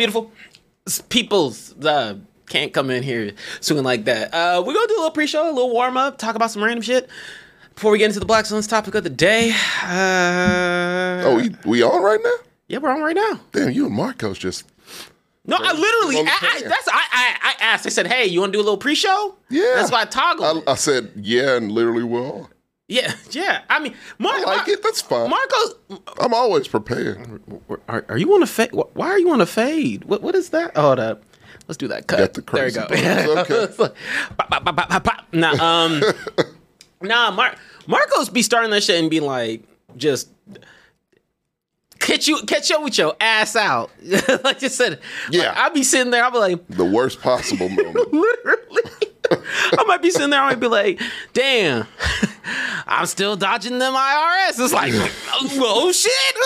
beautiful? People's uh, can't come in here swinging like that. Uh, we're gonna do a little pre-show, a little warm up, talk about some random shit before we get into the Black Suns topic of the day. Uh, Oh, we, we on right now? yeah, we're on right now. Damn, you and Marcos just. No, I literally, I, I, that's I, I, I asked. I said, "Hey, you want to do a little pre-show?" Yeah. that's why I toggled. I. I said, yeah, and literally we're on. Yeah, yeah. I mean, Mar- I like Mar- it. That's fine. Marcos, I'm always prepared. are, are you on a fade? Why are you on a fade? What what is that? Hold up. Let's do that cut. There you go. okay. Pop, pop, pop, pop, pop. Nah, um, nah. Mar- Marcos be starting that shit and be like, just catch you, catch you with your ass out. like you said, Yeah. Like, I'll be sitting there. I'll be like, The worst possible moment. literally. I might be sitting there. I might be like, "Damn, I'm still dodging them IRS." It's like, oh shit!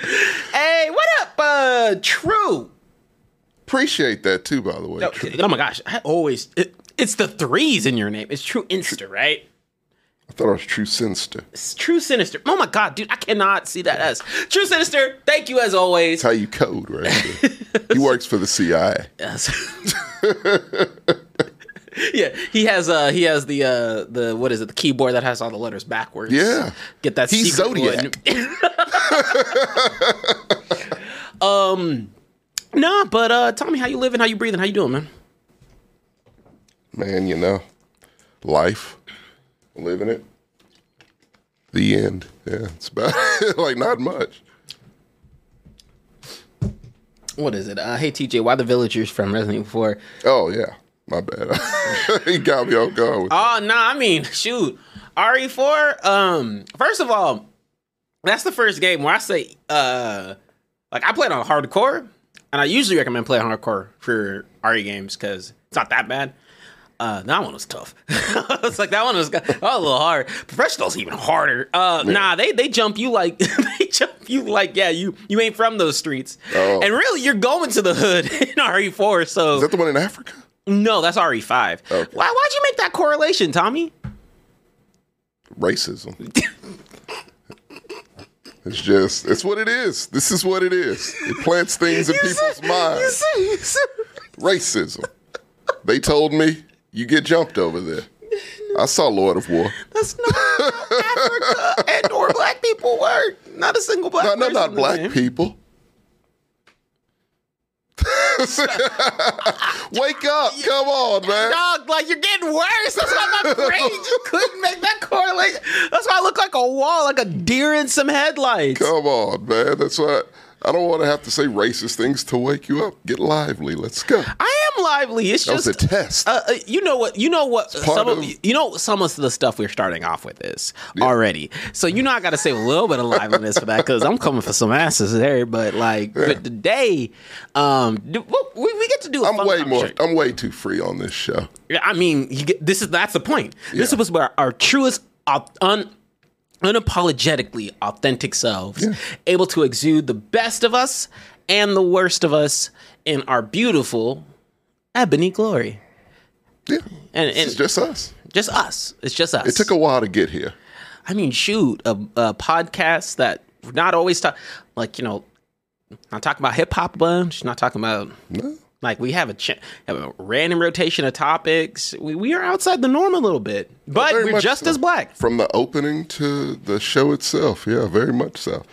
hey, what up, uh, True? Appreciate that too, by the way. Oh, oh my gosh, I always it, it's the threes in your name. It's True Insta, right? I thought it was True Sinister. It's True Sinister. Oh my god, dude, I cannot see that as True Sinister. Thank you as always. That's how you code, right? he works for the CIA. Yes. yeah, he has uh he has the uh the what is it the keyboard that has all the letters backwards. Yeah. get that He's one. um, nah, but uh, tell me how you living, how you breathing, how you doing, man? Man, you know, life, living it. The end. Yeah, it's about like not much. What is it? Uh, hey TJ, why the villagers from Resident Evil 4? Oh yeah, my bad. he got me on guard. With Oh no, I mean, shoot. RE4, um, first of all, that's the first game where I say uh like I played on hardcore, and I usually recommend playing hardcore for RE games because it's not that bad. Uh, that one was tough. it's like that one was, that was a little hard. Professionals even harder. Uh, nah, they they jump you like they jump you like yeah you you ain't from those streets, Oh. and really you're going to the hood in RE4. So Is that the one in Africa? no, that's RE5. Okay. Why why'd you make that correlation, Tommy? Racism. it's just, it's what it is. This is what it is. It plants things in people's minds. Racism. They told me you get jumped over there. I saw Lord of War. That's not Africa and or black people work. Not a single black No, no, not black there. people. Wake up. Come on, man. Dog, like you're getting worse. That's why my brain you couldn't make that correlation. That's why I look like a wall, like a deer in some headlights. Come on, man. That's why I don't want to have to say racist things to wake you up. Get lively. Let's go. I am lively. It's That was just a test. Uh, uh, you know what? You know what? Some of, of- you know some of the stuff we're starting off with is already. So you know I got to save a little bit of liveliness for that because I'm coming for some asses there. But like, but today, um, we, we get to do. A I'm way more. I'm way too free on this show. Yeah, I mean, you get this is that's the point. This Yeah. is where our truest, un, unapologetically authentic selves, able to exude the best of us and the worst of us in our beautiful ebony glory. Yeah, And, it's just us. just us. It's just us. It took a while to get here. I mean, shoot, a, a podcast that not always talk like you know, not talking about hip hop bunch. Not talking about No, like we have a, ch- have a random rotation of topics. We, we are outside the norm a little bit, but very we're just so. as black. from the opening to the show itself. Yeah, very much so.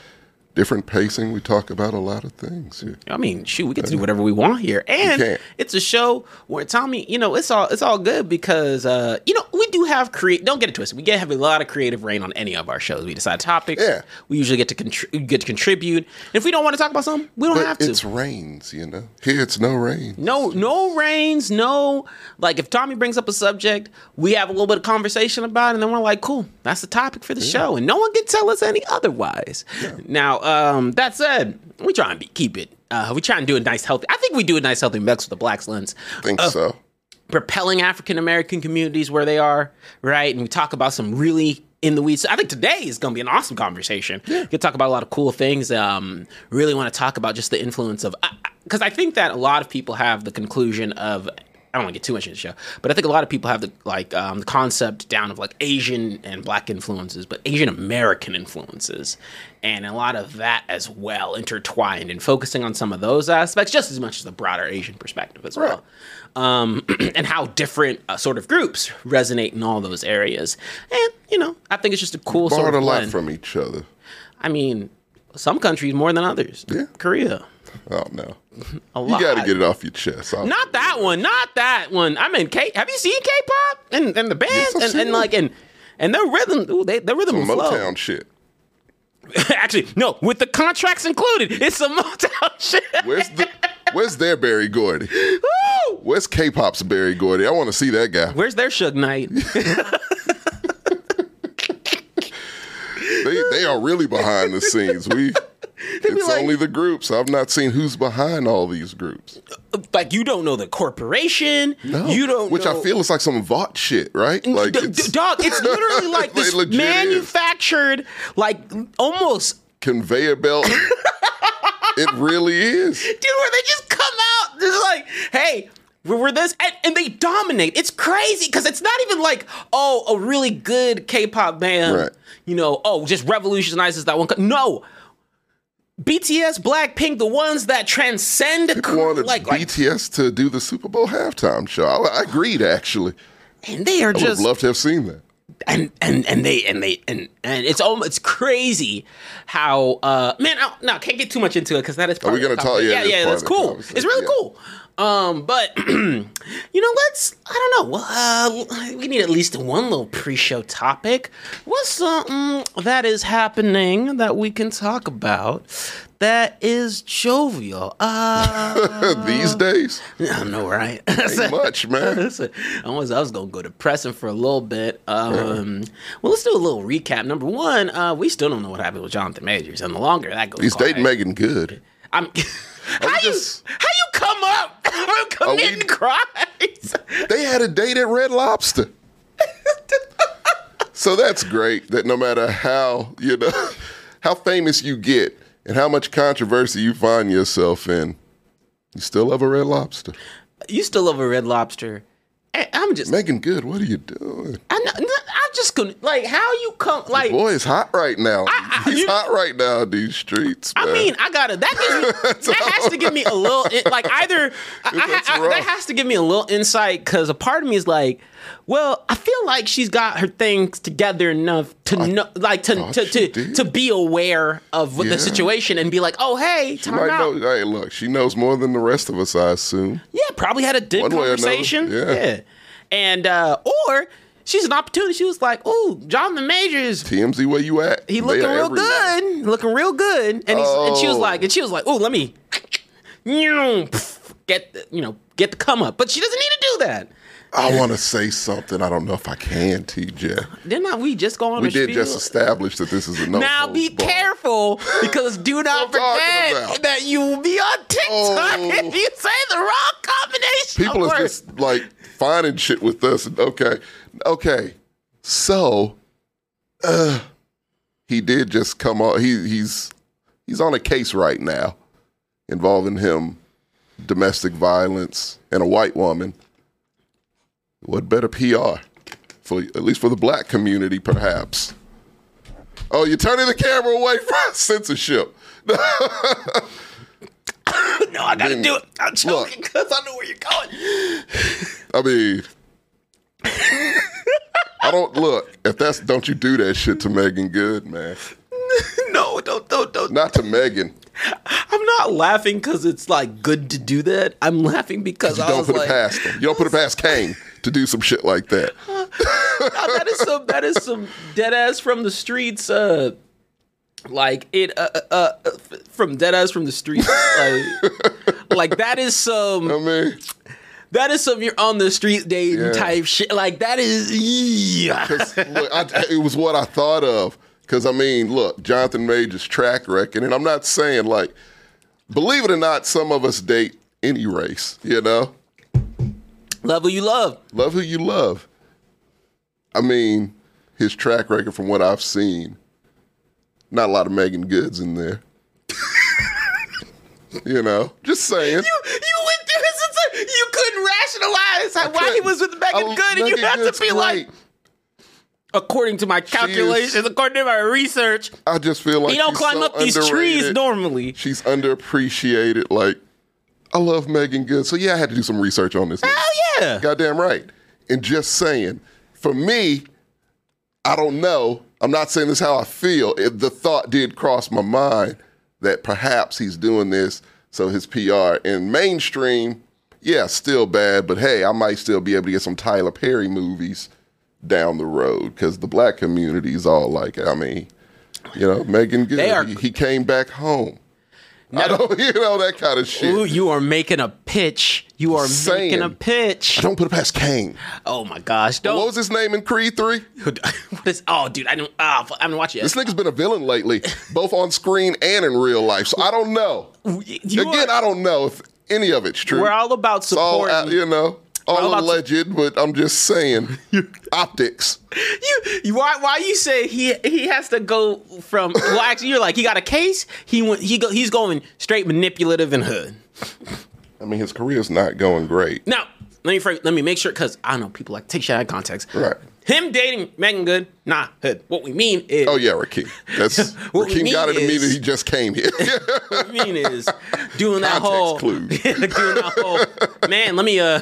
Different pacing. We talk about a lot of things. Yeah. I mean, shoot, we get to do whatever we want here, and it's a show where Tommy, you know, it's all it's all good because uh, you know we do have create. Don't get it twisted. We get have a lot of creative reign on any of our shows. We decide topics. Yeah. we usually get to contri- get to contribute. if we don't want to talk about something, we don't have to. it's rains, you know. Here it's no rain. No, no rains. no like if Tommy brings up a subject, we have a little bit of conversation about it, and then we're like, cool, that's the topic for the show. And no one can tell us any otherwise. Now, um, that said, we try and be, keep it uh, we try and do a nice healthy I think we do a nice healthy mix with the Black Lens. I think so. Propelling African American communities where they are, right? And we talk about some really in the weeds. So I think today is going to be an awesome conversation. We can talk about a lot of cool things. Um, really want to talk about just the influence of because I think that a lot of people have the conclusion of I don't want to get too much into the show, but I think a lot of people have the like um, the concept down of like Asian and Black influences, but Asian American influences, and a lot of that as well intertwined and focusing on some of those aspects just as much as the broader Asian perspective as well. Um, and how different uh, sort of groups resonate in all those areas. And, you know, I think it's just a cool sort of a lot blend. from each other. I mean, some countries more than others. Yeah. Korea. Oh no, A you got to get it off your chest. I'll- Not that one. Not that one. I mean, K. Have you seen K-pop and and the bands Yes, and, and like and and their rhythm? Ooh, they their rhythm Some flow. Motown shit. Actually, no. With the contracts included, it's some Motown shit. Where's the Where's their Berry Gordy? Woo! Where's K-pop's Berry Gordy? I want to see that guy. Where's their Suge Knight? They they are really behind the scenes. We it's like- only the groups. I've not seen who's behind all these groups. like you don't know the corporation. No, you don't. which know. I feel is like some Vought shit, right? Like D- it's d- dog, it's literally like this legit is. manufactured, like almost conveyor belt. it really is. dude, where they just come out, just like, hey, we're, we're this, and, and they dominate. It's crazy because it's not even like, oh, a really good K-pop band, Right. you know, oh, just revolutionizes that one. No. BTS, Blackpink, the ones that transcend People wanted like, like BTS to do the Super Bowl halftime show. I, I agreed actually. and they are just I would just loved to have seen that. and and and they and they and and it's almost it's crazy how uh man I, no can't get too much into it because that is part we of the gonna talk- yeah, is yeah that's cool it's really yeah. cool um but you know let's I don't know uh, we need at least one little pre-show topic what's something that is happening that we can talk about that is jovial uh These days, I know right ain't much, man. Listen, I was I was gonna go depressing for a little bit. Um, well, let's do a little recap. Number one, uh, we still don't know what happened with Jonathan Majors, and the longer that goes, He's dating Meagan Good. I'm. How you how you come up from committing we- crimes? They had a date at Red Lobster. so that's great that no matter how, you know, how famous you get and how much controversy you find yourself in, you still love a Red Lobster. you still love a Red Lobster. I'm just, Meagan Good, what are you doing? I know, I'm just gonna like how you come like. Boy, it's hot right now. I- He's you- hot right now in these streets. I mean, I gotta. That gives me, that has to give me a little like either I, I, I- that has to give me a little insight because a part of me is like, well, I feel like she's got her things together enough to know, like to to to, did. to be aware of Yeah. the situation and be like, oh hey, She time out. know. Hey, look, she knows more than the rest of us, I assume. Yeah, probably had a good One conversation. yeah. and uh, or. She's an opportunity. She was like, "Ooh, the Majors, TMZ, where you at? he looking real everywhere. good, looking real good." And he's, and she was Oh. like, and she was like, "Oh, let me, get the, you know, get the come up." But she doesn't need to do that. I want to say something. I don't know if I can, TJ. Didn't we just go on We did spiel? just establish that this is a no. now be barred. careful because do not forget that you will be on TikTok Oh. if you say the wrong combination. People are words. just like finding shit with us. Okay, okay. So, uh, he did just come on. He he's he's on a case right now involving him domestic violence and a white woman. What better PR for at least for the black community, perhaps? Oh, you're turning the camera away from censorship. no, I gotta Then- do it. I'm joking because I know where you're going. I mean, I don't look. If that's don't you do that shit to Meagan Good, man. no, don't, don't, don't. Not to Megan. I'm not laughing because it's like good to do that. I'm laughing because You I don't was put like, it past them. You don't put it past Kang to do some shit like that. "Oh, that is some that is some dead ass from the streets. Uh, like it uh, uh, uh from dead ass from the streets. Like, like that is some I mean, that is some you're on the street dating Yeah. type shit. Like that is, yeah. look, I, it was what I thought of. Because I mean, look, Jonathan Major's track record, and I'm not saying like, believe it or not, some of us date any race. You know, Love who you love. love who you love. I mean, his track record from what I've seen, not a lot of Meagan Goods in there. you know, just saying. You you went through this. It's like, you couldn't rationalize why he was with Megan I- Good, and you Megan have Good's to be like, according to my calculations, according to my research, I just feel like he don't climb so up these trees normally. She's underappreciated. Like, I love Meagan Good. So, yeah, I had to do some research on this. Hell yeah. Goddamn right. And just saying, for me, I don't know. I'm not saying this how I feel. The thought did cross my mind that perhaps he's doing this so his PR in mainstream, yeah, still bad, but hey, I might still be able to get some Tyler Perry movies down the road because the black community is all like, I mean, you know, Meagan Good, are- he, he came back home. I don't, you know, that kind of shit. Ooh, you are making a pitch. You are Saying. making a pitch. Don't put it past Kang. Oh my gosh! Don't. What was his name in Creed 3? what is? Oh, dude, I don't. Ah, I haven't watched it. This nigga's been a villain lately, both on screen and in real life. So I don't know. You Again, are- I don't know if any of it's true. we're all about all, you know, all, about- alleged, but I'm just saying, optics. you, why why you say he he has to go from well actually you're like he got a case he went he go he's going straight manipulative and hood I mean, his career's not going great. now let me phrase- let me make sure because I know people like take shit out of context Right. him dating Meagan Good nah hood what we mean is Oh yeah, Raheem. That's What we Raheem got it immediately. He just came here. what we mean is doing that whole clues. doing that whole man let me uh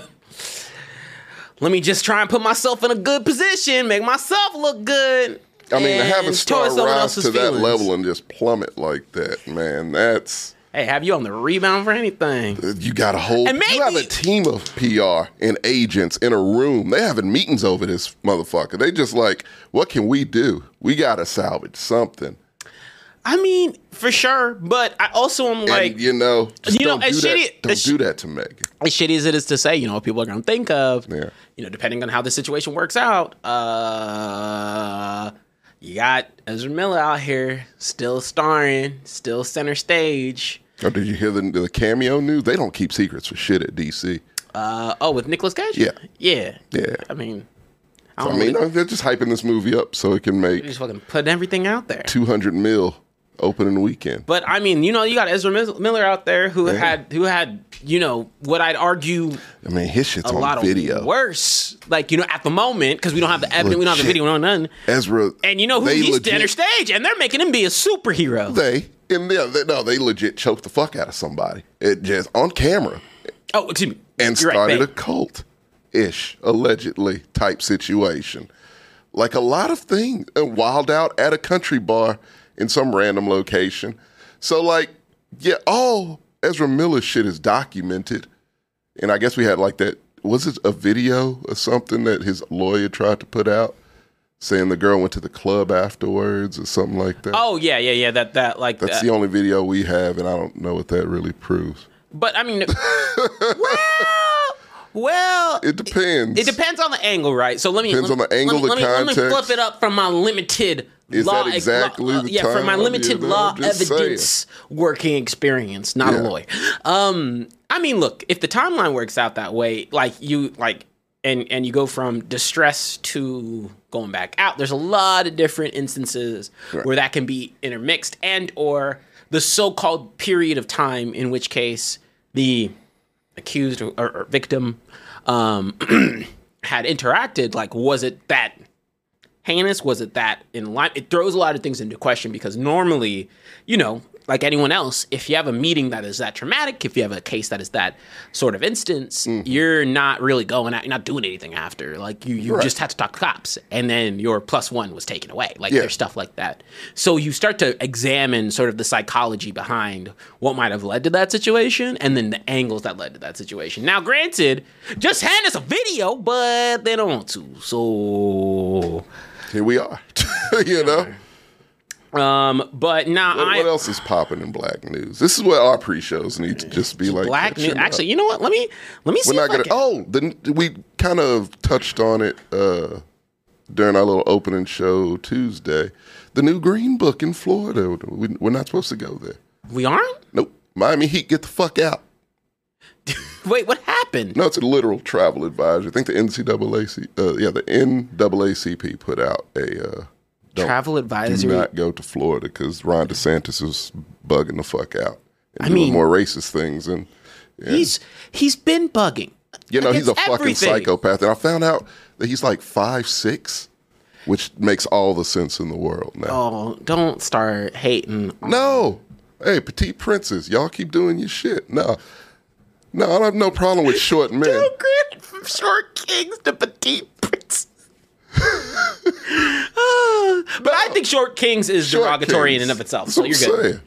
let me just try and put myself in a good position make myself look good I mean, to have a star rise to that level and just plummet like that, man, that's hey have you on the rebound for anything uh, you got a whole And you have a team of PR and agents in a room. They having meetings over this motherfucker. They just like, what can we do? We gotta salvage something. I mean, for sure, but I also am like, and you know, you know, don't as do that. shitty- Don't as do that to Megan. as shitty as it is to say, you know, what people are going to think of, Yeah. you know, depending on how the situation works out. Uh, you got Ezra Miller out here still starring, still center stage. Oh, did you hear the, the cameo news? They don't keep secrets for shit at DC. Uh, oh, with Nicolas Cage? Yeah. Yeah. Yeah. I mean, I I don't mean, uh, they're just hyping this movie up so it can make just fucking putting everything out there. 200 mil opening weekend. But I mean, you know, you got Ezra Miller out there who had, who had, you know, what I'd argue I mean, his shit's a on lot video. of worse. Like you know, at the moment because we don't have the evidence, we don't have the video, we don't have none. Ezra, And you know who they he's legit- center stage, and they're making him be a superhero. They and yeah, they, no, they legit choked the fuck out of somebody. It just on camera oh, excuse me. and You're right, started a cult ish, allegedly type situation. Like a lot of things, and wild out at a country bar in some random location. So like, yeah, all Ezra Miller shit is documented, and I guess we had like that. Was it a video or something that his lawyer tried to put out? Saying the girl went to the club afterwards or something like that. Oh yeah, yeah, yeah. That that like That's that. the only video we have, and I don't know what that really proves. But I mean, well, well, It depends. It depends on the angle, right? So let me Depends let on the angle, let me, the let me, let me flip it up from my limited Is law. that exactly law- the yeah, from my limited You know, law evidence working experience, not a lawyer. Um, I mean, look, if the timeline works out that way, like you like. And, and you go from distress to going back out. There's a lot of different instances Right. where that can be intermixed, and or the so-called period of time in which case the accused or, or victim um, had interacted, like was it that heinous? Was it that in line? It throws a lot of things into question because normally, you know, like anyone else, if you have a meeting that is that traumatic, if you have a case that is that sort of instance, mm-hmm. you're not really going out, you're not doing anything after. Like you, you Right. just had to talk to cops, and then your plus one was taken away. Like Yeah. there's stuff like that. So you start to examine sort of the psychology behind what might have led to that situation, and then the angles that led to that situation. Now, granted, just hand us a video, but they don't want to. So, Here we are. you know? um, but now What, I what else is popping in black news? This is what our pre-shows need to just be like. black news. up. Actually, you know what? Let me let me see. we're not gonna. Oh, the, we kind of touched on it uh, during our little opening show Tuesday. The new Green Book in Florida. We, we're not supposed to go there. we aren't. Nope. Miami Heat, get the fuck out. Wait, what happened? No, it's a literal travel advisory. I think the NCAA, uh, yeah, the NAACP put out a uh, don't Travel do advisory. not go to Florida because Ron DeSantis is bugging the fuck out and I doing mean- more racist things. And yeah, He's he's been bugging. You know, he's a Against fucking psychopath. And I found out that he's like five six, which makes all the sense in the world now. Oh, don't start hating. No. Hey, petite princes, y'all keep doing your shit. No. No, I don't have no problem with short men. Downgrade from short kings to petite princes. Ah, but I think short kings is Short derogatory in and of itself, so you're I'm good. saying.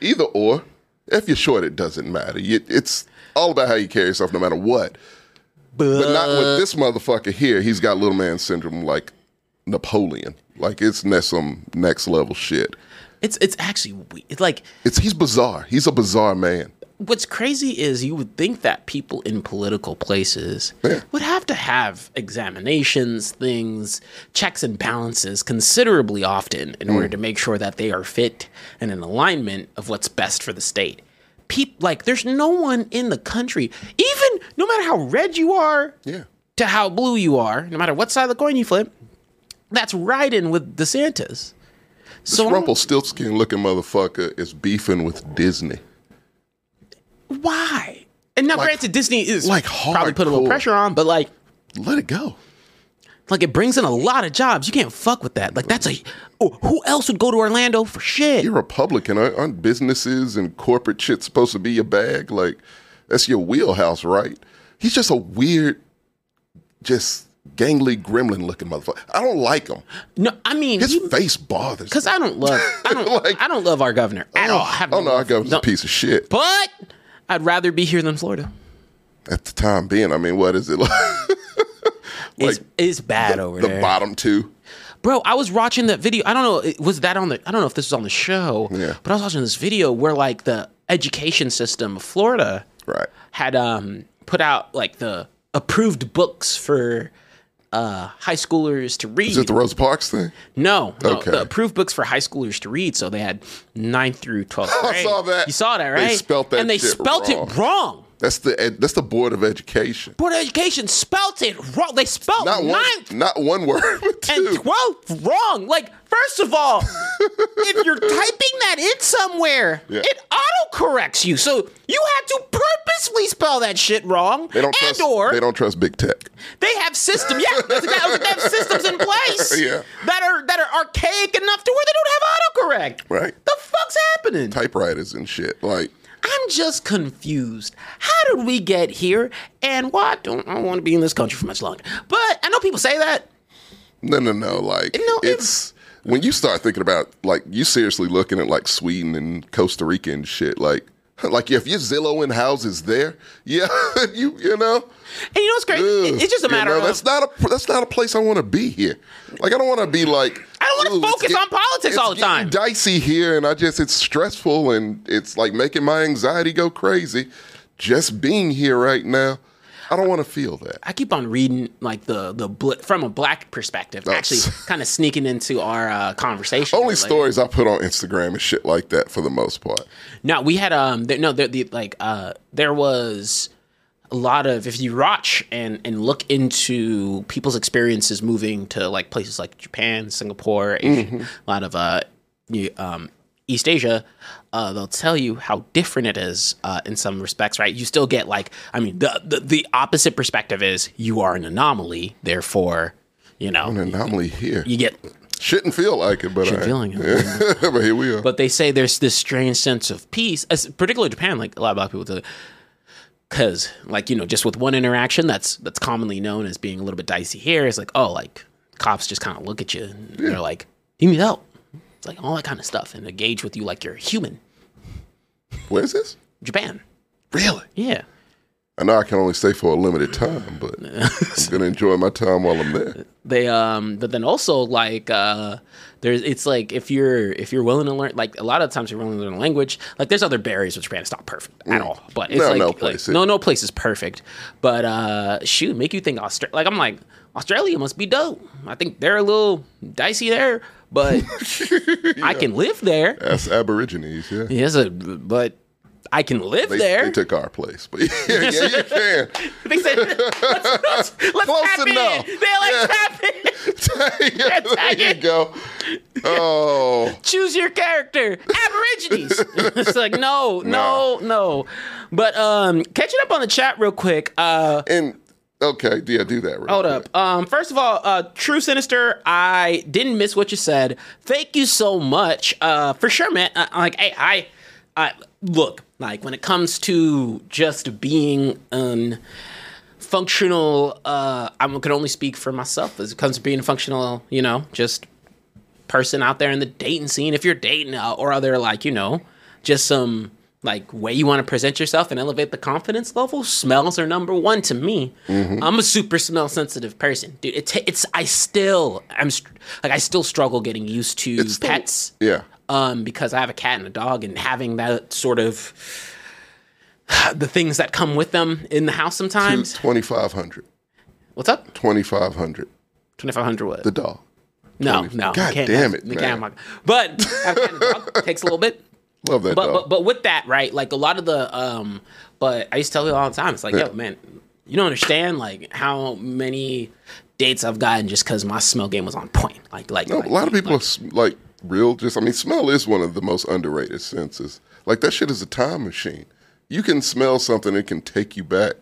Either or. If you're short, it doesn't matter. You, it's all about how you carry yourself, no matter what. But not with this motherfucker here. He's got little man syndrome like Napoleon. Like it's ne- some next level shit. It's it's actually it's like It's he's bizarre. He's a bizarre man. What's crazy is you would think that people in political places Yeah. would have to have examinations, things, checks and balances considerably often in Hmm. order to make sure that they are fit and in alignment of what's best for the state. Peop like there's no one in the country, even no matter how red you are Yeah. to how blue you are, no matter what side of the coin you flip, that's riding with DeSantis. So I'm- Rumpelstiltskin looking motherfucker is beefing with Disney. Why? And now, granted, Disney is like probably put a little pressure on, but like, Let it go. like it brings in a lot of jobs. You can't fuck with that. Like that's a oh, who else would go to Orlando for shit? You're Republican. Aren't businesses and corporate shit supposed to be your bag? Like, that's your wheelhouse, right? He's just a weird, just gangly gremlin looking motherfucker. I don't like him. No, I mean, His face bothers because I don't love, I don't, Like- I don't love our governor at all. I oh, have Oh no, our government's a piece of shit. But I'd rather be here than Florida. At the time being, I mean, what is it like? It's, it's bad over the there, The bottom two. bro. I was watching that video. I don't know, was that on the? I don't know if this was on the show. Yeah. But I was watching this video where like the education system of Florida. Right. had um put out like the approved books for uh high schoolers to read. Is it the Rosa Parks thing? no, no, Okay. the approved books for high schoolers to read. So they had 9th through 12th I saw that. You saw that, They right? spelt that And they spelt wrong. it wrong. That's the ed- that's the Board of Education. Board of Education spelt it wrong. They spelt Not one, 9th not one word, and two. 12th wrong. Like, first of all, if you're typing that in somewhere, Yeah. it autocorrects you. So you had to purposely spell that shit wrong. They don't and trust. or they don't trust big tech. They have systems. Yeah, that's exactly, I was like, they have systems in place Yeah. that are that are archaic enough to where they don't have autocorrect. Right. The fuck's happening? Typewriters and shit. Like I'm just confused. How did we get here? And why don't I want to be in this country for much longer? But I know people say that. no, no, no. Like No, it- it's when you start thinking about like you seriously looking at like Sweden and Costa Rica and shit. Like like if you're Zillowing houses there, yeah, you you know. And you know what's crazy? Ugh, it's just a you matter know, of that's not a that's not a place I want to be here. Like I don't want to be like I don't "Ooh, it's focus on politics all the time." Dicey here, and I just it's stressful and it's like making my anxiety go crazy. Just being here right now, I don't want to feel that. I keep on reading like the the bl- from a black perspective, actually kind of sneaking into our uh, conversation. Only Like- stories I put on Instagram and shit like that for the most part. No, we had um there, no there, the like uh there was a lot of if you watch and and look into people's experiences moving to like places like Japan, Singapore, Asia, a lot of uh you, um East Asia, uh, they'll tell you how different it is uh, in some respects, right? You still get like, I mean, the, the the opposite perspective is you are an anomaly, therefore, you know, An anomaly here. you get Shouldn't feel like it, but Shouldn't I, feel like it. but here we are. but they say there's this strange sense of peace, as, particularly Japan. Like a lot of black people do, because like you know, just with one interaction that's that's commonly known as being a little bit dicey here, it's like oh, like cops just kind of look at you and they're like, "You need help," it's like all that kind of stuff, and engage with you like you're human. Where's this? Japan, Really? yeah. I know I can only stay for a limited time, but I'm gonna enjoy my time while I'm there. they um but then also like uh there's it's like if you're if you're willing to learn like a lot of times you're willing to learn a language like there's other barriers with japan it's not perfect at all but it's Mm. No, like, no place is. no no place is perfect but uh shoot make you think australia like i'm like australia must be dope i think they're a little dicey there but i can live there That's Aborigines, yeah. yes a, but i can live They, there. they took our place, but yeah, yeah, you can. they said let's, let's, let's Close tap enough. in. They like tap in. Yeah, there you go. Oh, choose your character. Aborigines. It's like no no no. But um catching up on the chat real quick uh and okay, yeah, do that. Real hold quick. up um first of all uh true sinister i didn't miss what you said. Thank you so much. Uh for sure man. Uh, like hey i i look like when it comes to just being an functional uh i can only speak for myself as it comes to being a functional you know just person out there in the dating scene. If you're dating uh, or other like you know just some like way you want to present yourself and elevate the confidence level smells are number one to me. I'm a super smell sensitive person. Dude it ta- it's i still i'm like i still struggle getting used to It's still- pets. Yeah. Um, because I have a cat and a dog, and having that sort of the things that come with them in the house sometimes. Twenty five hundred. What's up? Twenty five hundred. Twenty five hundred what? The dog. no, 20 no. God damn it, man. But have a cat and a dog. takes a little bit. Love that But, dog. but but with that, right? Like a lot of the um, but I used to tell you all the time. It's like, Yeah. yo, man, you don't understand like how many dates I've gotten just because my smell game was on point. Like like, No, like a lot of people are like real. Just I mean, smell is one of the most underrated senses. Like that shit is a time machine. You can smell something, it can take you back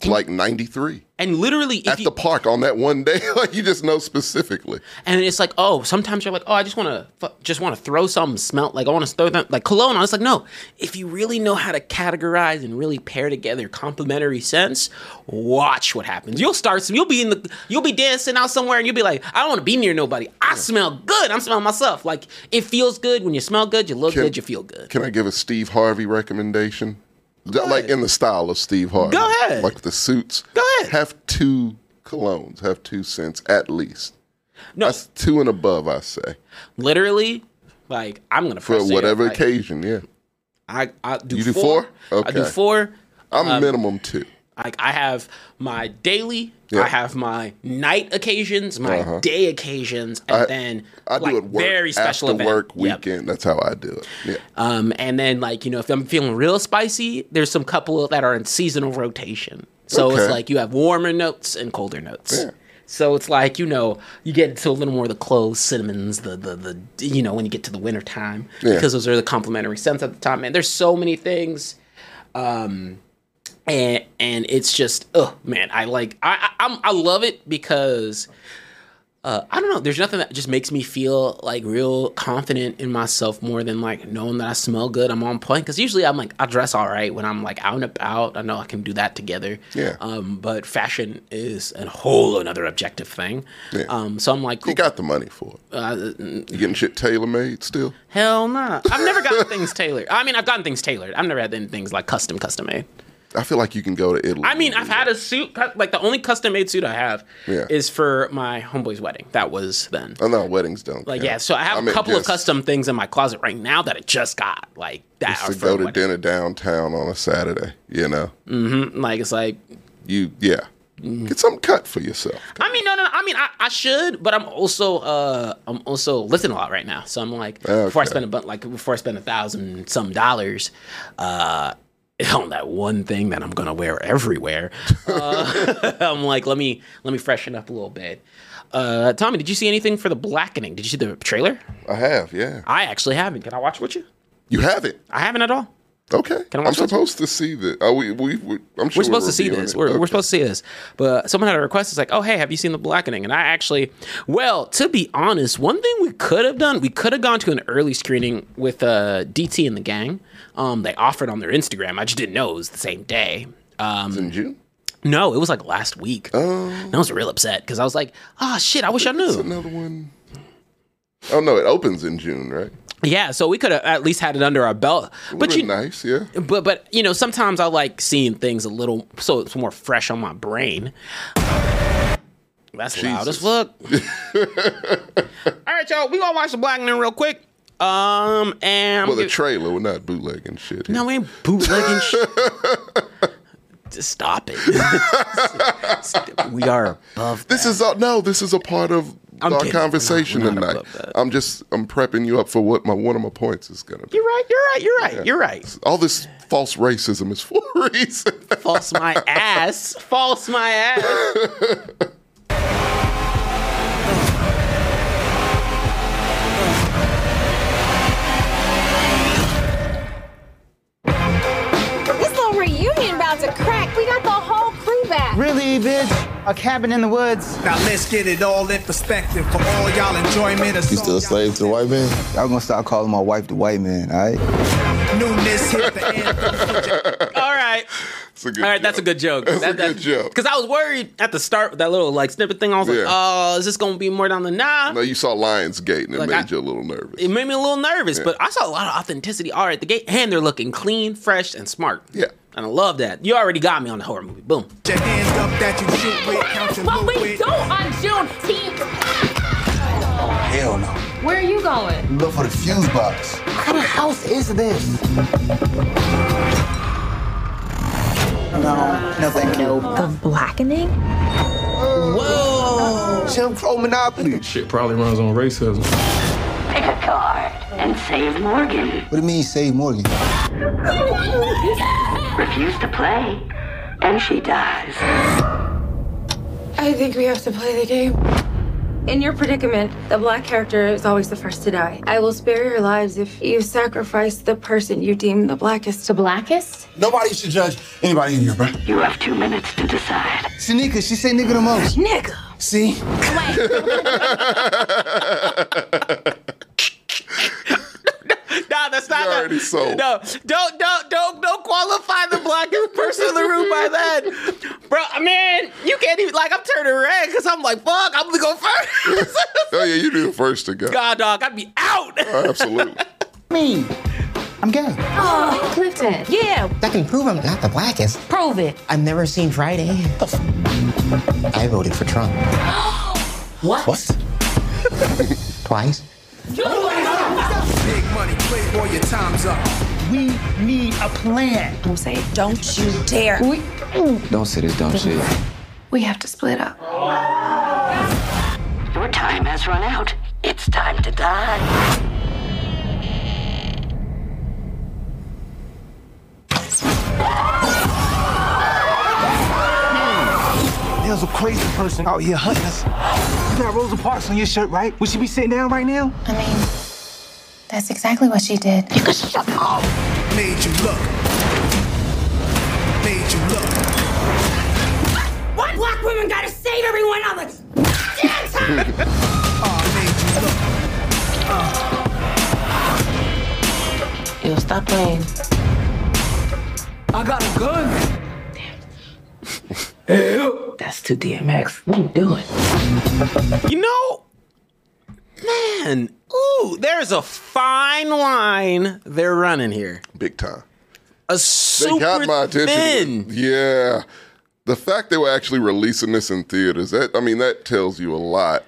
to like ninety three and literally if at you, the park on that one day. like you just know specifically. And it's like, oh, sometimes you're like, oh, I just want to, just want to throw something, smell like I want to throw them like cologne. I was like, no, if you really know how to categorize and really pair together complementary scents, watch what happens. You'll start some, you'll be in the, you'll be dancing out somewhere, and you'll be like, I don't want to be near nobody. I smell good. I'm smelling myself. Like it feels good when you smell good, you look Can- good, you feel good. Can I give a Steve Harvey recommendation? Like in the style of Steve Harvey. Go ahead. Like the suits. Go ahead. Have two colognes. Have two scents at least. No, That's two and above, I say. literally, like I'm gonna For whatever Like, occasion, yeah. I I do You do four. four? I do four. I'm Um, minimum two. Like I have my daily, Yeah. I have my night occasions, my Uh-huh. day occasions, and I- then I like do it work very special after event. work Yep. weekend. That's how I do it. Yeah. Um, and then like you know, if I'm feeling real spicy, there's some couple that are in seasonal rotation. So it's like you have warmer notes and colder notes. Yeah. So it's like you know you get into a little more of the cloves, cinnamons, the the the you know when you get to the winter time Yeah. because those are the complementary scents at the time. Man, there's so many things. Um, and and it's just oh man i like i I, I'm, I love it because uh, I don't know. There's nothing that just makes me feel like real confident in myself more than like knowing that I smell good. I'm on point because usually I'm like I dress all right when I'm like out and about. I know I can do that together. Yeah. Um, but fashion is a whole another objective thing. Yeah. Um, so I'm like, cool. You got the money for it. uh, You getting shit tailor made still? hell nah. I've never gotten things tailored. I mean, I've gotten things tailored. I've never had things like custom, custom made. I feel like you can go to Italy. I mean, I've had a suit, like the only custom made suit I have Yeah. is for my homeboy's wedding. That was then. I know weddings don't. Like, count. yeah, so I have I a mean, couple of custom things in my closet right now that I just got. Like, that just are to for go to wedding. dinner downtown on a Saturday. You know, Like, it's like, you yeah, Mm-hmm. get something cut for yourself. I mean, no, no, no. I mean, I, I should, but I'm also, uh, I'm also lifting a lot right now. So I'm like, before I spend a bu- like before I spend a thousand some dollars, uh, on that one thing that I'm gonna wear everywhere, uh, I'm like, let me let me freshen up a little bit. Uh, Tommy, did you see anything for the blackening? Did you see the trailer? I have, yeah. I actually haven't. Can I watch with you? You have it. I haven't at all. Okay. I'm supposed to see this. Oh, we, we, we, I'm sure We're supposed to see this. We're, Okay. we're supposed to see this. But someone had a request. It's like, oh, hey, have you seen The Blackening? And I actually, well, to be honest, one thing we could have done, we could have gone to an early screening with uh, DT and the gang. Um, they offered on their Instagram. I just didn't know it was the same day. Um, in June. no, it was like last week. Oh, And I was real upset because I was like, oh, shit, I wish I knew. another one. Oh no, it opens in June, right? Yeah, so we could have at least had it under our belt. But you, nice, yeah. but but you know sometimes i like seeing things a little so it's more fresh on my brain that's loud as Jesus. fuck all right y'all we gonna watch the Black blackening real quick um and Well, the trailer, we're not bootlegging shit. here. no we ain't bootlegging shit just stop it we are above This is a, no. This is a part of I'm our kidding. conversation We're not- we're not tonight. I'm just I'm prepping you up for what my one of my points is gonna be. you're right you're right you're right you're right All this false racism is for a reason. false my ass false my ass Really, bitch? A cabin in the woods? Now let's get it all in perspective for all y'all enjoyment. You still a slave to the white man? Y'all gonna start calling my wife the white man, all right? Newness hit the anthem. All right. It's a good All right, that's a good joke. That's that, a good joke. Because I was worried at the start with that little like snippet thing. I was like, oh, is this going to be more down the nah? No, you saw Lionsgate and it Like, made I- you a little nervous. It made me a little nervous, but I saw a lot of authenticity all right at the gate, and they're looking clean, fresh, and smart. Yeah. And I love that. You already got me on the horror movie. Boom. Your hand up that you shoot with, count your But we with. don't on Juneteenth. Oh, hell no. Where are you going? Look for the fuse box. What kind of house is this? No, no, thank you. The blackening? Whoa! Jim Crow Monopoly. Shit probably runs on racism. Pick a card and save Morgan. What do you mean, save Morgan? Refuse to play, and she dies. I think we have to play the game. In your predicament, the black character is always the first to die. I will spare your lives if you sacrifice the person you deem the blackest. The blackest? Nobody should judge anybody in here, bro. You have two minutes to decide. Shanika, she say nigga the most. Nigga. See? Nah, that's not You that. Already sold. No, don't, don't, don't, don't qualify the blackest person in the room by that, bro. Man, you can't even like. I'm turning red because I'm like, fuck, I'm gonna go first. oh yeah, you do the first to go. God, dog, I'd be out. Oh, absolutely. Me. I'm gay. Oh, Clifton. Yeah. That can prove I'm not the blackest. Prove it. I've never seen Friday. I voted for Trump. What? What? Twice. Big money, playboy, your time's up. We need a plan. Don't say it. don't you dare. We, Don't say this dumb shit. we have to split up. Your time has run out. It's time to die. There's a crazy person out here hunting us. You got Rosa Parks on your shirt, right? Would she be sitting down right now? I mean, that's exactly what she did. Made you look. Made you look. One black woman gotta save everyone on the damn time! Oh, made you look. Yo, stop playing. I got a gun. Damn. That's too DMX. What are you doing? You know, man, ooh, there's a fine line they're running here. Big time. A They super got my attention. thin. Yeah. The fact they were actually releasing this in theaters, that I mean, that tells you a lot.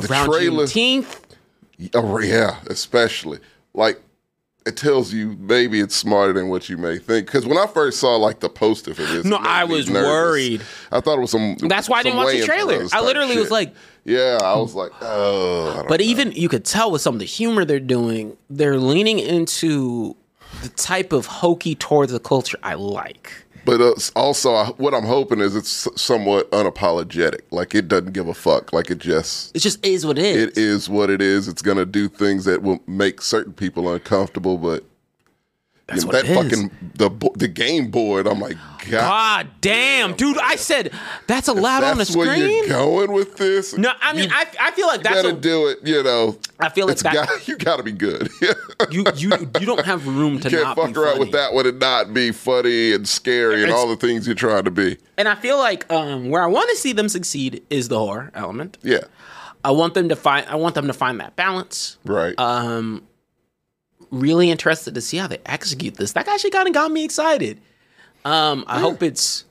The Around trailer, Juneteenth. oh yeah, especially like it tells you maybe it's smarter than what you may think. Because when I first saw like the poster for this, No, I was nervous. world. I thought it was some. That's why I didn't watch the trailer. I literally was like- yeah, I was like, oh. I don't But know. even you could tell with some of the humor they're doing, they're leaning into the type of hokey towards the culture I like. But uh, also, I- what I'm hoping is it's somewhat unapologetic. Like it doesn't give a fuck. Like it just It just is what it is. it is what it is. It's gonna do things that will make certain people uncomfortable. But That's you what that fucking the the game board. I'm like, God, God damn, dude! I said that's allowed on the that's where screen. you're going with this. No, I mean, You I, I feel like that's gotta a, do it. You know, I feel like that- got, you got to be good. you you you don't have room to can't not fuck around with that one and not be funny and scary and all the things you're trying to be. And I feel like um, where I want to see them succeed is the horror element. Yeah, I want them to find. I want them to find that balance. right. Um, really interested to see how they execute this. That actually kind of got me excited. Um, I hope it's.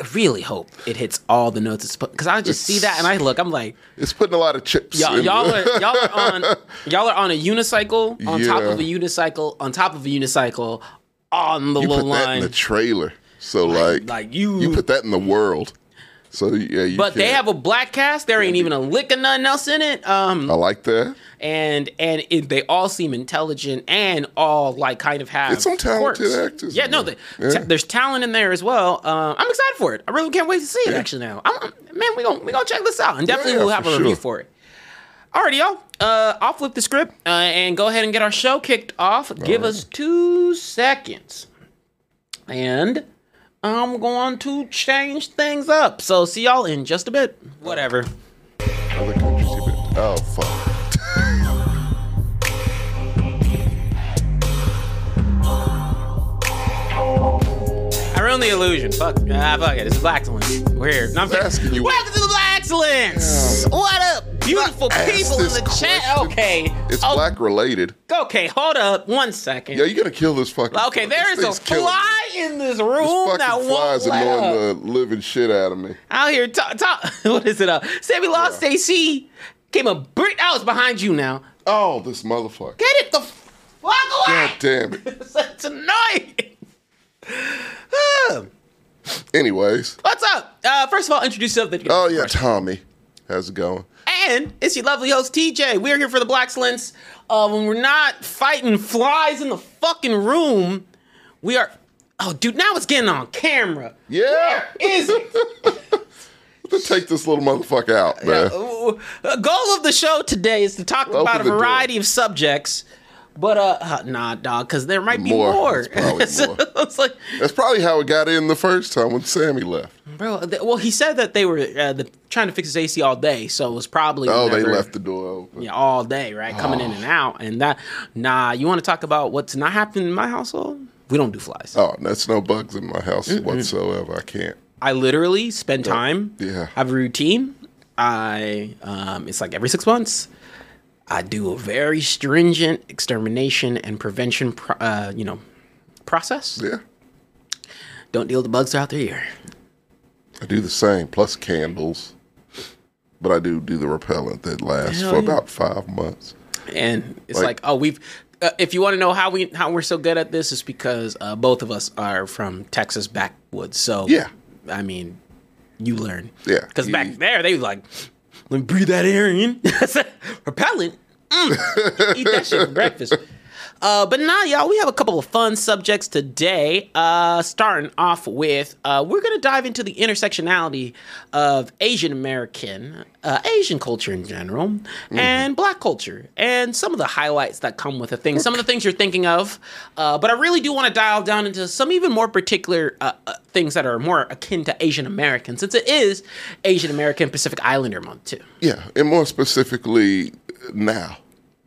I really hope it hits all the notes because I just see that and I look. I'm like, it's putting a lot of chips. y'all, in y'all are y'all are on y'all are on a unicycle on top of a unicycle on top of a unicycle on the you little put that line. in the trailer. So like, like you, you put that in the world. So yeah, you but they have a black cast. There ain't even a lick of nothing else in it. Um, I like that. and and it, they all seem intelligent and all like kind of have It's some talented quirks. actors Yeah, no, the, Yeah. ta- there's talent in there as well. Uh, I'm excited for it. I really can't wait to see it. Actually, now, I'm, I'm- man, we gonna we gonna check this out and definitely yeah, we'll have a review sure. for it. Alrighty, y'all. Uh, I'll flip the script uh, and go ahead and get our show kicked off. Give us two seconds, and I'm going to change things up. So see y'all in just a bit. Whatever. Other countries you've been. Oh fuck. I ruined the illusion. Fuck. Ah, fuck it. It's Blaxcellence. We're here. No, I'm kidding. asking you- Welcome to the Blaxcellence. What up, beautiful people in this the chat? Okay. It's Oh, black related. Okay, hold up one second. Yeah, you're gonna kill this fucking. Okay, fly. there This is a killing me. fly in this This room fucking that fly's won't let up. annoying the living shit out of me. Out here, talk, talk. What is it? Uh, Sammy lost Yeah. AC. Came a brick. I was behind you now. Oh, this motherfucker. Get it the fuck away. God damn it. it's annoying. Anyways. What's up? Uh, first of all, introduce yourself. Oh yeah. Tommy. How's it going? And it's your lovely host TJ. We're here for the Blaxcellence. Uh, when we're not fighting flies in the fucking room, we are. Oh, dude, now it's getting on camera. Yeah. Is it? Let's take this little motherfucker out, man. Uh, goal of the show today is to talk Open about a the door. variety of subjects. But uh, uh nah, dog, because there might be More. more. It's probably So more. it's like, That's probably how it got in the first time when Sammy left. bro. th- well, he said that they were uh, the, trying to fix his AC all day, so it was probably Oh, they left the door open. yeah all day, right, coming in and out, and that. Nah, you want to talk about what's not happening in my household? We don't do flies. Oh, that's no bugs in my house whatsoever. I can't. I literally spend time. yeah. I have a routine. I um, it's like every six months. I do a very stringent extermination and prevention, pro- uh, you know, process. Yeah. Don't deal with the bugs throughout the year. I do the same, plus candles. But I do do the repellent that lasts Hell for yeah. about five months. And it's Like- like, oh, we've. Uh, if you want to know how we how we're so good at this, is because uh, both of us are from Texas backwoods. So Yeah. I mean, you learn. Yeah. Because back there, they was like, let me breathe that air in. Repellent. Mm. Eat that shit for breakfast. Uh, but now, y'all, we have a couple of fun subjects today. Uh, starting off with, uh, we're going to dive into the intersectionality of Asian American, uh, Asian culture in general, and Black culture, and some of the highlights that come with the thing. Some of the things you're thinking of. Uh, but I really do want to dial down into some even more particular uh, uh, things that are more akin to Asian American, since it is Asian American Pacific Islander month too. Yeah, and more specifically now.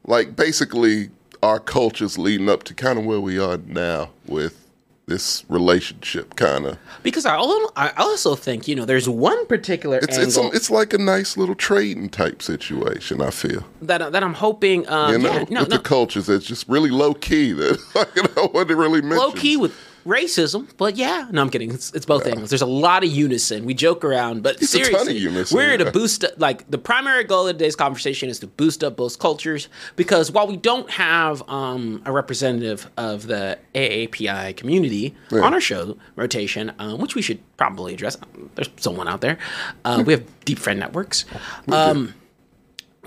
Like basically our cultures leading up to kind of where we are now with this relationship kind of. Because I I also think you know there's one particular It's angle it's a, it's like a nice little trading type situation, I feel. that that I'm hoping. Um, You know, yeah, no, with no, the cultures it's just really low key that like, you know what it really mentions. low key with racism, but yeah, no, I'm kidding. It's, it's both angles. There's a lot of unison. We joke around, but It's a ton of seriously, unison, we're here to yeah. boost. Like the primary goal of today's conversation is to boost up both cultures because while we don't have um, a representative of the AAPI community Yeah. on our show rotation, um, which we should probably address. There's someone out there. Uh, we have deep friend networks. Um,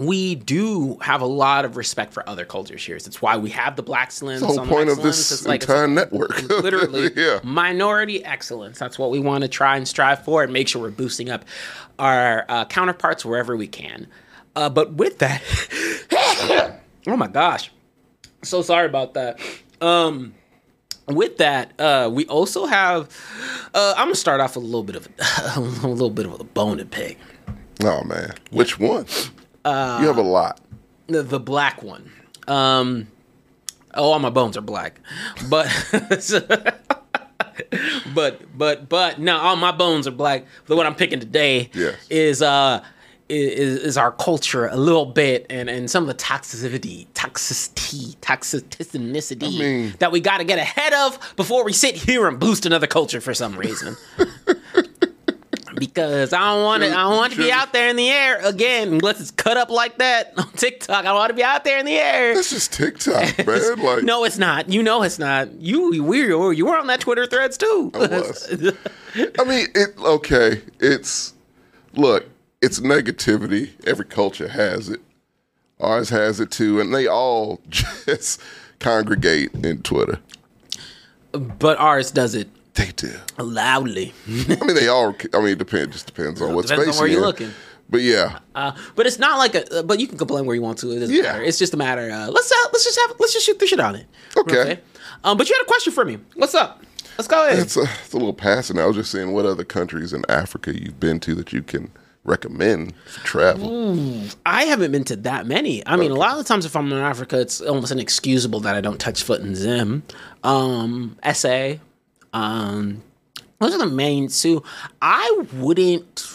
we do have a lot of respect for other cultures here. It's why we have the Black Slims. the whole on point Black of this. It's like- it's entire network. literally yeah. minority excellence. That's what we want to try and strive for and make sure we're boosting up our uh, counterparts wherever we can. Uh, but with that, oh my gosh, so sorry about that. Um, with that, uh, we also have. Uh, I'm gonna start off with a little bit of a little bit of a bone to pick. Oh man. Which one? Uh, you have a lot. the, the black one. Um, oh, all my bones are black, but but but but no, all my bones are black. The one I'm picking today Yes. is uh is, is our culture a little bit and, and some of the toxicity, toxicity, toxicity I mean- that we got to get ahead of before we sit here and boost another culture for some reason. because I don't want to. I don't want to be out there in the air again unless it's cut up like that on TikTok. I don't want to be out there in the air. This is TikTok, man. Like no, it's not. You know it's not. You we were you were on that Twitter threads too. I was. I mean, it okay. It's look, it's negativity. Every culture has it. Ours has it too, and they all just congregate in Twitter. but ours does it They do. loudly. I mean, they all. I mean, it depends. Just depends on what Depends on space where you're you're in. looking. But yeah, Uh, but it's not like a. But you can complain where you want to. It doesn't Yeah. matter. It's just a matter. Uh, let's uh, let's just have let's just shoot the shit on it. Okay. Um, but you had a question for me. What's up? Let's go ahead. It's a, it's a little passing. I was just saying, what other countries in Africa you've been to that you can recommend for travel? I haven't been to that many. I mean, a lot of the times if I'm in Africa, it's almost inexcusable that I don't touch foot in Zim. Um, SA. Um, those are the main two. I wouldn't.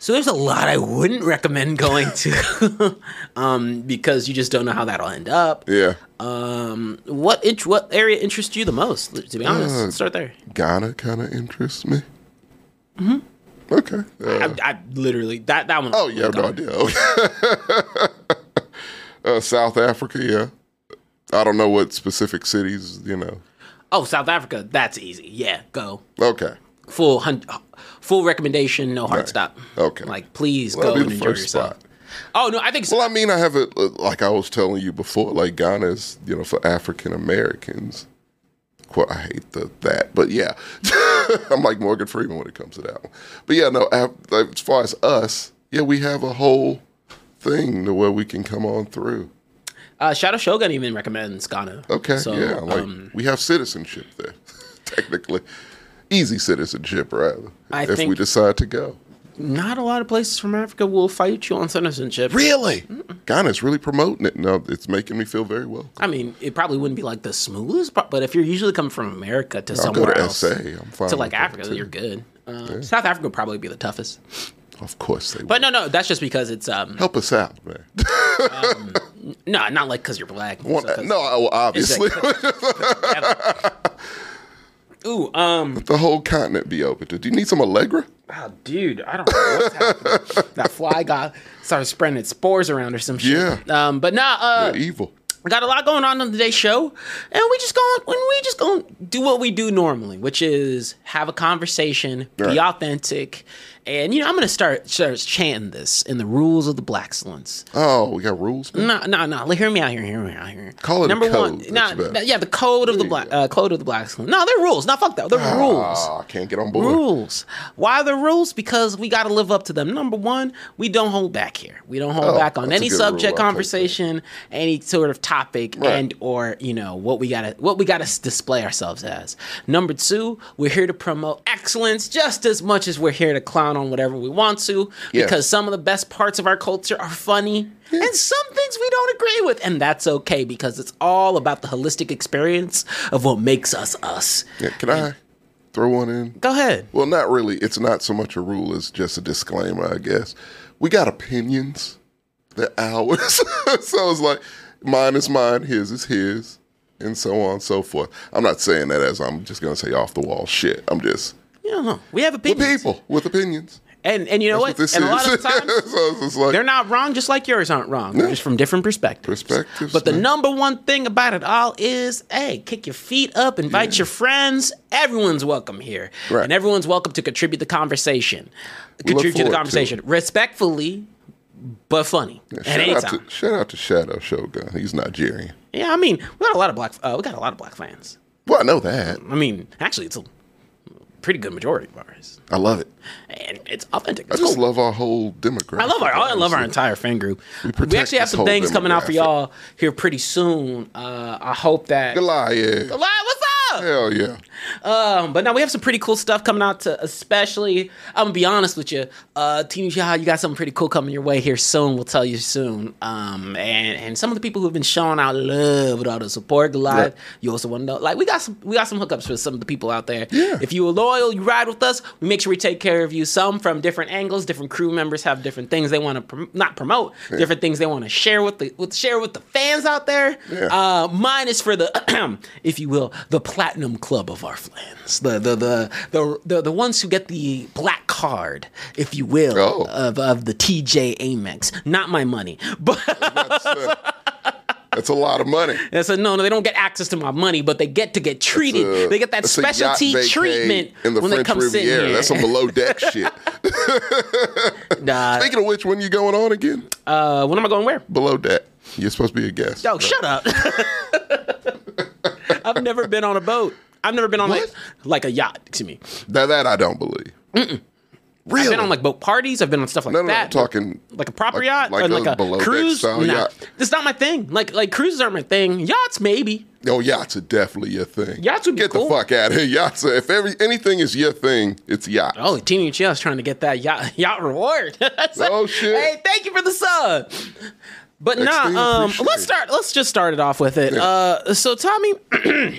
So there's a lot I wouldn't recommend going to, um, because you just don't know how that'll end up. Yeah, Um, what int- what area interests you the most? To be honest, Uh, start there. Ghana kind of interests me. Mm-hmm. Okay. Uh, I, I literally that that one. oh, you have no idea. Uh, South Africa, yeah. I don't know what specific cities, you know. Oh, South Africa. That's easy. Yeah, go. Okay. full hun- full recommendation, no hard Right. stop. Okay. Like please Well, go that'd and be the enjoy first yourself. spot. Oh no, I think so. Well, I mean, I have it like I was telling you before. Like Ghana is, you know, for African Americans. Quote, I hate the that, but yeah, I'm like Morgan Freeman when it comes to that one. But yeah, no. af- like, As far as us, yeah, we have a whole thing to where we can come on through. Uh, Shadow Shogun even recommends Ghana. Okay, So, yeah, like um, we have citizenship there, technically, easy citizenship rather. I if we decide to go. not a lot of places from Africa will fight you on citizenship. Really, Ghana's really promoting it. No, it's making me feel very well. I mean, it probably wouldn't be like the smoothest, but but if you're usually coming from America to I'll go somewhere to else, SA. I'm fine to like Africa, you're good. Uh, South Africa would probably be the toughest, Of course they. but will. no, no, that's just because it's um help us out, man. no, not like because you're black. One- So no, well, obviously, Ooh, um, the whole continent be open to. Do you need some Allegra? Oh, dude, I don't know what's happening. that fly got started spreading its spores around or some shit. Yeah. Um, but nah, uh, They're evil. we got a lot going on on today's show, and we just going when we just going do what we do normally, which is have a conversation, be authentic, and you know I'm gonna start start chanting this in the rules of the Blaxcellence. Oh, we got rules. No, no, no. Hear me out here. Hear me out here. Call it a number code, one. yeah, the code of the black uh, code of the Blaxcellence. No, they're rules. Not fuck that. They're rules Ah, I can't get on board. rules. Why the rules? Because we got to live up to them. Number one, we don't hold back here. We don't hold Oh, back on any subject. Conversation, any sort of topic, Right. and or you know what we gotta what we gotta display ourselves as. Number two, we're here to promote excellence just as much as we're here to clown on whatever we want to. Yes. Because some of the best parts of our culture are funny. And some things we don't agree with, and that's okay because it's all about the holistic experience of what makes us us. Yeah, can I throw one in? Go ahead. Well, not really. It's not so much a rule as just a disclaimer, I guess. We got opinions. They're ours. so it's like mine is mine, his is his, and so on and so forth. I'm not saying that as I'm just gonna say off the wall shit. I'm just You don't know. We have with opinions. people with opinions. And and you know That's what? this And a lot of times so like they're not wrong, just like yours aren't wrong. They're just from different perspectives. Perspectives, But the man. number one thing about it all is, hey, kick your feet up, invite your friends. Everyone's welcome here, Right. and everyone's welcome to contribute the conversation. Contribute to the forward to conversation respectfully, but funny at shout any out, time. to, shout out to Shadow Shogun. He's Nigerian. yeah, I mean, we got a lot of black. Uh, we got a lot of black fans. Well, I know that. I mean, actually, it's a pretty good majority of ours, I love it. and it's authentic. I just cool. love our whole demographic. I love our I love our entire fan group. We, protect actually have some things coming out for y'all here pretty soon. Uh, I hope that. Goliath. Goliath, what's up? Hell yeah. Um, but now we have some pretty cool stuff coming out. To especially, I'm gonna be honest with you, uh, Team you got something pretty cool coming your way here soon. We'll tell you soon. Um, and and some of the people who've been showing out love with all the support, Goliath, Right. you also want to know, like we got some we got some hookups for some of the people out there. Yeah. If you are loyal, you ride with us. We make sure we take care of you. Some from different angles, different crew members have different things they want to prom- not promote, different things they want to share with the with share with the fans out there. Yeah. Uh, mine is for the, if you will, the platinum club of our fans, the the the the the, the ones who get the black card, if you will, Oh. of of the TJ Amex. Not my money, but That's a lot of money. I said no, no, they don't get access to my money, but they get to get treated. A- they get that it's a yacht specialty treatment in the when French they come sit Riviera. here. That's some below deck shit. Nah, Speaking of which, when you going on again? uh, when am I going where? Below deck. You're supposed to be a guest. Yo, shut up. I've never been on a boat. I've never been on What? a, like a yacht. Excuse me. That, that I don't believe. I've Really? I've been on like boat parties. I've been on stuff like No, no, that. I'm talking like a proper like- yacht, like or like a below cruise. style Nah, yacht. it's not my thing. Like like cruises aren't my thing. Yachts maybe. Oh, yachts are definitely your thing. Yachts would be Get cool. the fuck out of here. Yachts are, if every anything is your thing, it's yacht. Oh, Team is trying to get that yacht yacht reward. Oh, shit. Hey, thank you for the sub. But Extreme nah, um, let's start. Let's just start it off with it. Yeah. Uh, so Tommy,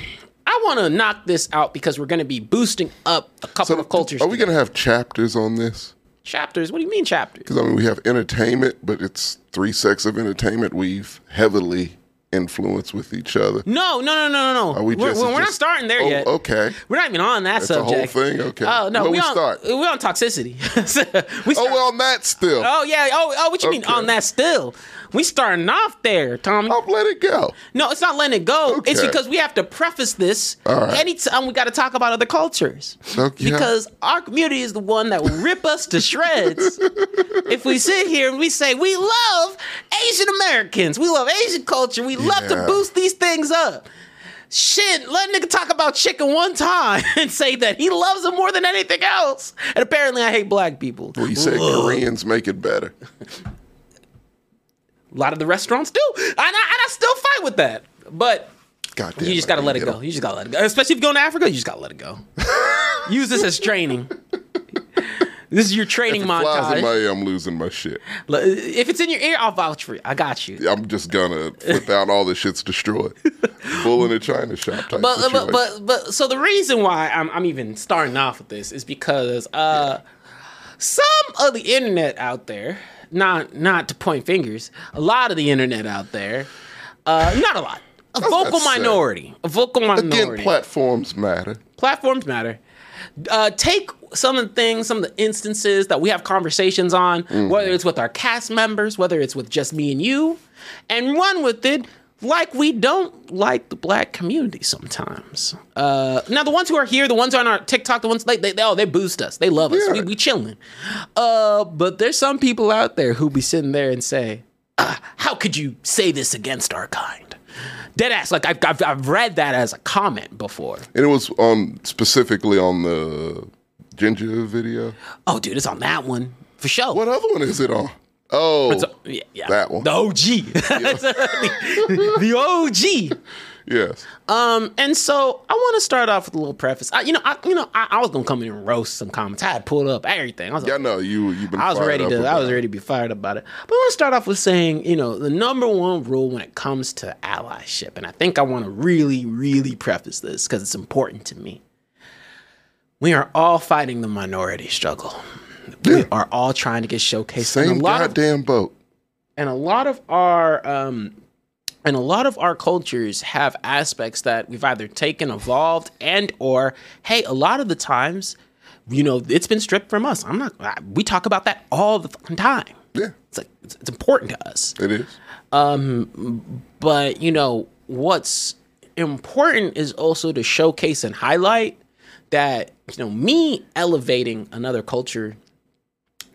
I want to knock this out because we're going to be boosting up a couple So, of cultures. are we going to have chapters on this? chapters? What do you mean chapters? Because I mean, we have entertainment, but it's three sects of entertainment we've heavily influenced with each other. No, no, no, no, no, no. Are we we're, just- we're not just- starting there Oh, yet. okay. We're not even on that That's a whole thing? Okay. Oh no, Where we, we on, start? We're on toxicity. we Oh, start, well, on that still. Oh yeah. Oh, oh. What do you mean on that? Still, we starting off there, Tommy. I'll let it go. No, it's not letting it go. It's because we have to preface this right. anytime we got to talk about other cultures. Okay. Because our community is the one that will rip us to shreds if we sit here and we say we love Asian Americans, we love Asian culture, we love to boost these things up. Shit, let a nigga talk about chicken one time and say that he loves it more than anything else. And apparently I hate black people. Well, you say Ugh. Koreans make it better. A lot of the restaurants do. And I, and I still fight with that. But God damn you just gotta let it go. You just gotta let it go. Especially if you're going to Africa, you just gotta let it go. Use this as training. This is your training If it flies in montage. my ear, I'm losing my shit. If it's in your ear, I'll vouch for you. I got you. I'm just gonna flip out. All the shit's destroyed. Bull in a china shop type But, but situation. but but so the reason why I'm I'm even starting off with this is because uh some of the internet out there, not not to point fingers, a lot of the internet out there, uh not a lot. A vocal minority. A vocal minority. Again, platforms matter. platforms matter. Uh, take some of the things, some of the instances that we have conversations on, whether it's with our cast members, whether it's with just me and you, and run with it like we don't like the black community sometimes. Uh, now, the ones who are here, the ones on our TikTok, the ones they, they, they oh they boost us, they love us, we, Yeah. we chilling. Uh, but there's some people out there who be sitting there and say, uh, "How could you say this against our kind?" Dead ass. Like I've, I've I've read that as a comment before. And it was on specifically on the ginger video. Oh, dude, it's on that one for sure. What other one is it on? Oh, a- yeah, yeah. that one. The OG. the, the OG. yes. Um, and so I want to start off with a little preface. I, you know, I, you know, I, I was gonna come in and roast some comments. I had pulled up everything. I was Yeah, like, know you. You've been. I was ready to. I was ready to be fired about it. But I want to start off with saying, you know, the number one rule when it comes to allyship, and I think I want to really, really preface this because it's important to me. We are all fighting the minority struggle. We are all trying to get showcased. And a Same lot of goddamn boat. and a lot of our um and a lot of our cultures have aspects that we've either taken evolved and or hey a lot of the times you know it's been stripped from us i'm not I- we talk about that all the fucking time Yeah, it's like it's, it's important to us it is. Um, but you know what's important is also to showcase and highlight that you know me elevating another culture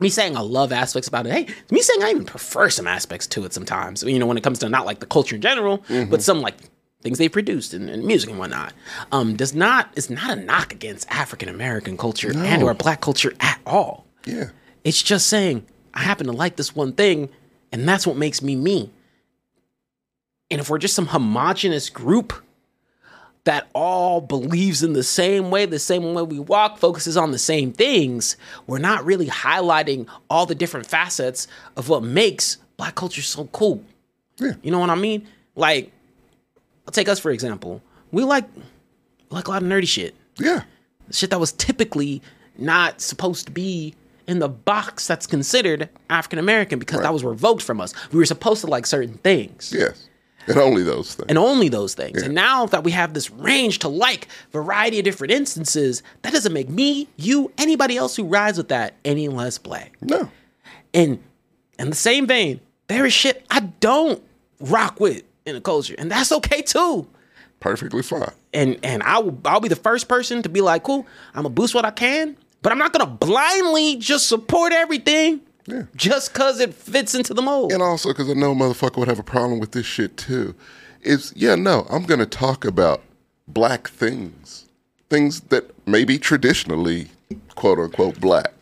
me saying I love aspects about it. Hey, me saying I even prefer some aspects to it sometimes. You know, when it comes to not like the culture in general, but some like things they produced and, and music and whatnot. Um, does not is not a knock against African American culture and or black culture at all. Yeah. It's just saying I happen to like this one thing, and that's what makes me me. And if we're just some homogenous group that all believes in the same way, the same way we walk, focuses on the same things, we're not really highlighting all the different facets of what makes black culture so cool. Yeah. You know what I mean? Like, I'll take us for example. We like we like a lot of nerdy shit. Yeah. Shit that was typically not supposed to be in the box that's considered African American because that was revoked from us. We were supposed to like certain things Yes. And only those things. and only those things. And now that we have this range to like variety of different instances, that doesn't make me, you, anybody else who rides with that any less black. no. And in the same vein, there is shit I don't rock with in the culture, and that's okay too. Perfectly fine. And and I will I'll be the first person to be like, cool, I'm gonna boost what I can, but I'm not gonna blindly just support everything Yeah. just cause it fits into the mold. And also because I know a motherfucker would have a problem with this shit too. Is yeah, no, I'm gonna talk about black things. Things that may be traditionally quote unquote black.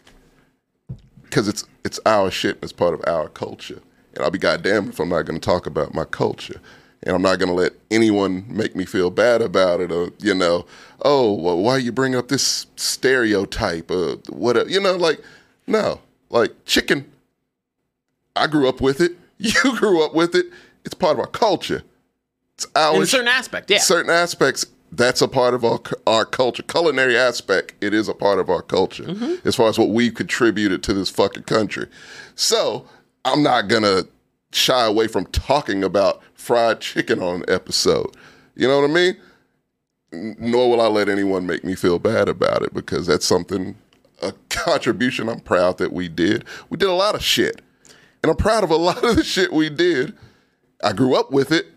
because it's it's our shit. It's part of our culture, and I'll be goddamn if I'm not going to talk about my culture, and I'm not going to let anyone make me feel bad about it, or you know, oh, well, why you bring up this stereotype, or what? You know, like no, like chicken. I grew up with it. You grew up with it. It's part of our culture. It's our In a certain aspect, yeah. certain aspects that's a part of our our culture culinary aspect it is a part of our culture Mm-hmm. as far as what we've contributed to this fucking country so i'm not gonna shy away from talking about fried chicken on an episode you know what i mean nor will i let anyone make me feel bad about it because that's something a contribution. I'm proud that we did. We did a lot of shit. And i'm proud of a lot of the shit we did. I grew up with it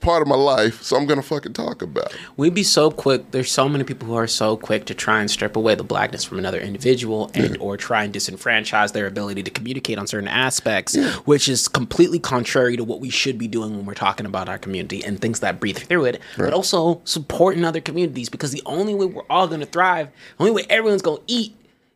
part of my life, so I'm gonna fucking talk about it. We'd be so quick. There's so many people who are so quick to try and strip away the blackness from another individual and or try and disenfranchise their ability to communicate on certain aspects, which is completely contrary to what we should be doing when we're talking about our community and things that breathe through it, but also supporting other communities because the only way we're all gonna thrive, the only way everyone's gonna eat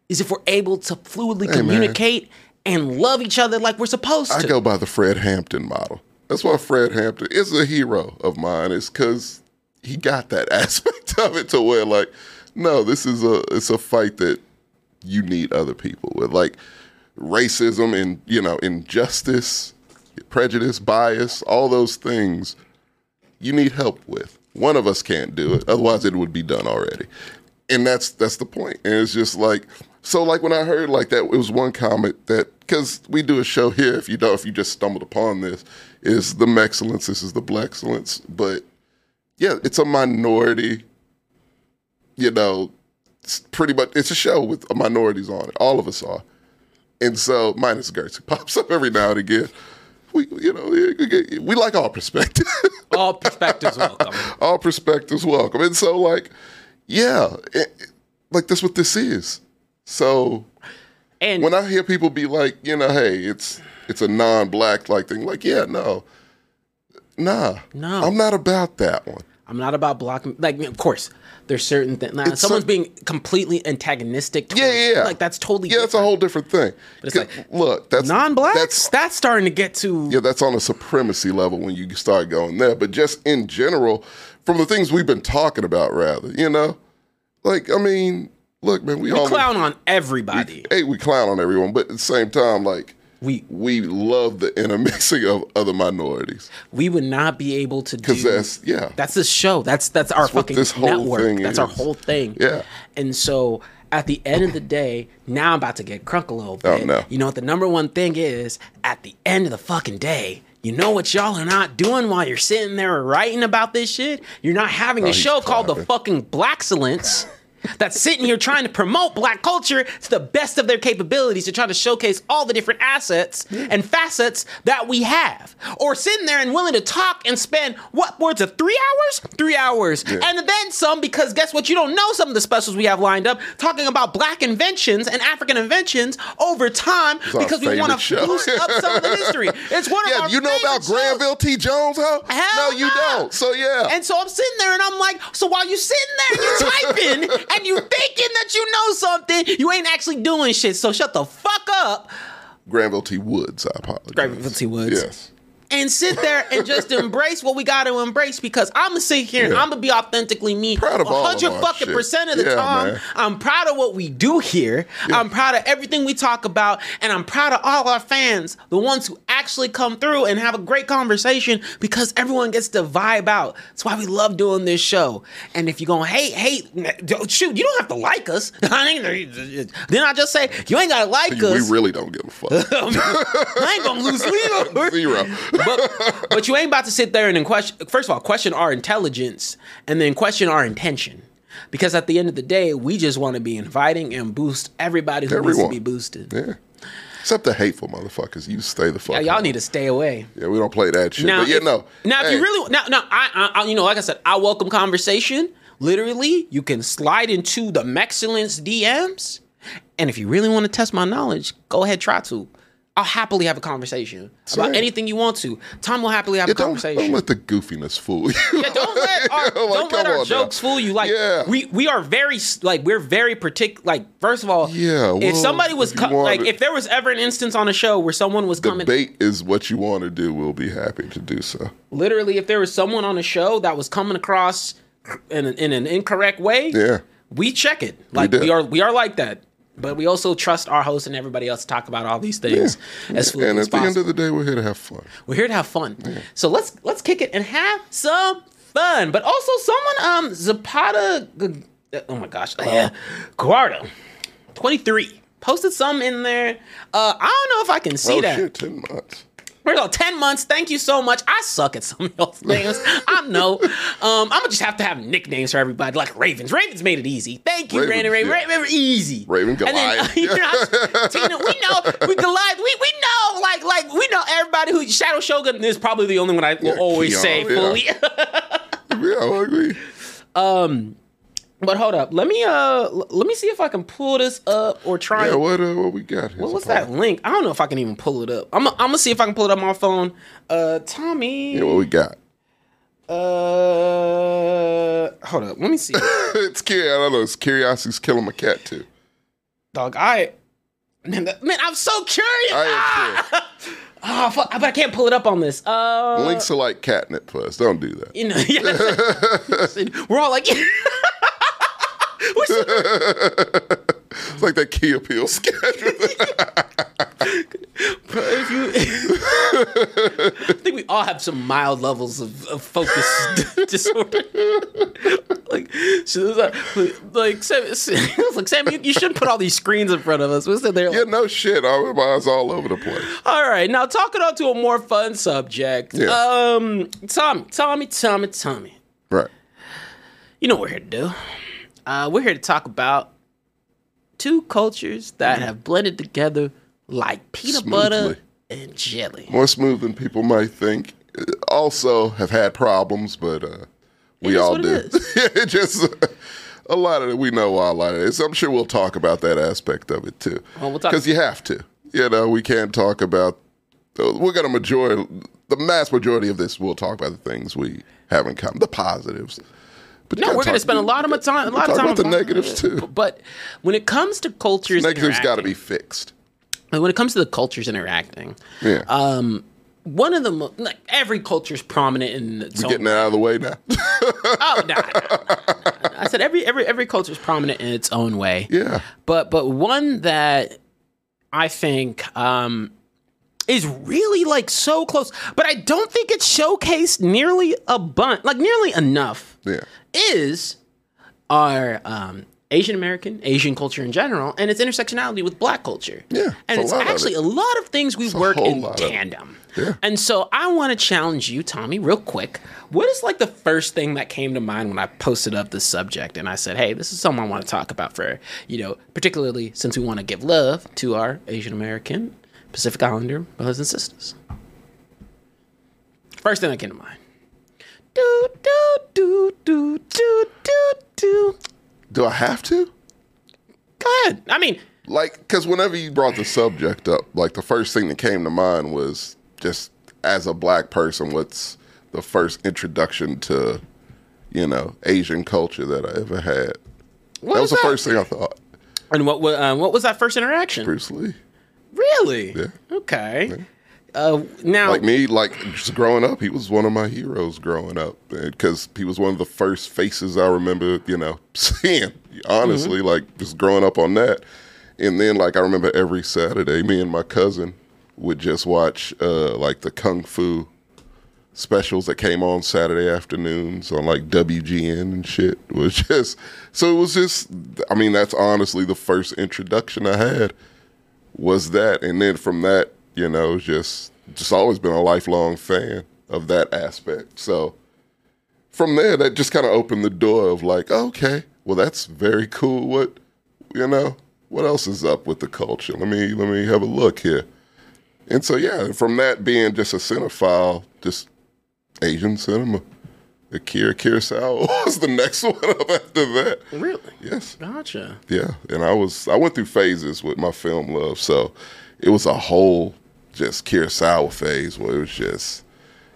is if we're able to fluidly man. communicate and love each other like we're supposed to. I go by the Fred Hampton model. That's why Fred Hampton is a hero of mine. Is because he got that aspect of it to where like, no, this is a it's a fight that you need other people with, like racism and you know injustice, prejudice, bias, all those things. You need help with. One of us can't do it, otherwise it would be done already. And that's that's the point. And it's just like so. Like when I heard like that, it was one comment that because we do a show here. If you don't, if you just stumbled upon this, is the excellence. This is the Blaxcellence. But yeah, it's a minority. You know, it's pretty much it's a show with minorities on it. All of us are, and so minus Gertz who pops up every now and again. We, you know, we- we like all perspectives. all perspectives welcome. all perspectives welcome. And so, like, yeah, it- like that's what this is. So And when I hear people be like, you know, hey, it's it's a non-black like thing, like, yeah, no, nah, No. I'm not about that one. I'm not about blocking. Like, of course, there's certain things. Nah, someone's some- being completely antagonistic. Towards, Yeah, yeah, yeah. Like that's totally Yeah, that's a whole different thing. But it's like, look, that's non-blacks. That's That's, starting to get to. yeah, that's on a supremacy level when you start going there. But just in general, from the things we've been talking about, rather, you know, like I mean, look, man, we, we all clown on everybody. hey, we clown on everyone, but at the same time, like We we love the intermixing of other minorities we would not be able to do. that's yeah, That's the show. That's that's our what fucking this whole network. thing That's our whole thing. Yeah. And so at the end of the day, now I'm about to get crunk a little oh, bit. Oh, no. You know what the number one thing is? At the end of the fucking day, you know what y'all are not doing while you're sitting there writing about this shit? You're not having a Oh, he's show called the fucking Blaxcellence. That's sitting here trying to promote black culture to the best of their capabilities to try to showcase all the different assets and facets that we have. Or sitting there and willing to talk and spend what words of three hours? Three hours. And then some, because guess what? You don't know some of the specials we have lined up talking about black inventions and African inventions over time our because we want to boost up some of the history. It's one of yeah. our You know about shows. Granville T. Jones, huh? Hell no, you nah. don't. So yeah, And so I'm sitting there and I'm like, so while you're sitting there and you're typing and you thinking that you know something, you ain't actually doing shit. So shut the fuck up Granville T. Woods. I apologize. Granville T. Woods. Yes. And sit there and just embrace what we got to embrace because I'm gonna sit here and Yeah. I'm gonna be authentically me Proud of all of 100 our fucking shit. percent of the Yeah, time. man. I'm proud of what we do here. I'm proud of everything we talk about, and I'm proud of all our fans, the ones who actually come through and have a great conversation because everyone gets to vibe out. That's why we love doing this show. And if you're gonna hate, hate, shoot, you don't have to like us. Then I just say you ain't gotta like We us. We really don't give a fuck. I ain't gonna lose sleep Zero. But but you ain't about to sit there and then question. First of all, question our intelligence, and then question our intention. Because at the end of the day, we just want to be inviting and boost everybody who needs Everyone. to be boosted. yeah. Except the hateful motherfuckers. You stay the fuck. Yeah, y'all need to stay away. Yeah, we don't play that shit. Now, but yeah, if, no. Now, if you really now, now, I, I, I, you know, like I said, I welcome conversation. Literally, you can slide into the Mexcellence DMs, and if you really want to test my knowledge, go ahead, try to. I'll happily have a conversation Same. about anything you want to. Tom will happily have Yeah, a don't, conversation. don't let the goofiness fool you. yeah, don't let our, Like, don't let our on now. jokes fool you. Like Yeah. we we are very like we're very particular. Like first of all, Yeah, if somebody was if co- like to- if there was ever an instance on a show where someone was coming, Debate is what you want to do. We'll be happy to do so. literally, if there was someone on a show that was coming across in an, in an incorrect way, Yeah. we check it. Like we, do. are we are like that. But we also trust our host and everybody else to talk about all these things as fluently and as possible. at the end of the day, we're here to have fun. We're here to have fun. So let's let's kick it and have some fun. But also someone um Zapata oh my gosh. Yeah. Guardo 23 posted some in there. Uh I don't know if I can see oh that. shit, ten months. We're going 10 months. Thank you so much. I suck at some of y'all's names. I know. Um, I'm gonna just have to have nicknames for everybody, like Ravens. Ravens made it easy. Thank you, Brandon Raven. yeah. Raven, easy. Raven And then, Goliath. you know, Tina, we know we Goliath. We we know like like we know everybody who Shadow Shogun is probably the only one I will Yeah, always Keon, say yeah. fully. Yeah, I agree. but hold up, let me uh let me see if I can pull this up or try. Yeah, what uh, what we got here? What was that link? I don't know if I can even pull it up. I'm I'm gonna see if I can pull it up on my phone. Uh, Tommy. Yeah, what we got? Uh, hold up. Let me see. it's curious. I don't know. It's curiosity's killing my cat too. Dog, I man, man, I'm so curious. I am ah! Ah, fuck, but I can't pull it up on this. Uh, Links are like catnip plus. Don't do that. you know, yeah. we're all like, It's like that Key & Peele sketch. if you, I think we all have some mild levels of, of focus disorder. like, so like, like, Sam, like Sam, you, you shouldn't put all these screens in front of us. We're sitting there. Like, yeah, no shit. My eyes all over the place. All right, now talking on to a more fun subject. Yeah. Um, Tommy, Tommy, Tommy, Tommy. Right. You know what we're here to do. Uh, we're here to talk about two cultures that have blended together like peanut butter and jelly. More smooth than people might think. Also have had problems, but uh, we all do. it just a lot of it. We know why a lot of it is. I'm sure we'll talk about that aspect of it too. Well, we'll talk- Because you have to. You know, we can't talk about. We're gonna majority. The mass majority of this, we'll talk about the things we have in common, the positives. But No, we're going to spend a lot of my time. A lot of time about the negatives too. But when it comes to cultures, the Negatives got to be fixed. when it comes to the cultures interacting, Yeah. um, one of the mo- like every culture is prominent in its we own getting that out of the way now. Oh, nah, nah, nah. I said every every every culture is prominent in its own way. yeah. But but one that I think um is really like so close, but I don't think it's showcased nearly a bunch, like nearly enough. Yeah. Is our um Asian American, Asian culture in general, and its intersectionality with black culture. Yeah, And it's it's actually it. a lot of things we a work in lot of it. tandem. Yeah. And so I want to challenge you, Tommy, real quick. What is like the first thing that came to mind when I posted up this subject and I said, hey, this is something I want to talk about for, you know, particularly since we want to give love to our Asian American, Pacific Islander brothers and sisters. First thing that came to mind. Do, do, do, do, do, do, do. Do I have to? Go ahead. I mean, like because whenever you brought the subject up like the first thing that came to mind was just as a black person what's the first introduction to you know asian culture that i ever had what that is was the first thing i thought And what, uh, what was that first interaction? bruce lee Really? Yeah. Okay. Uh, now, like me like just growing up he was one of my heroes growing up because he was one of the first faces i remember you know seeing honestly Mm-hmm. like just growing up on that. And then like i remember every saturday me and my cousin would just watch uh like the kung fu specials that came on saturday afternoons on like wgn and shit. It was just so it was just i mean that's honestly the first introduction i had was that. And then from that you know just just always been a lifelong fan of that aspect. So from there that just kind of opened the door of like okay well that's very cool. What you know what else is up with the culture? Let me let me have a look here. And so yeah from that being just a cinephile just asian cinema akira kurosawa was the next one up after that. Really? yes. Gotcha. yeah, and I was I went through phases with my film love, so it was a whole just Kurosawa phase where it was just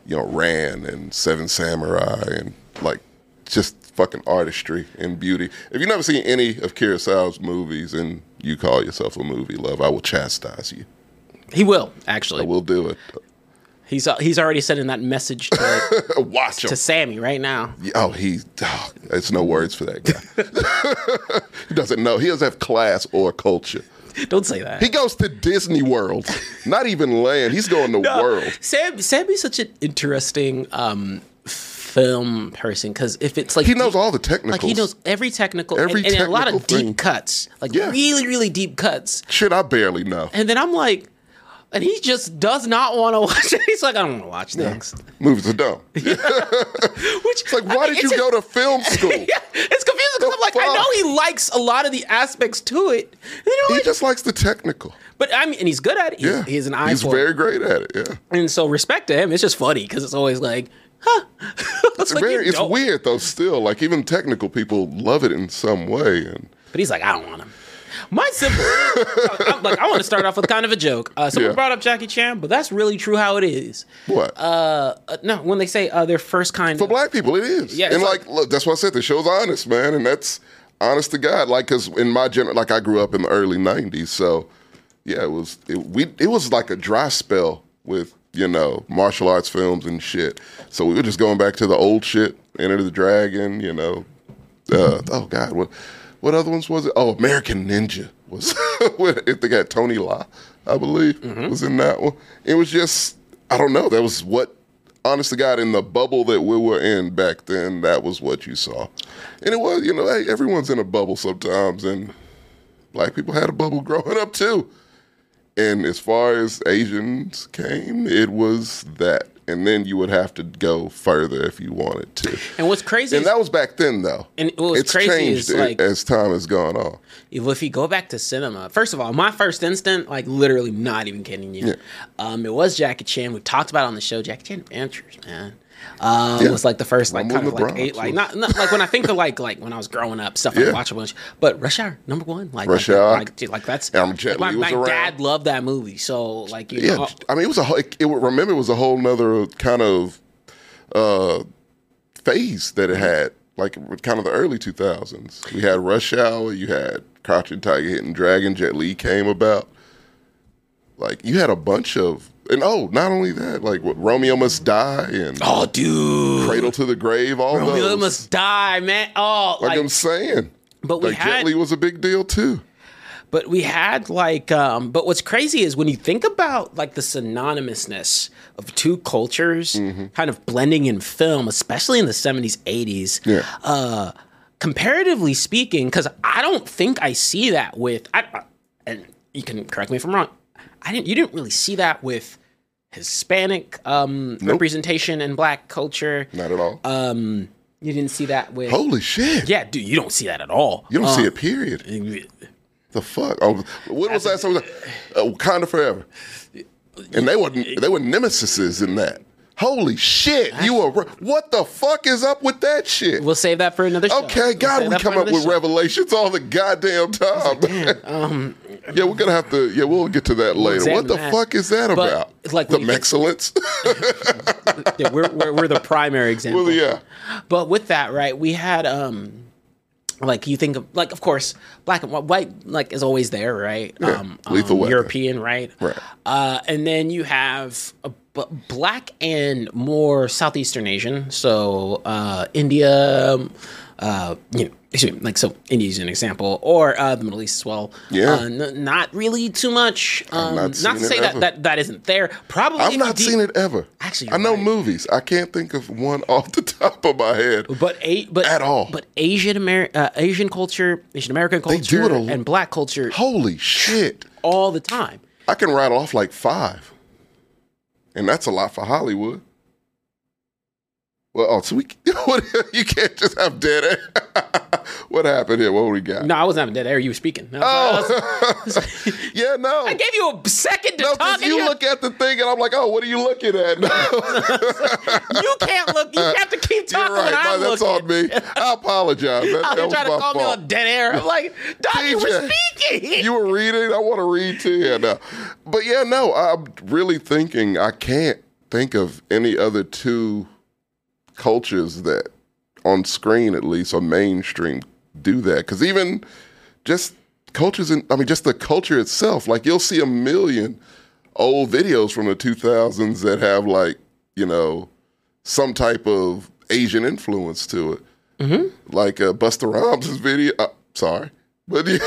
you know Ran and Seven Samurai and like just fucking artistry and beauty. If you've never seen any of Kurosawa's movies and you call yourself a movie love, I will chastise you. He will actually. I will do it. He's uh, he's already sending that message to, Watch him. to Sammy right now. Oh, he. Oh, there's no words for that guy. he doesn't know. He doesn't have class or culture. Don't say that. He goes to Disney World, not even land. He's going to No, world. Sam Sammy's such an interesting um, film person because if it's like He knows all the technical, like he knows every technical Every and, and a lot of technical deep cuts, like Yeah. really really deep cuts. Shit, I barely know. And then I'm like, and he just does not want to watch it. He's like, I don't want to watch things. Movies are dumb. Which It's like, why did you go to film school? yeah, it's confusing because I'm like, I know he likes a lot of the aspects to it. You're He like, just likes the technical. but I mean, and he's good at it. He's, Yeah, he's an eye He's very it. great at it. Yeah, And so respect to him. It's just funny because it's always like, huh? it's it's like, very. It's weird though. Still, like even technical people love it in some way. And But he's like, I don't want him. My simple, I'm, like, I want to start off with kind of a joke. Uh, someone Yeah. brought up Jackie Chan, but that's really true how it is. what Uh, no, when they say uh, their first kind for of, black people, it is. Yeah, and like, like- look, that's why I said the show's honest, man, and that's honest to God. Like, cause in my gener, like I grew up in the early '90s, so yeah, it was it, we it was like a dry spell with you know martial arts films and shit. So we were just going back to the old shit, Enter the Dragon, you know. Uh, oh God, what what other ones was it? Oh, American Ninja was. if they got Tony La, I believe mm-hmm. was in that one. It was just I don't know. That was what honest to God, in the bubble that we were in back then, that was what you saw. And it was, you know, hey, everyone's in a bubble sometimes, and black people had a bubble growing up too. And as far as Asians came, it was that. And then you would have to go further if you wanted to. and what's crazy And is, that was back then, though. And what was it's crazy changed is, like- as time has gone on. if you go back to cinema, first of all, my first instant, like literally not even kidding you, Yeah. um, it was Jackie Chan. We talked about it on the show, Jackie Chan Adventures, man. Um, Yeah. was like the first, like Rumble kind of like, eight, like not, not like when I think of like like when I was growing up, stuff Yeah. I watch a bunch. But Rush Hour, number one, like Rush like, Hour. like, dude, like that's Um, like, Li my, my dad loved that movie, so like you Yeah, know, I mean, it was a whole. It, it, remember, it was a whole nother kind of uh, phase that it had. Like kind of the early two thousands, we had Rush Hour. You had Crouching Tiger, Hidden Dragon. Jet Li came about. Like you had a bunch of, and oh, not only that, like what, Romeo Must Die and oh dude, Cradle to the Grave. All Romeo those. must die, man. Oh, like, like, I'm saying, but we like had Jet Li was a big deal too. But we had like, um, but what's crazy is when you think about like the synonymousness of two cultures Mm-hmm. kind of blending in film, especially in the 70s, 80s. Yeah. Uh, comparatively speaking, because I don't think I see that with, I, I- and you can correct me if I'm wrong. I didn't. You didn't really see that with Hispanic um, Nope. representation in Black culture. Not at all. Um, you didn't see that with. Holy shit! Yeah, dude, you don't see that at all. You don't Uh, see it. Period. The fuck? Oh, what was that? song? Uh, Wakanda Forever. And they were they were nemesises in that. Holy shit! You were what the fuck is up with that shit? We'll save that for another show. Okay, We'll God, we come up with show. revelations all the goddamn time. Um, yeah, we're gonna have to. Yeah, we'll get to that later. What the that. fuck is that But, about? like, the when you get- excellence. yeah, we're, we're, we're the primary example. well, yeah. But with that, right, we had um like you think of like of course black and white, white like is always there, right? Yeah, Um, lethal um. European, right? Right. Uh, and then you have a, b- black and more southeastern Asian, so uh, India, um, uh, you know, excuse me, like so India is an example, or uh, the Middle East as well. Yeah. uh, n- not really too much. Um, not not, to say that, that that isn't there. Probably I've not seen it ever. Actually, I know right. movies. I can't think of one off the top of my head. But a, but At all. But Asian Amer- uh, Asian culture, Asian American They do culture, and Black culture Holy shit! all the time. I can rattle off like five, and that's a lot for Hollywood. Well, oh, so we you can't just have dead air. what happened here? What we got? No, I wasn't having dead air. You were speaking. No, Oh, yeah, no. I gave you a second to no, talk. you look at the thing and I'm like, oh, what are you looking at? No. you can't look. You have to keep You're talking right. when man, I'm that's looking. on me. I apologize. That, oh, Out that was trying to call me fault. on dead air. I'm like, Doc, you were speaking. You were reading. I want to read to you now. But yeah, no, I'm really thinking I can't think of any other two cultures that on screen at least or mainstream do that. Because even just cultures in I mean just the culture itself, like you'll see a million old videos from the 2000s that have like, you know, some type of Asian influence to it. Mm-hmm. Like uh, Busta Rhymes' video. Uh, sorry. But yeah.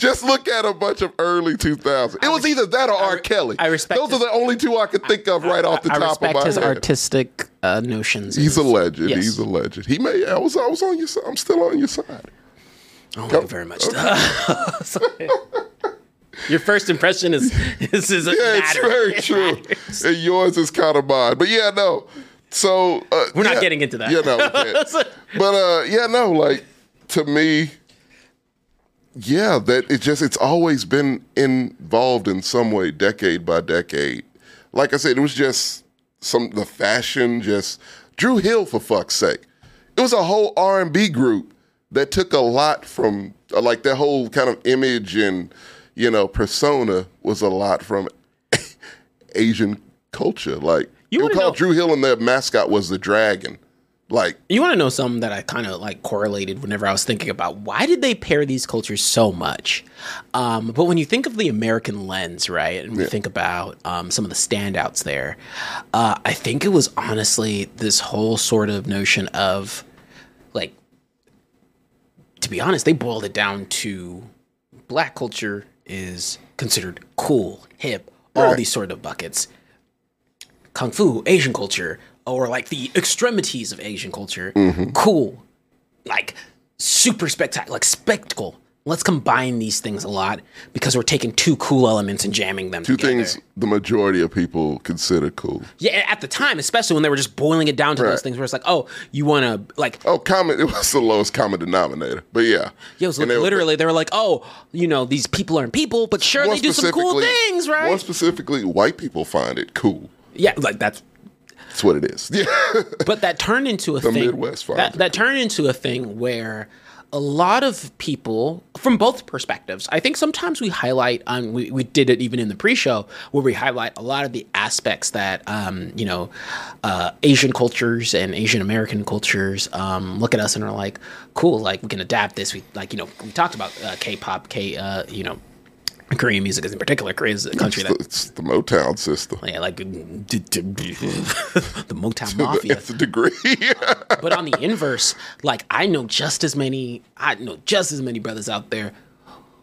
Just look at a bunch of early 2000s. It was either that or R. Kelly. I respect Those are the only two I could think of right off the I top of respect my his artistic uh, notions. He's a legend. Yes. He's a legend. He may. I was. I was on your. side. I'm still on your side. Oh, thank you very much. Sorry. Your first impression is is, is Yeah, it's very true. And yours is kind of mine. But yeah, no. So uh, We're not yeah. getting into that. Yeah, no. we can't. but uh, yeah, no. Like to me, yeah, that it just it's always been involved in some way, decade by decade. Like I said, it was just some the fashion. Just Dru Hill for fuck's sake. It was a whole R and B group that took a lot from like that whole kind of image and you know persona was a lot from Asian culture. Like You call Dru Hill and their mascot was the dragon. Like You want to know something that I kind of like correlated whenever I was thinking about why did they pair these cultures so much? Um, but when you think of the American lens, right, and we Yeah. think about um, some of the standouts there, uh, I think it was honestly this whole sort of notion of like, to be honest, they boiled it down to black culture is considered cool, hip, all Right. these sort of buckets kung fu, Asian culture, or like the extremities of Asian culture, Mm-hmm. cool, like super spectacular, like spectacle. Let's combine these things a lot because we're taking two cool elements and jamming them two together. things the majority of people consider cool. Yeah, at the time, especially when they were just boiling it down to those Right. things where it's like, oh, you want to like Oh, common. It was the lowest common denominator. But yeah, Yeah, it was And they- literally they were like, oh, you know, these people aren't people, but sure they do some cool things, right? More specifically, white people find it cool. yeah, like that's That's what it is. Yeah. but that turned into a The thing. Midwest that that turned into a thing where a lot of people from both perspectives. I think sometimes we highlight on we, we did it even in the pre-show where we highlight a lot of the aspects that um, you know uh, Asian cultures and Asian American cultures um, look at us and are like, cool, like we can adapt this. We like you know we talked about uh, K-pop, K uh, you know. Korean music is in particular. Korea is a country it's, that the, it's the Motown system. Oh, yeah, like the Motown Mafia. That's a degree. but on the inverse, like I know just as many, I know just as many brothers out there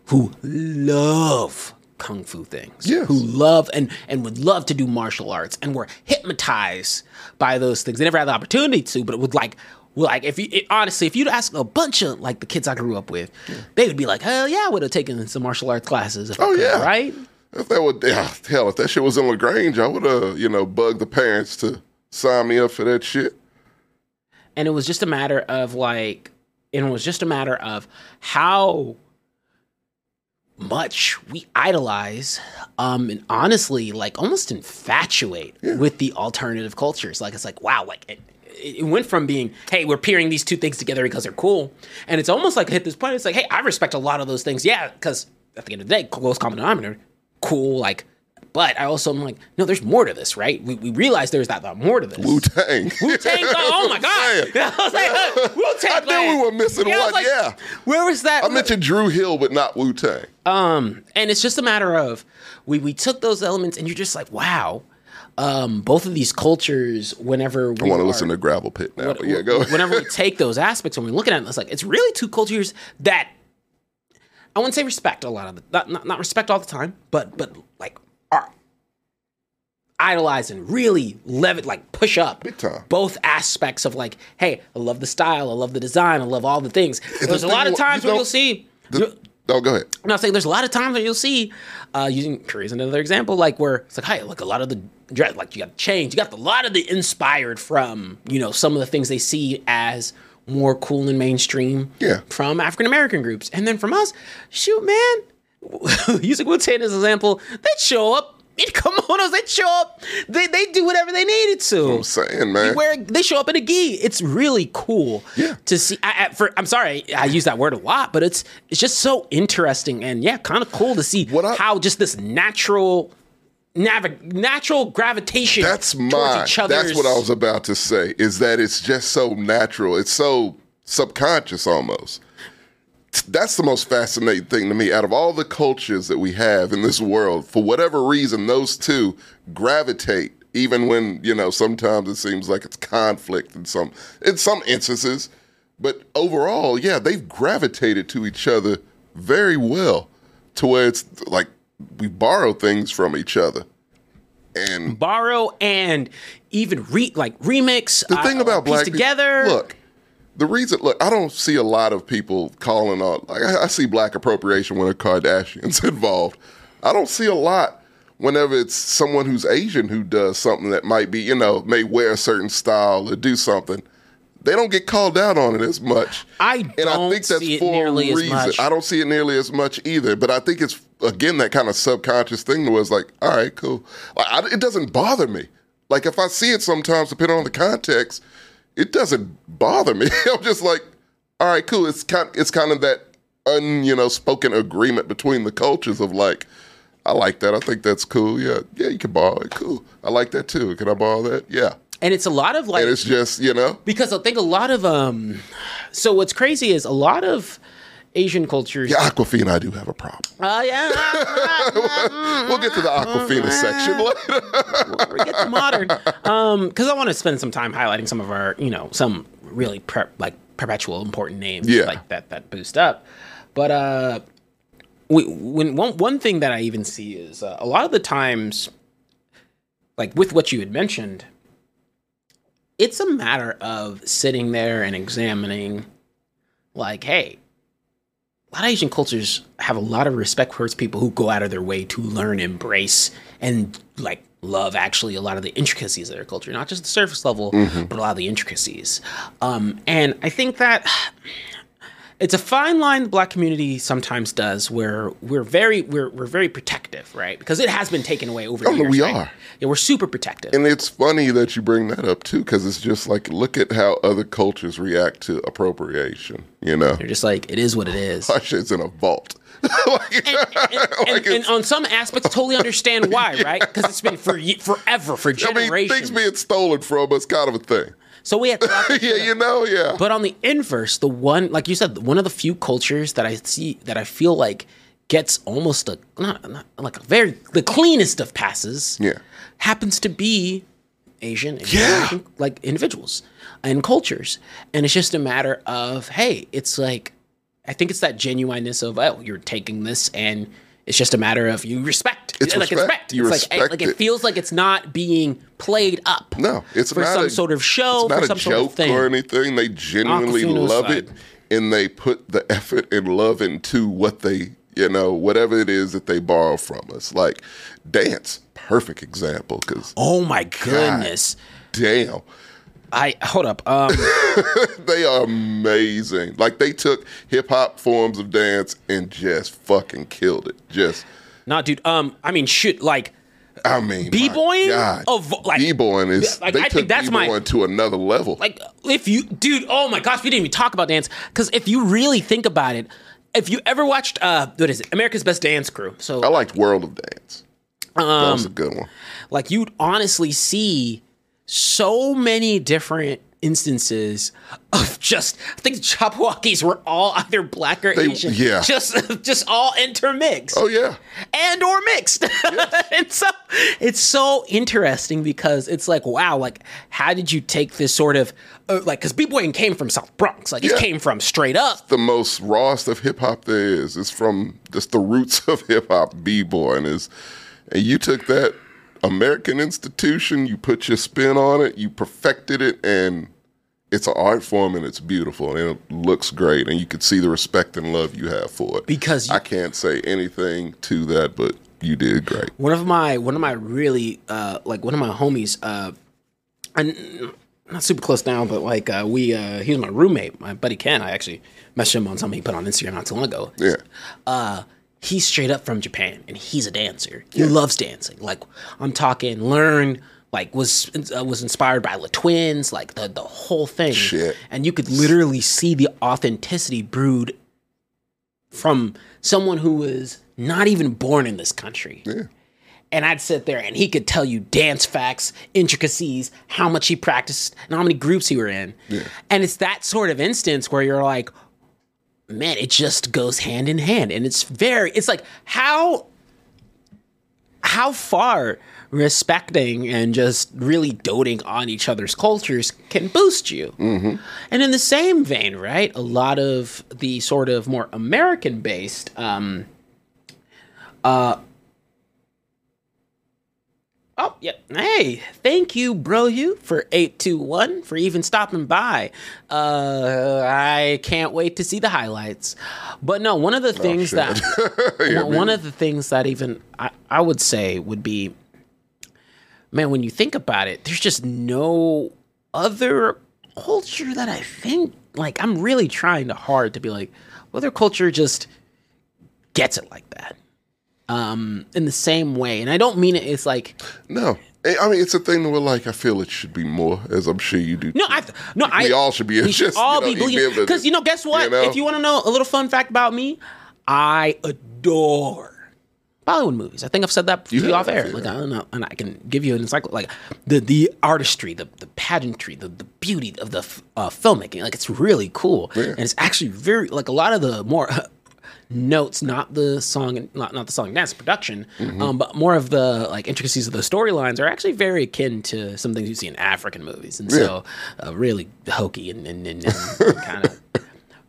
who love kung fu things. Yes. Who love and and would love to do martial arts and were hypnotized by those things. They never had the opportunity to, but it would like like if you it, honestly, if you'd ask a bunch of like the kids I grew up with, they would be like, hell yeah, I would have taken some martial arts classes. Oh, could, yeah. right? if that would, yeah, hell, if that shit was in Lagrange, I would have, you know, bugged the parents to sign me up for that shit. and it was just a matter of like and it was just a matter of how much we idolize um and honestly like almost infatuate with the alternative cultures like it's like wow like it, it went from being hey we're pairing these two things together because they're cool and it's almost like hit this point it's like hey i respect a lot of those things yeah because at the end of the day close common denominator cool like but I also am like, no, there's more to this, right? We, we realize there's that, that more to this. Wu Tang. Wu Tang. Oh my god! I was like, Wu Tang. I knew we were missing was one. like, yeah, Where was that? I mentioned Dru Hill, but not Wu Tang. Um, and it's just a matter of we we took those elements, and you're just like, wow. Um, both of these cultures, whenever we I want to listen to Gravel Pit now. when- yeah, go. whenever we take those aspects and we're looking at it, it's like it's really two cultures that I wouldn't say respect a lot of the not not, not respect all the time, but but like are idolize and really lev it like push up both aspects of like, hey, I love the style, I love the design, I love all the things. There's a thing lot of times you where you'll see. The- oh, go ahead. I'm not saying there's a lot of times where you'll see, uh, using Korea as another example, like where it's like, hey, like a lot of the dress like you got the chains. You got a lot of the inspired from you know some of the things they see as more cool and mainstream. Yeah. From African American groups, and then from us, shoot, man. Using Wu Tang as an example, they'd show up in kimonos. They'd show up. They they do whatever they needed to. I'm saying, man. They wear they show up in a gi. It's really cool Yeah. to see. I, I, for I'm sorry, I use that word a lot, but it's it's just so interesting and yeah, kind of cool to see What I- how just this natural. Navi- natural gravitation. That's each That's what I was about to say. Is that it's just so natural. It's so subconscious almost. That's the most fascinating thing to me. Out of all the cultures that we have in this world, for whatever reason, those two gravitate. Even when you know, sometimes it seems like it's conflict in some in some instances, but overall, yeah, they've gravitated to each other very well, to where it's like we borrow things from each other. And borrow and even re like remix. the thing uh, about piece black people- together. look, the reason, look, I don't see a lot of people calling on. Like, I, I see black appropriation when a Kardashians involved. I don't see a lot whenever it's someone who's Asian who does something that might be, you know, may wear a certain style or do something. They don't get called out on it as much. I do and I don't think that's see it for nearly a as reason. much. I don't see it nearly as much either. But I think it's again that kind of subconscious thing was like, all right, cool. Like, I, it doesn't bother me. Like if I see it sometimes, depending on the context, it doesn't bother me. I'm just like, all right, cool. It's kind, it's kind of that un, you know, spoken agreement between the cultures of like, I like that. I think that's cool. Yeah, yeah, you can borrow it. Cool. I like that too. Can I borrow that? Yeah. And it's a lot of like And it's just, you know, because I think a lot of um. So what's crazy is a lot of Asian cultures. yeah, Awkwafina, I do have a problem. Oh yeah. We'll get to the Awkwafina section later. we get to modern. Um, because I want to spend some time highlighting some of our, you know, some really like perpetual important names, Yeah. like that that boost up. But uh, we, when one one thing that I even see is uh, a lot of the times, like with what you had mentioned, it's a matter of sitting there and examining, like, hey. A lot of Asian cultures have a lot of respect towards people who go out of their way to learn, embrace, and like love actually a lot of the intricacies of their culture, not just the surface level, but a lot of the intricacies. Um, and I think that it's a fine line the black community sometimes does where we're very we're, we're very protective, right? Because it has been taken away over the Oh, years. we right? are. Yeah, we're super protective And it's funny that you bring that up too, because it's just like look at how other cultures react to appropriation. You know, They're just like it is what it is. shit's in a vault. Like- and, like and it's- on some aspects, totally understand why, right? Because it's been for forever, for generations. I mean, things being stolen from us, kind of a thing. So we have to lock that yeah, you know, yeah. But on the inverse, the one, like you said, one of the few cultures that I see that I feel like gets almost a not, not like a very the cleanest of passes. Yeah. happens to be Asian, and Yeah. American, like individuals and cultures, and it's just a matter of hey, it's like I think it's that genuineness of oh, you're taking this and. It's just a matter of you respect. It's like respect. You it's like, respect like it it. feels like it's not being played up. No, it's for not some a- sort of show, It's not for a some joke sort of thing. or anything. They genuinely love side. it, and they put the effort and love into what they, you know, whatever it is that they borrow from us. Like dance, perfect example. Because Oh my goodness. damn, I hold up. Um, they are amazing. Like they took hip hop forms of dance and just fucking killed it. Just, nah, dude. Um, I mean, shoot, like I mean, B-boying of, like- b-boying is like, they I took think that's my- b-boying to another level. like if you dude oh my gosh we didn't even talk about dance because if you really think about it if you ever watched uh what is it america's best dance crew so I liked World of Dance. that Um, was a good one. like you'd honestly see so many different instances of just I think the Jabbawockeez were all either black or They- Asian. yeah. Just just all intermixed. Oh yeah. and or mixed. and so it's so interesting because it's like, wow, like how did you take this sort of uh, like because b-boying came from South Bronx, like it came from straight up. the most rawest of hip hop there is. It's from just the roots of hip hop, b boy, and is, and you took that American institution, you put your spin on it, you perfected it, and it's an art form and it's beautiful and it looks great, and you can see the respect and love you have for it. Because you- I can't say anything to that, but you did great. one of my one of my really uh like one of my homies uh and not super close now but like uh we uh he was my roommate my buddy ken i actually messaged him on something he put on instagram not too long ago Yeah. uh he's straight up from japan and he's a dancer he loves dancing like i'm talking learn like was uh, was inspired by the twins like the the whole thing Shit. and you could literally see the authenticity brewed from someone who was not even born in this country Yeah. and I'd sit there and he could tell you dance facts, intricacies, how much he practiced, and how many groups he were in. Yeah. And it's that sort of instance where you're like, man, it just goes hand in hand. And it's very, it's like how how far respecting and just really doting on each other's cultures can boost you. And in the same vein, right, a lot of the sort of more American based um, Oh, yeah. Hey, thank you, bro, you for 821 for even stopping by. Uh, I can't wait to see the highlights. But no, one of the things that Yeah, one, one of the things that even I, I would say would be man, when you think about it, there's just no other culture that I think like I'm really trying to hard to be like, well, their culture just gets it like that. Um, in the same way, and I don't mean it. It's like No. I mean, it's a thing where, like, I feel it should be more, as I'm sure you do. No, too. I no, I We all should be We should just, all you know, be be believing able to- because you know, guess what? you know? If you want to know a little fun fact about me, I adore Bollywood movies. I think I've said that to You off air. yeah. Like I don't know, and I can give you an encycl like the the artistry, the the pageantry, the the beauty of the uh, filmmaking. Like it's really cool, and it's actually very like a lot of the more. notes not the song and not, not the song and dance production Mm-hmm. um, but more of the like intricacies of the storylines are actually very akin to some things you see in african movies and so uh, really hokey and, and, and, and kind of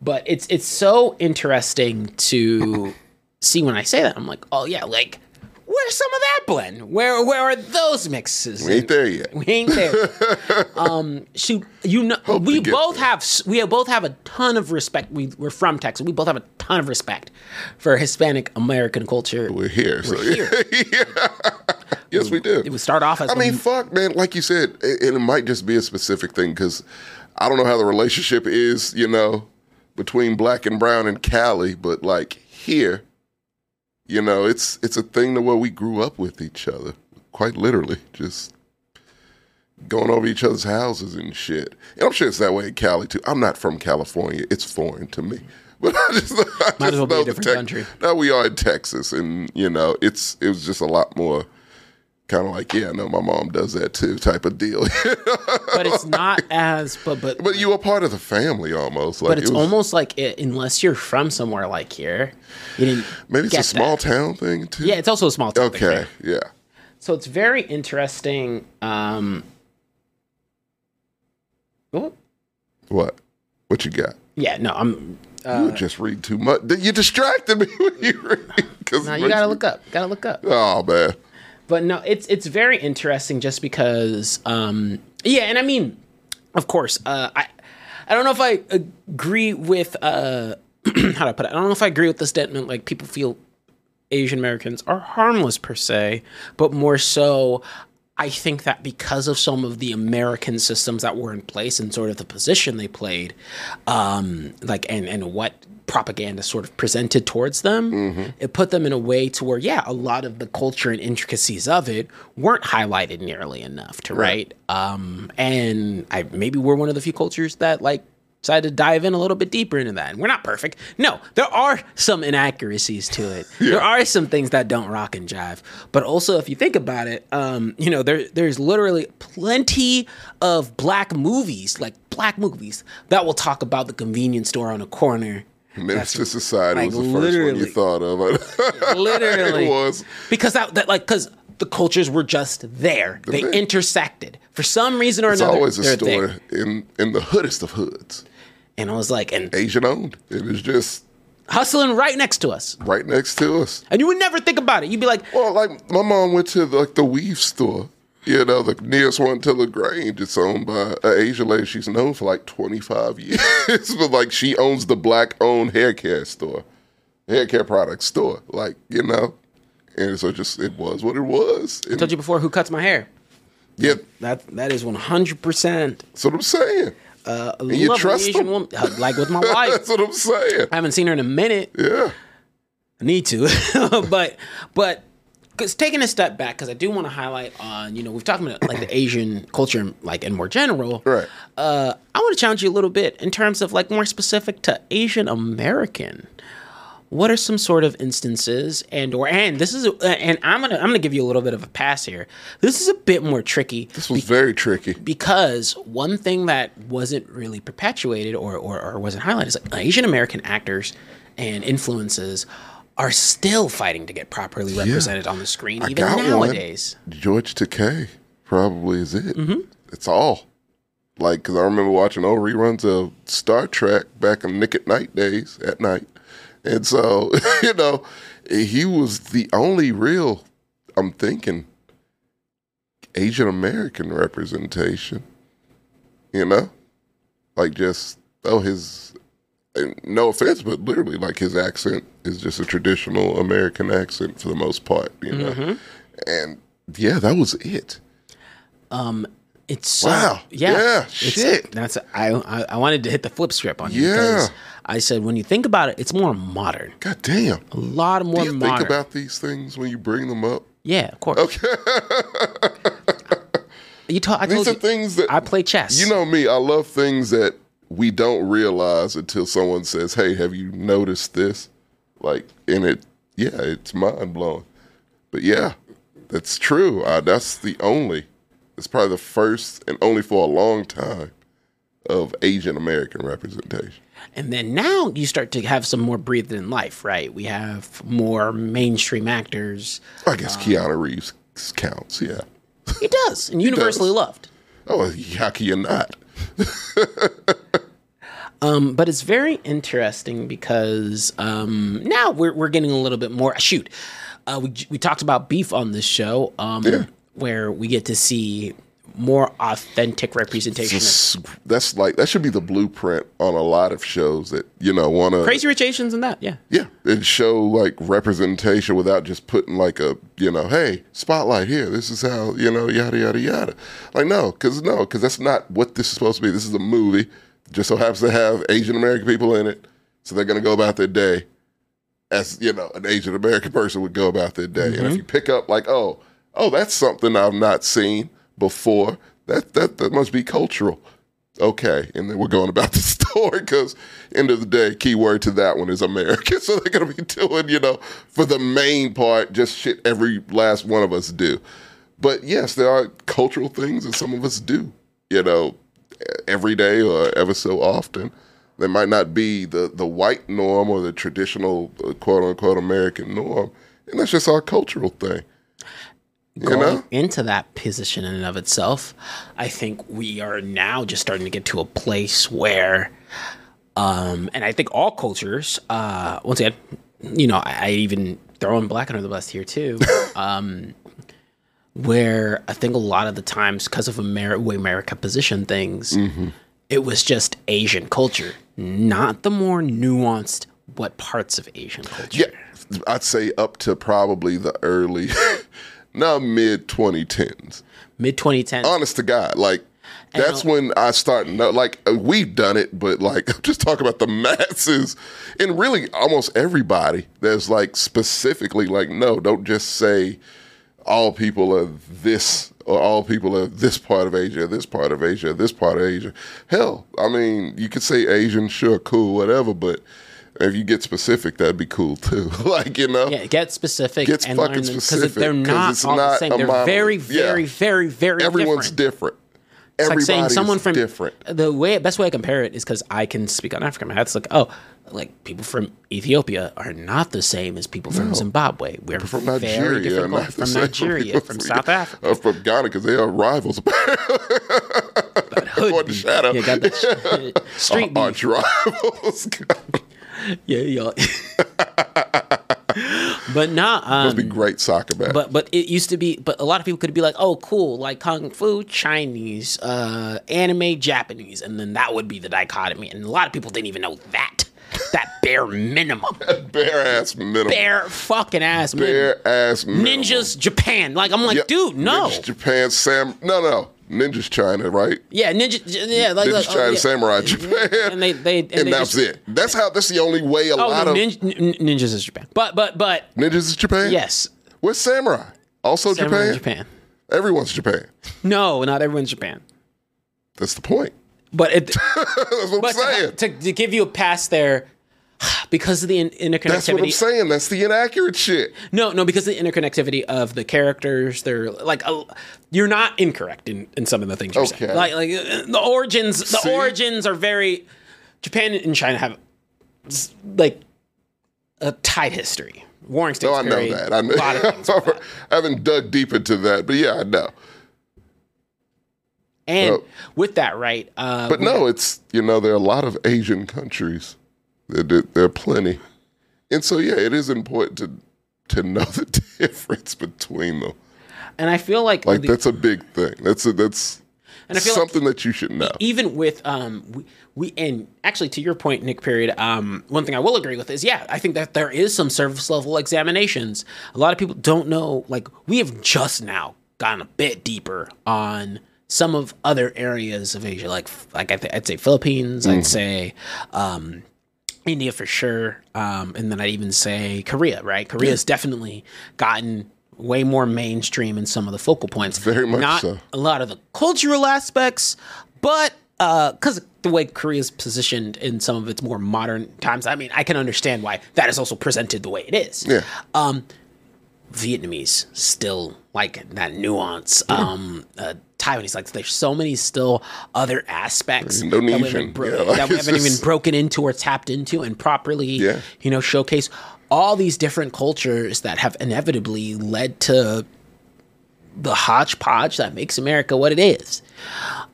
but it's it's so interesting to see when I say that. I'm like, oh yeah, like where's some of that blend? Where where are those mixes? We ain't there yet. We ain't there. um, shoot, you know, Hope we both there. have we both have a ton of respect. We we're from Texas. We both have a ton of respect for Hispanic American culture. We're here. We're here. yes, we do. It would start off as I mean, fuck, man. Like you said, it, it might just be a specific thing because I don't know how the relationship is, you know, between black and brown in Cali, but like here, you know, it's it's a thing to where we grew up with each other, quite literally, just going over each other's houses and shit. And I'm sure it's that way in Cali too. I'm not from California; it's foreign to me. But I just, I just Might as well be a know different country. Now we are in Texas, and you know, it's it was just a lot more kind of like, yeah, no, my mom does that too, type of deal. but it's not as but but but you were part of the family almost. Like but it's it was- almost like it, unless you're from somewhere like here, you didn't. maybe it's a small that. town thing too. Yeah, it's also a small town. okay, here. yeah. So it's very interesting. Um, oh, What? What you got? yeah, no, I'm. you Uh, would just read too much. You distracted me when you read. Now you gotta look up. Gotta look up. Oh man, But no, it's it's very interesting just because. Um, yeah, and I mean, of course, uh, I I don't know if I agree with uh, how to put it? I don't know if I agree with the statement like people feel Asian Americans are harmless per se, but more so. I think that because of some of the American systems that were in place and sort of the position they played, um, like and and what propaganda sort of presented towards them, it put them in a way to where yeah, a lot of the culture and intricacies of it weren't highlighted nearly enough to right. Um, and I maybe we're one of the few cultures that like decided to dive in a little bit deeper into that. And we're not perfect. No, there are some inaccuracies to it. There are some things that don't rock and jive. But also, if you think about it, um, you know, there there's literally plenty of black movies, like black movies, that will talk about the convenience store on a corner. Menace to Society like, was the first one you thought of. Literally, it was. because that, that like because the cultures were just there. They there. intersected for some reason or It's another. It's always a store there. in in the hoodest of hoods, And I was like, and Asian owned. It was just hustling right next to us. right next to us. And you would never think about it. You'd be like, Well, like my mom went to like the weave store. You know, the nearest one to Lagrange. It's owned by an Asian lady. She's known for like 25 years. but like she owns the black owned hair care store, hair care product store. Like, you know, and so just it was what it was. I told you before who cuts my hair. yeah, That that is one hundred percent. that's what I'm saying. Uh, a And you trust Asian them? woman, uh, like with my wife. That's what I'm saying. I haven't seen her in a minute. Yeah. I need to, but but because taking a step back, because I do want to highlight on you know we've talked about like the Asian culture like in more general. Right. Uh, I want to challenge you a little bit in terms of like more specific to Asian American. What are some sort of instances and or and this is a, and I'm gonna I'm gonna give you a little bit of a pass here. This is a bit more tricky This was very tricky. because one thing that wasn't really perpetuated or, or, or wasn't highlighted is like Asian American actors and influences are still fighting to get properly represented on the screen, even nowadays. one. George Takei probably is it. Mm-hmm. It's all. Like, because I remember watching old reruns of Star Trek back in Nick at Nite days at night. And so, you know, he was the only real, I'm thinking, Asian American representation. You know? Like, just, oh, his, no offense, but literally, like, his accent is just a traditional American accent for the most part, you know? Mm-hmm. And yeah, that was it. Um, It's so, Wow. yeah, Yeah, It's- shit. That's I, I I wanted to hit the flip script on you Yeah. I said when you think about it, it's more modern, God damn. a lot more Do you modern. think about these things when you bring them up? yeah, of course. Okay. you talk. I These told are you things that I play chess. You know me, I love things that we don't realize until someone says, "Hey, have you noticed this?" Like, and it, yeah, it's mind blowing. But yeah, that's true. Uh, that's the only. It's probably the first and only for a long time of Asian American representation. And then now you start to have some more breathing in life, right? We have more mainstream actors. I guess Keanu Reeves counts. Yeah. He does, and universally does. loved. Oh, how can you not? Um, but it's very interesting because um, now we're we're getting a little bit more. Shoot, uh, we we talked about beef on this show, um, Yeah. where we get to see more authentic representation. that's like that should be the blueprint on a lot of shows that you know want to Crazy Rich Asians and that, yeah. Yeah, and show like representation without just putting like a you know, hey, spotlight here. This is how you know, yada yada yada. Like no, because no, because that's not what this is supposed to be. This is a movie. Just so happens to have Asian American people in it, so they're gonna go about their day as you know an Asian American person would go about their day. And if mm-hmm. you pick up like, oh, oh, that's something I've not seen before. That that that must be cultural okay, and then we're going about the story because end of the day, key word to that one is American. So they're gonna be doing, you know, for the main part, just shit every last one of us do. But yes, there are cultural things that some of us do, you know, every day or ever so often. They might not be the the white norm or the traditional uh, quote unquote American norm, and that's just our cultural thing. You going know? into that position in and of itself, I think we are now just starting to get to a place where, um, and I think all cultures, uh, once again, you know, I, I even throw in black under the bus here too, um, where I think a lot of the times, because of Amer- way America positioned things, it was just Asian culture, not the more nuanced what parts of Asian culture. Yeah, I'd say up to probably the early, no mid 2010s. Mid 2010s. Honest to God, like that's when I start. Like uh, we've done it, but like I'm just talking about the masses, and really almost everybody. that's like specifically like no, don't just say all people are this or all people are this part of Asia, this part of Asia, this part of Asia. Hell, I mean, you could say Asian, sure, cool, whatever, but if you get specific, that'd be cool too. like you know, Yeah, get specific Get and fucking learn them specific, They're not it's all the same. They're monolith. very, Yeah. very, very, very everyone's different. different. It's like Everybody's saying someone from different. The way best way I compare it is because I can speak on Africa. It's like oh, like people from Ethiopia are not the same as people from No. Zimbabwe. We're From Nigeria, different not from Nigeria, from South Africa. uh, from Ghana because they are rivals. Hood the shadow. Yeah, got that sh- street beef. Arch rivals. Yeah, y'all. but not. Um, Must be great soccer match. But but it used to be. But a lot of people could be like, oh, cool, like kung fu, Chinese, uh, anime, Japanese, and then that would be the dichotomy. And a lot of people didn't even know that. that bare minimum, bare ass minimum. bare fucking ass minimum. Bare ass minimum. Ninjas Japan. Like I'm like, Yep. dude, no. Ninjas Japan, Sam. No, no. Ninjas China, right? Yeah, ninja. Yeah, like Ninjas like, oh, China, yeah. Samurai Japan. And they they and, And, they that's just- it. That's how. That's the only way a Oh lot no, of ninja, ninjas is Japan. But but but ninjas is Japan. yes, Where's Samurai? Also Samurai Japan. Japan. Everyone's Japan. No, not everyone's Japan. That's the point. But it, That's what but I'm saying. to, to, to give you a pass there, because of the in- interconnectivity. That's what I'm saying. That's the inaccurate shit. No, no, because of the interconnectivity of the characters, they're like you're not incorrect in, in some of the things you're saying. Like like uh, the origins, the See? origins are very. Japan and China have like a tight history. Warring States. No, I know that. I know. A lot of things. with that. I haven't dug deep into that, but yeah, I know. And Oh. with that, right? Uh, But no, it's you know there are a lot of Asian countries. There, there, are plenty, and so yeah, it is important to to know the difference between them. and I feel like, Like the- that's a big thing. That's a, that's And I feel like- something that you should know. even with um we, we and actually to your point nick period um one thing i will agree with is yeah i think that there is some service level examinations a lot of people don't know like we have just now gotten a bit deeper on some of other areas of asia like like I th- i'd say philippines i'd say um India for sure, um, and then I'd even say Korea. Right, Korea's definitely gotten way more mainstream in some of the focal points. Very much Not so. a lot of the cultural aspects, but because the way Korea's positioned in some of its more modern times, I mean, I can understand why that is also presented the way it is. Yeah. Um, Vietnamese still like that nuance. Um, uh, Taiwanese like there's so many still other aspects that we haven't, Indonesian, bro- yeah, like, that we haven't even broken into or tapped into and properly, Yeah. you know, showcase all these different cultures that have inevitably led to the hodgepodge that makes America what it is.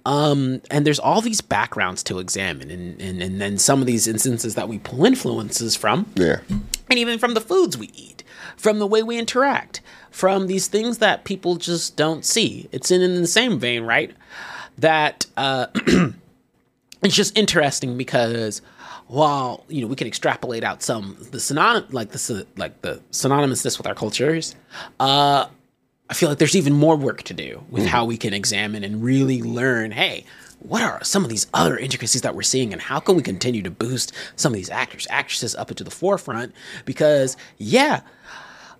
Um, and there's all these backgrounds to examine, and, and and then some of these instances that we pull influences from, yeah, and even from the foods we eat, from the way we interact, from these things that people just don't see. It's in, in the same vein, right? That uh, it's just interesting because while you know we can extrapolate out some the synonym like the like the synonymousness with our cultures, uh, I feel like there's even more work to do with how we can examine and really learn. Hey, what are some of these other intricacies that we're seeing, and how can we continue to boost some of these actors, actresses up into the forefront? Because yeah,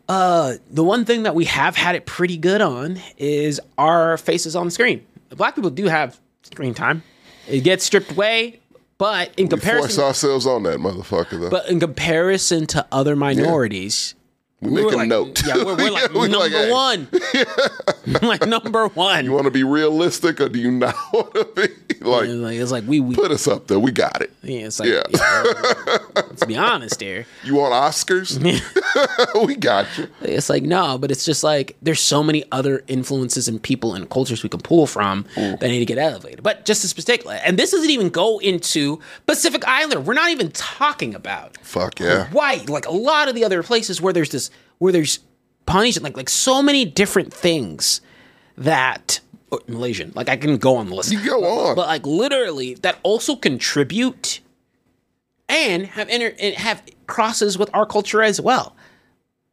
uh, the one thing that we have had it pretty good on is our faces on the screen. Black people do have screen time. It gets stripped away, but in we force ourselves on that motherfucker though. but in comparison to other minorities, we we make were a like, note. yeah, we're, we're like We number hey, one, like number one. You want to be realistic or do you not want to be like? It's like, it's like we, we Put us up there. We got it. yeah, it's like, Yeah. yeah, let's be honest here. You want Oscars? we got you. It's like no, but it's just like there's so many other influences and people and cultures we can pull from that need to get elevated. But just as particular, and this doesn't even go into Pacific Islander. We're not even talking about Fuck yeah. Hawaii, like a lot of the other places where there's this, where there's Polynesian, like like so many different things that or Malaysian, like I can go on the list. You go on. but like literally that also contribute and have inter and have crosses with our culture as well.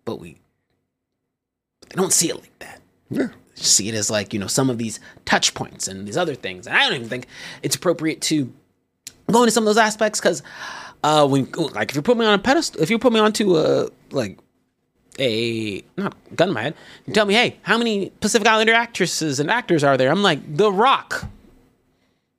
But we I don't see it like that. Yeah. See it as like, you know, some of these touch points and these other things. And I don't even think it's appropriate to go into some of those aspects because uh when like if you put me on a pedestal if you put me onto a like a not gun my head, you tell me, hey, how many Pacific Islander actresses and actors are there? I'm like, The Rock.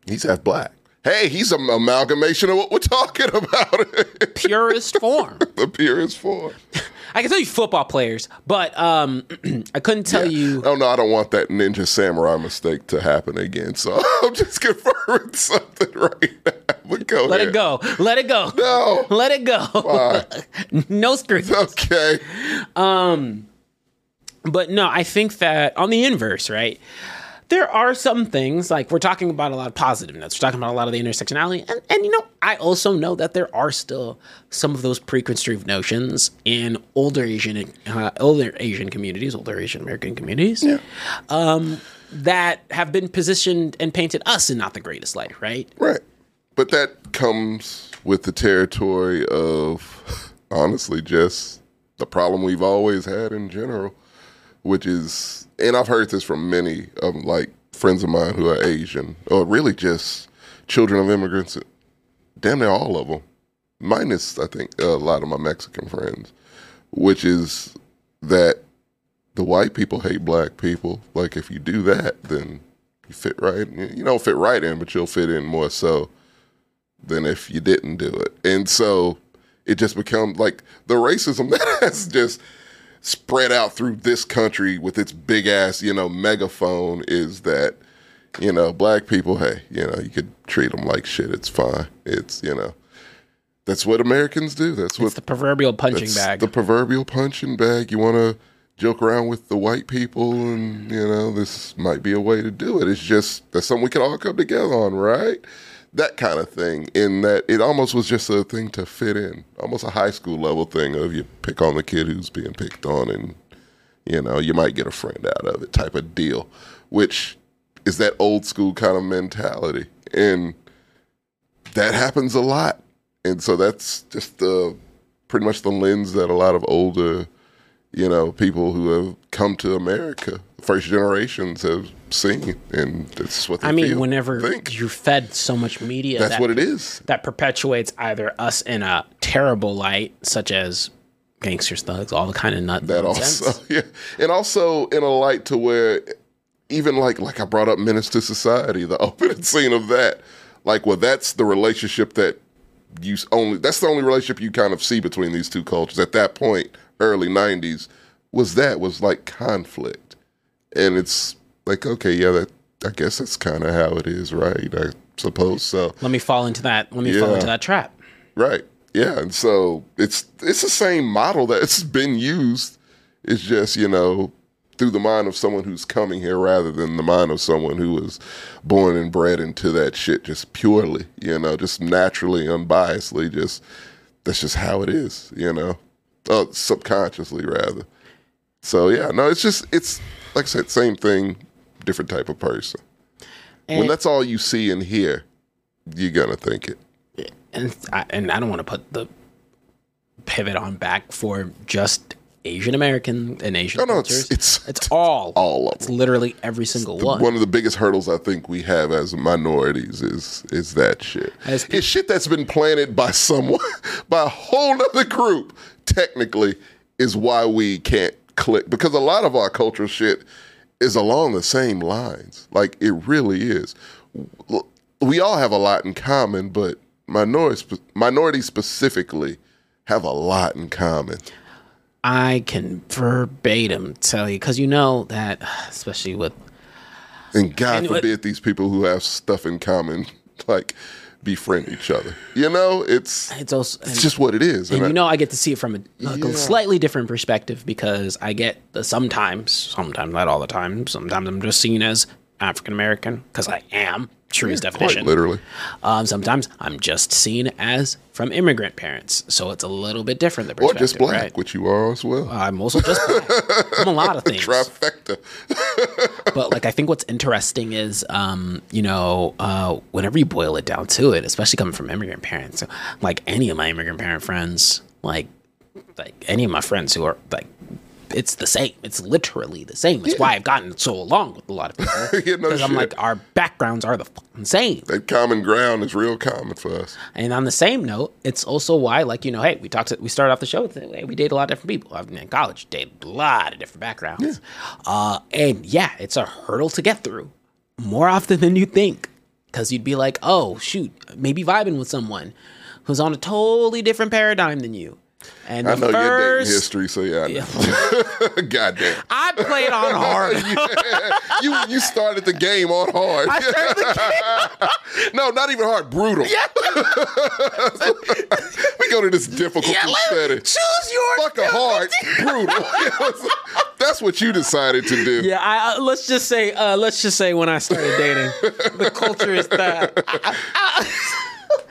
He's half black. Hey, he's an amalgamation of what we're talking about. Purest form. the purest form. I can tell you football players, but um I couldn't tell you Oh no, I don't want that ninja samurai mistake to happen again. So I'm just confirming something right now. But go let ahead. it go. Let it go. No. Let it go. No screws. Okay. Um, but no, I think that on the inverse, right? There are some things like we're talking about a lot of positive notes. We're talking about a lot of the intersectionality, and, and you know, I also know that there are still some of those preconceived notions in older Asian, uh, older Asian communities, older Asian American communities, um, that have been positioned and painted us in not the greatest light, right? Right. But that comes with the territory of honestly just the problem we've always had in general, which is, and I've heard this from many of like friends of mine who are Asian, or really just children of immigrants. Damn near all of them, minus I think a lot of my Mexican friends, which is that the white people hate black people. Like if you do that, then you fit right. You don't fit right in, but you'll fit in more so than if you didn't do it. And so it just becomes like the racism that has just spread out through this country with its big ass, you know, megaphone is that, you know, black people, hey, you know, you could treat them like shit. It's fine. It's, you know, that's what Americans do. That's what It's the proverbial punching bag. The proverbial punching bag. You want to joke around with the white people, and you know this might be a way to do it. It's just that's something we can all come together on, right? That kind of thing. In that it almost was just a thing to fit in, almost a high school level thing of you pick on the kid who's being picked on, and you know you might get a friend out of it, type of deal. Which is that old school kind of mentality, and that happens a lot. And so that's just the pretty much the lens that a lot of older, you know, people who have come to America, first generations have seen, and that's what I mean, feel, whenever think. you're fed so much media, That's that- what it is. That perpetuates either us in a terrible light, such as gangsters, thugs, all the kind of nut. That nonsense. also, yeah, and also in a light to where even like like I brought up Menace to Society, the opening scene of that, like well, that's the relationship that you only that's the only relationship you kind of see between these two cultures at that point, early '90s, was that was like conflict, and it's like okay, yeah, that I guess that's kind of how it is, right? I suppose so. Let me fall into that. Let me fall into that trap. Right. Yeah, and so it's it's the same model that's been used. It's just you know through the mind of someone who's coming here rather than the mind of someone who was born and bred into that shit just purely, you know, just naturally, unbiasedly, just that's just how it is, you know, uh, subconsciously rather. So yeah, no, it's just it's like I said, same thing, different type of person. when that's all you see and hear, you're gonna think it. and I, and I don't want to put the pivot on back for just Asian American and Asian No, no, it's- cultures. it's- it's all all of It's literally every single one. One of the biggest hurdles I think we have as minorities is is that shit. As it's shit that's been planted by someone, by a whole other group. Technically, is why we can't click because a lot of our cultural shit is along the same lines. Like it really is. We all have a lot in common, but minorities minorities specifically have a lot in common. I can verbatim tell you because you know that, especially with And God And what- forbid these people who have stuff in common like befriend each other. You know, it's it's also it's just what it is. and I- you know I get to see it from a Yeah. slightly different perspective because I get the sometimes, sometimes not all the time. Sometimes I'm just seen as African American because I am truest quite definition. literally. Um, sometimes I'm just seen as from immigrant parents, so it's a little bit different. The Or just black, right? which you are as well. I'm also just black. I'm a lot of things. Trifecta. but like I think what's interesting is um, you know, uh, whenever you boil it down to it, especially coming from immigrant parents, like any of my immigrant parent friends, like like any of my friends who are like it's the same. It's literally the same. It's why I've gotten so along with a lot of people. Yeah, no Because I'm like, our backgrounds are the fucking same. That common ground is real common for us. And on the same note, it's also why, like, you know, hey, we talked, to, we started off the show with, hey, we date a lot of different people. I've been in college, dated a lot of different backgrounds. Uh, and yeah, it's a hurdle to get through more often than you think. Cause you'd be like, oh, shoot, maybe vibing with someone who's on a totally different paradigm than you. And I know your dating history, so yeah. I know. Goddamn. I played on hard. you you started the game on hard. I started the no, not even hard, brutal. we go to this difficult Yeah, setting. choose your Fuck a hard, brutal. That's what you decided to do. Yeah, I, uh, let's just say, uh, let's just say when I started dating, the culture is that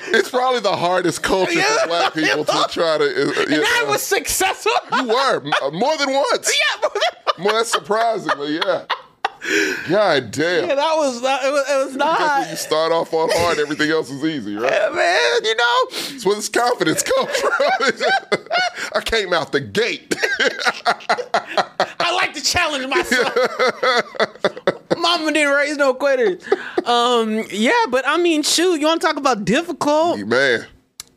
It's probably the hardest culture for black people to try to. uh, you and I know. was successful. You were uh, more than once. yeah, More than surprisingly, yeah. God damn. yeah, that was that, it was, it was not. you start off on hard, everything else is easy, right? Yeah, man, you know, That's where this confidence comes from. I came out the gate. I like to challenge myself. Mama didn't raise no quitters. Um, yeah, but I mean, shoot, you want to talk about difficult? Man,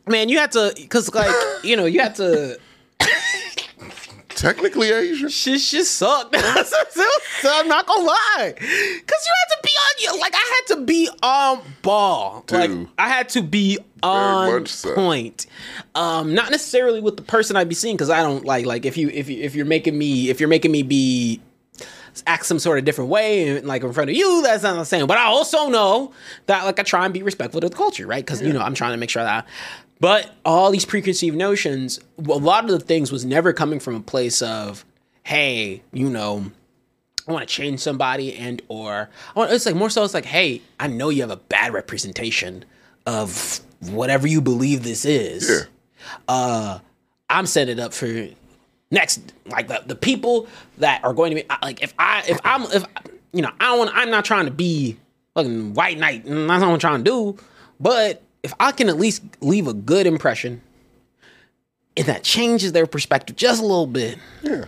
Man, you had to, cause like, you know, you had to. Technically Asian. Shit, shit sucked. so I'm not gonna lie, cause you had to be on you. Like I had to be on ball. Like I had to be on so. point. Um, not necessarily with the person I'd be seeing, cause I don't like like if you if you if you're making me if you're making me be act some sort of different way and like in front of you that's not the same but i also know that like i try and be respectful to the culture right because you know i'm trying to make sure that but all these preconceived notions a lot of the things was never coming from a place of hey you know I want to change somebody and or I want, it's like more so it's like hey I know you have a bad representation of whatever you believe this is Yeah. uh I'm setting it up for next like the, the people that are going to be like if I if I'm if you know I don't want I'm not trying to be fucking white knight and that's not what I'm trying to do but if I can at least leave a good impression and that changes their perspective just a little bit Yeah.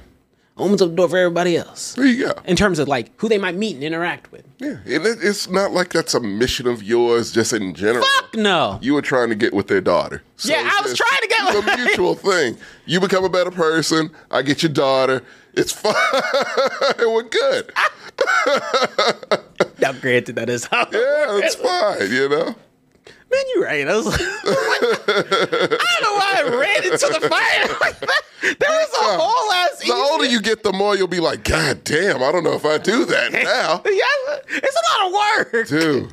opens up the door for everybody else There you go. in terms of like who they might meet and interact with Yeah. And it, it's not like that's a mission of yours just in general. fuck no You were trying to get with their daughter. So Yeah, I was trying to get it's a mutual thing. You become a better person. I get your daughter. It's fine. We're good. now granted that is how Yeah, it's fine. You know. Man, you're right. I was like, I don't know why I ran into the fire like that. There was a whole ass. The older you get, the more you'll be like, God damn, I don't know if I do that now. yeah, it's a lot of work. Dude,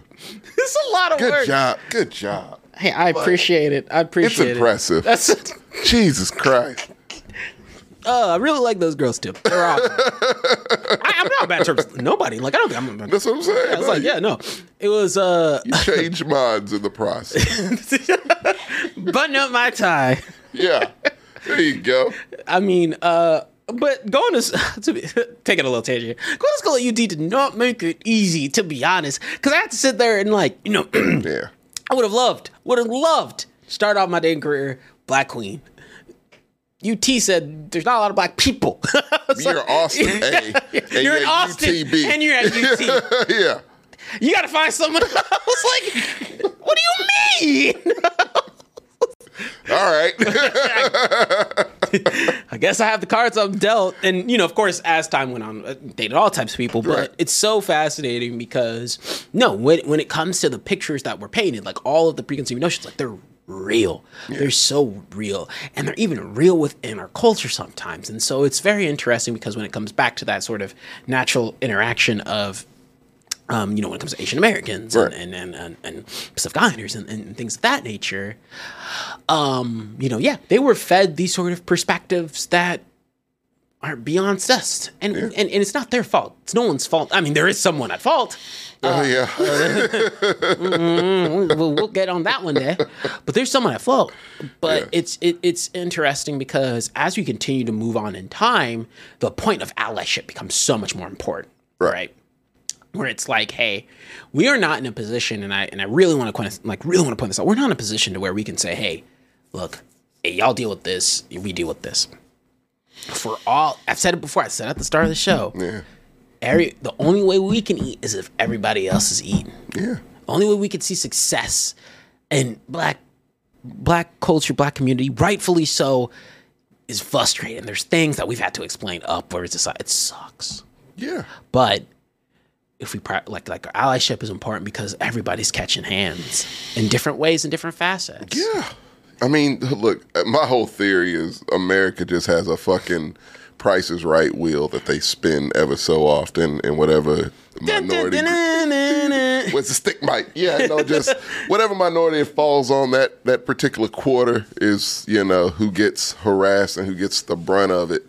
It's a lot of good work. job. Good job. Hey, I appreciate it. I It's appreciate it. It's impressive. That's. Jesus Christ. Uh, I really like those girls too. They're awesome. I, I'm not bad terms. with Nobody. Like I don't think I'm. I That's what I'm saying. I was like, yeah, no. It was uh, You change minds in the process. button up my tie. Yeah. There you go. I mean, uh, but going to, to be, taking a little tangent. Going to school at UT did not make it easy, to be honest, because I had to sit there and like, you know, Yeah. I would have loved, would have loved to start off my dating career black queen. UT said there's not a lot of black people. You're Austin You're in Austin, UTB. and you're at UT. yeah. you got to find someone else. Like, what do you mean? All right. I guess I have the cards I'm dealt. And, you know, of course, as time went on, uh, I dated all types of people. But Right. it's so fascinating because, no, when, when it comes to the pictures that were painted, like all of the preconceived notions, like they're real. They're so real. And they're even real within our culture sometimes. And so it's very interesting because when it comes back to that sort of natural interaction of, um, you know, when it comes to Asian Americans Right. and, and, and, and Pacific Islanders and, and things of that nature, um, you know, yeah, they were fed these sort of perspectives that are beyond us. And, and and it's not their fault. It's no one's fault. I mean, there is someone at fault. Oh, yeah. Mm, we'll, we'll get on that one day. But there's someone at fault. But Yeah. it's it, it's interesting because as we continue to move on in time, the point of allyship becomes so much more important. Right. right? where it's like, hey, we are not in a position, and I and I really want to point like really want to point this out. We're not in a position to where we can say, hey, look, hey, y'all deal with this, we deal with this. For all, I've said it before. I said at the start of the show. Yeah. Every the only way we can eat is if everybody else is eating. Yeah. The only way we can see success in black black culture, black community, rightfully so, is frustrating. There's things that we've had to explain upwards. It's like, it sucks. Yeah. But if we like like our allyship is important because everybody's catching hands in different ways in different facets. Yeah. I mean, look, my whole theory is America just has a fucking Price is Right wheel that they spin ever so often in whatever minority. What's the stick mic? Yeah, no, just whatever minority it falls on that that particular quarter is, you know, who gets harassed and who gets the brunt of it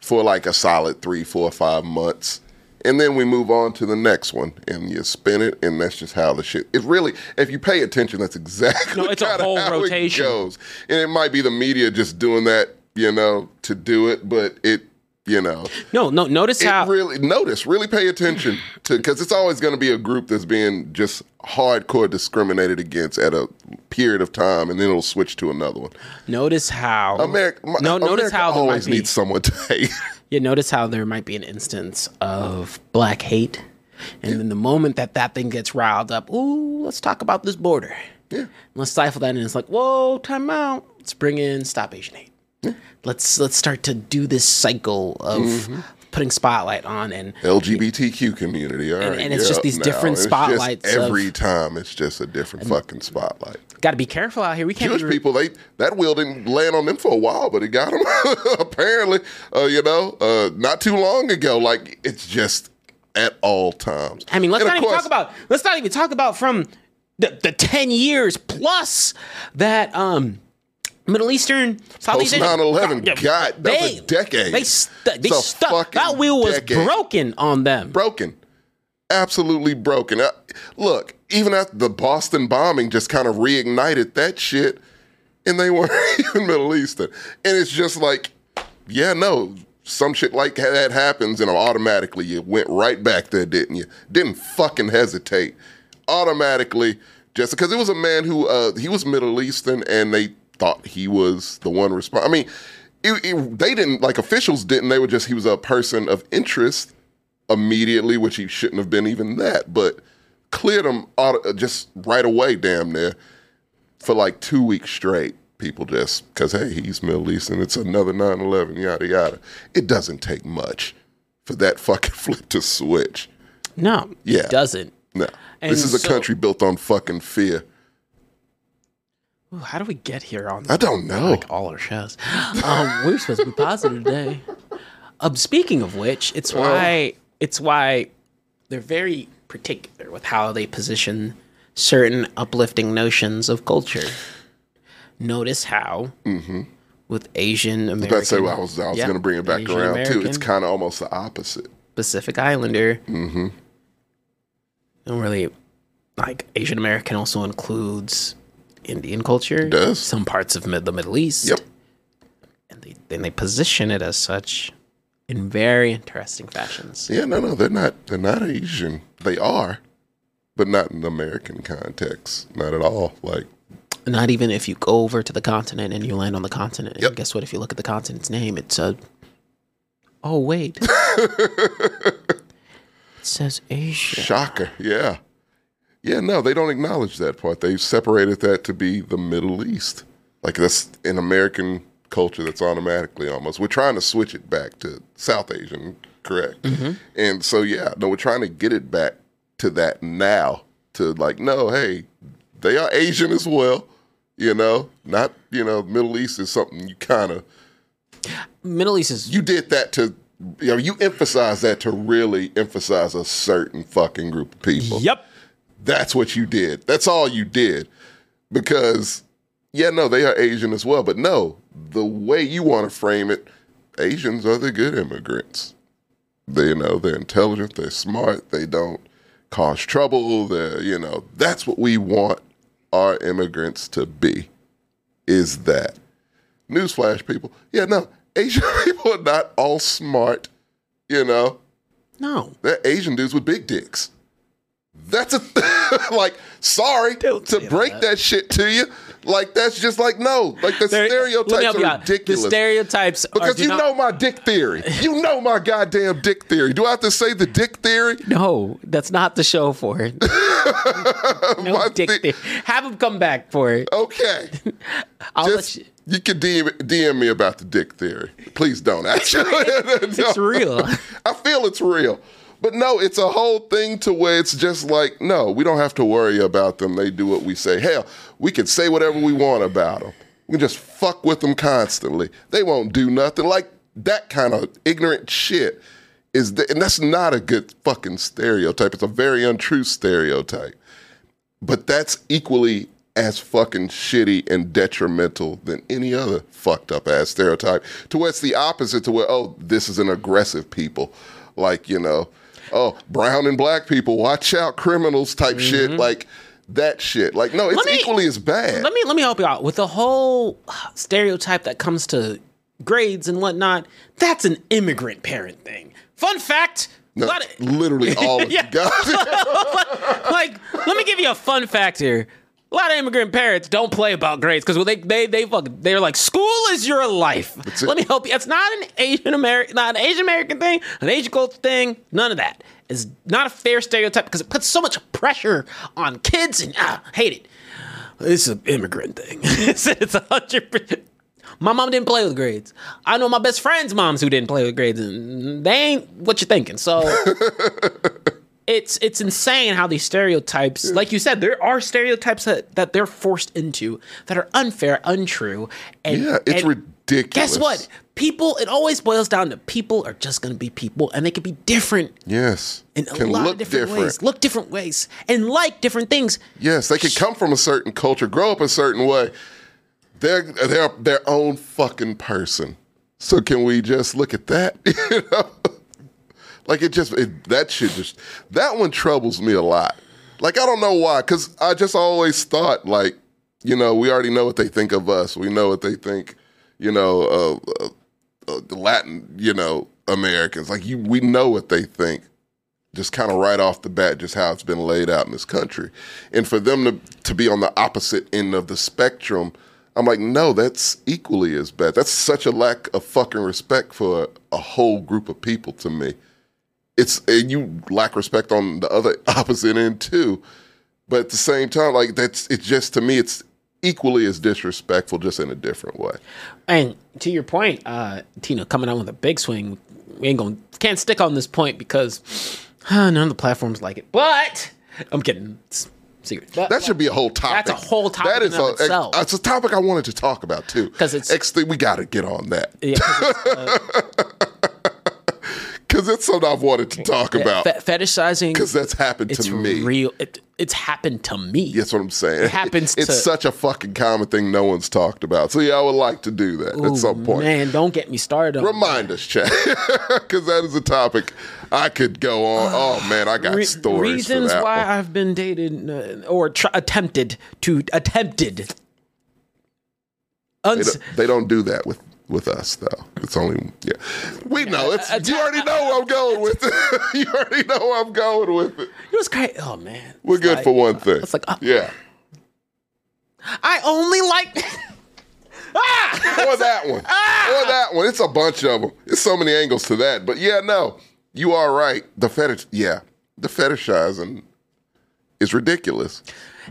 for like a solid three, four, five months. And then we move on to the next one and you spin it, and that's just how the shit. It really, if you pay attention, that's exactly No, it's a whole how it rotation. goes. And it might be the media just doing that, you know, to do it, but it You know, No, no. Notice how really notice, really pay attention to because it's always going to be a group that's being just hardcore discriminated against at a period of time, and then it'll switch to another one. notice how America, No, notice how always needs someone to hate. Yeah, notice how there might be an instance of black hate, and then the moment that that thing gets riled up, ooh, let's talk about this border. Yeah. Let's stifle that, and it's like, whoa, time out. Let's bring in stop Asian hate. Let's let's start to do this cycle of Mm-hmm. Putting spotlight on and LGBTQ community, all right, And- and it's just these different spotlights of- every time, it's just a different fucking spotlight. got to be careful out here. We can't Jewish be- people, they that wheel didn't land on them for a while, but it got them apparently. Uh, you know, uh, not too long ago. Like it's just at all times. I mean, let's And not even course- talk about let's not even talk about from the, the ten years plus that um Middle Eastern Southeast Post Asian- 9/11, Yeah, God, that was a decade. They stu- they stuck. That wheel was decade. broken on them. broken, absolutely broken. Uh, look, even after the Boston bombing, just kind of reignited that shit, and they weren't even Middle Eastern. And it's just like, yeah, no, some shit like that happens, and automatically you went right back there, didn't you? Didn't fucking hesitate. Automatically, just because it was a man who uh, he was Middle Eastern, and they thought he was the one responsible. I mean. It, it- they didn't like officials didn't. They were just he was a person of interest immediately, which he shouldn't have been even that, but cleared him auto, uh, just right away, damn near, for like two weeks straight. People just, because hey, he's Middle East and it's another 9 11, yada yada. It doesn't take much for that fucking flip to switch. No, Yeah. it doesn't. No. And this is a so- country built on fucking fear. Ooh, how do we get here on? I don't know. Like all our shows. Um, we're supposed to be positive today. Um, speaking of which, it's why it's why they're very particular with how they position certain uplifting notions of culture. Notice how with Asian American, That's say I was, I was Yeah, going to bring it back Asian around too. It's kind of almost the opposite. Pacific Islander. Mm-hmm. Don't really like Asian American also includes Indian culture. does. some parts of mid, the Middle East. Yep. and they then they position it as such in very interesting fashions. Yeah, no, no, they're not. They're not Asian. They are, but not in the American context. Not at all. Like, Not even if you go over to the continent and you land on the continent. Yep. And guess what? If you look at the continent's name, it's a. Oh wait. it says Asia. shocker. Yeah, yeah. No, they don't acknowledge that part. They've separated that to be the Middle East. Like that's an American culture. That's automatically almost. We're trying to switch it back to South Asian, correct? Mm-hmm. And so yeah, no, we're trying to get it back to that now. To like, no, hey, they are Asian as well. You know, not you know, Middle East is something you kind of Middle East is you did that to you know you emphasize that to really emphasize a certain fucking group of people. Yep. That's what you did. That's all you did. Because yeah, no, they are Asian as well, but no, the way you want to frame it, Asians are the good immigrants. They you know, they're intelligent, they're smart, they don't cause trouble, they're, you know, that's what we want our immigrants to be. Is that newsflash people. Yeah, no, Asian people are not all smart, you know. no. They're Asian dudes with big dicks. That's a like sorry Don't to break that. that. shit to you. Like that's just like no. Like the There- stereotypes are ridiculous. The stereotypes because you not- know my dick theory. You know my goddamn dick theory. Do I have to say the dick theory? No, that's not the show for it. no My dick thi- thing. Have him come back for it. Okay. I'll Just let you. you can DM, DM me about the dick theory. Please don't. Actually, It's real. I feel it's real. But no, it's a whole thing to where it's just like, no, we don't have to worry about them. They do what we say. Hell, we can say whatever we want about them. We can just fuck with them constantly. They won't do nothing. Like that kind of ignorant shit is, the, and that's not a good fucking stereotype. It's a very untrue stereotype. But that's equally as fucking shitty and detrimental than any other fucked up ass stereotype. To where it's the opposite to where, oh, this is an aggressive people. Like, you know, oh, brown and black people, watch out, criminals type shit. Like that shit. Like, no, it's Mm-hmm. Me- equally as bad. Let me let me help you out with the whole stereotype that comes to grades and whatnot, that's an immigrant parent thing. Fun fact. No, of- literally all of Yeah. you guys. like, let me give you a fun fact here. A lot of immigrant parents don't play about grades because they they they fuck they're like school is your life. it. Let me help you. It's not an Asian American, not an Asian American thing, an Asian culture thing. None of that. It's not a fair stereotype because it puts so much pressure on kids and ah, hate it. It's an immigrant thing. it's it's a hundred percent. My mom didn't play with grades. I know my best friends' moms who didn't play with grades, and they ain't what you're thinking. So it's it's insane how these stereotypes, like you said, there are stereotypes that, that they're forced into that are unfair, untrue, and Yeah, it's and ridiculous. Guess what? People. It always boils down to people are just going to be people, and they can be different yes. in a Can lot look of different, different. ways, look different ways, and like different things. Yes, they could come from a certain culture, grow up a certain way. They're they're their own fucking person. So can we just look at that? you know? Like it just it, that shit just that one troubles me a lot. Like I don't know why, because I just always thought like, you know, we already know what they think of us. We know what they think, you know, uh, uh, uh, the Latin, you know, Americans. Like you, we know what they think just kind of right off the bat, just how it's been laid out in this country. And for them to, to be on the opposite end of the spectrum, I'm like, no, that's equally as bad. That's such a lack of fucking respect for a whole group of people to me. It's and you lack respect on the other opposite end too. But at the same time, like that's it's just to me, it's equally as disrespectful, just in a different way. And to your point, uh, Tina coming out with a big swing, we ain't gonna can't stick on this point because uh, none of the platforms like it. But I'm kidding. It's secret. But, That should be a whole topic. That's a whole topic That is a, itself. It's a topic I wanted to talk about too. Because it's- X thing, we got to get on that. yeah, Because it's something I've wanted to talk about. fe- fetishizing. Because that's happened to me. real. It, it's happened to me. That's what I'm saying. It happens It's to- such a fucking common thing no one's talked about. So yeah, I would like to do that at some point. Man, don't get me started. On Remind us, Chad, because that is a topic I could go on. Oh man, I got Re- stories reasons that why one. I've been dated uh, or tr- attempted to attempted. They don't, they don't do that with with us though. It's only yeah. We know it's. uh, you already know where I'm going with it. you already know where I'm going with it. it was great. Oh man, We're It's good like- for one thing. It's like uh, yeah. I only like. ah! or that one, or that one. It's a bunch of them. There's so many angles to that. But yeah, no, you are right. The fetish, yeah, the fetishizing is ridiculous.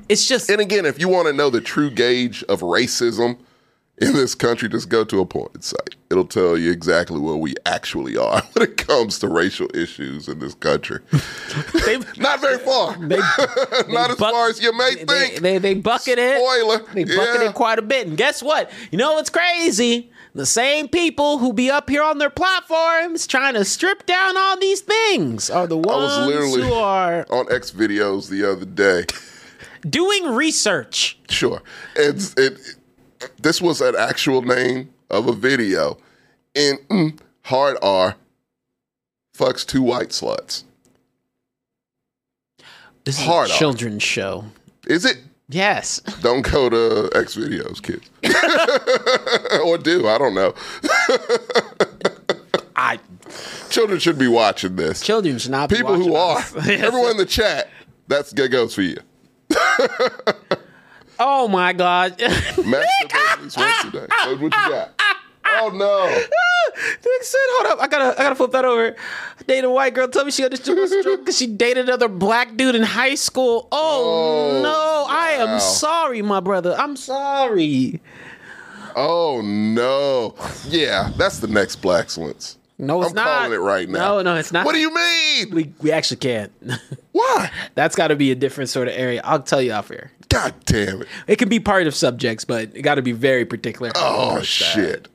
It's just And again, if you want to know the true gauge of racism in this country, just go to a porn site. It'll tell you exactly where we actually are when it comes to racial issues in this country. they, Not very far. they, Not as buck- far as you may they, think. They, they bucket it. Spoiler. They bucket Yeah. it quite a bit. And guess what? You know what's crazy? The same people who be up here on their platforms trying to strip down all these things are the I ones was literally who are on XVideos the other day. doing research. Sure. It's it. This was an actual name of a video, and mm, hard R fucks two white sluts. This is Hard a children's show. Is it? Yes. Don't go to XVideos, kids, or do I don't know. I Children should be watching this. children should not be watching. People who are everyone in the chat. That's good goes for you. Oh my god. Masturbate at least once a day. What, you got? Oh no! Nick said, hold up, I gotta I gotta flip that over. I dated a white girl, tell me she understood my stroke because she dated another black dude in high school. Oh, Oh, no, I am sorry, my brother. I'm sorry. Oh no! Yeah, that's the next Blaxcellence. No, it's I'm not. calling it right now. No, no, it's not. What do you mean? we we actually can't. Why? That's gotta be a different sort of area. I'll tell you off air. God damn it! It can be part of subjects, but it gotta be very particular. Oh shit!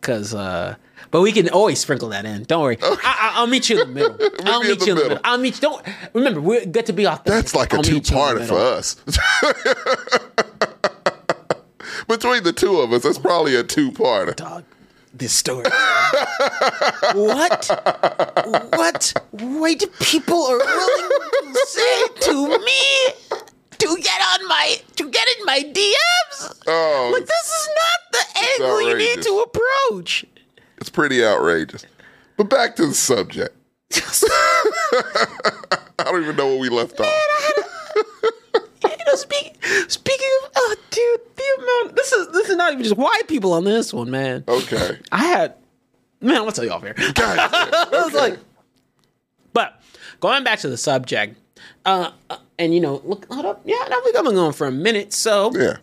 Cause uh but we can always sprinkle that in. Don't worry. I, I, I'll meet you in the middle. I'll meet you in the middle. middle. I'll meet you. Don't remember. We're good to be authentic. That's like a I'll meet you in the two-parter for us. Between the two of us, that's probably a two-parter. Dog, this story. what? What? Why do people are willing to say to me to get on my to get in my DMs? Oh, Like this is not the angle you need to approach. It's pretty outrageous. But back to the subject. I don't even know where we left off. you know, speak, speaking of, oh, dude, the amount. This is this is not even just white people on this one, man. Okay. I had, man, I'm gonna tell you off here. I was like, but going back to the subject, uh, uh, and you know, look, hold up, yeah, now we've been going for a minute, so yeah.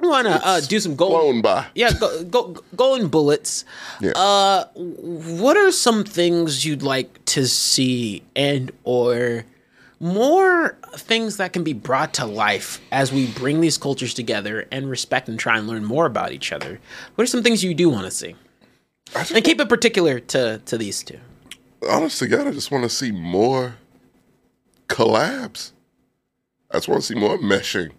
we want to uh, do some gold. Blown by. Yeah, go, go, golden bullets. Yeah. Uh, what are some things you'd like to see, and or more things that can be brought to life as we bring these cultures together and respect and try and learn more about each other? What are some things you do want to see? And keep it particular to to these two. Honestly, God, I just want to see more collabs. I just want to see more meshing.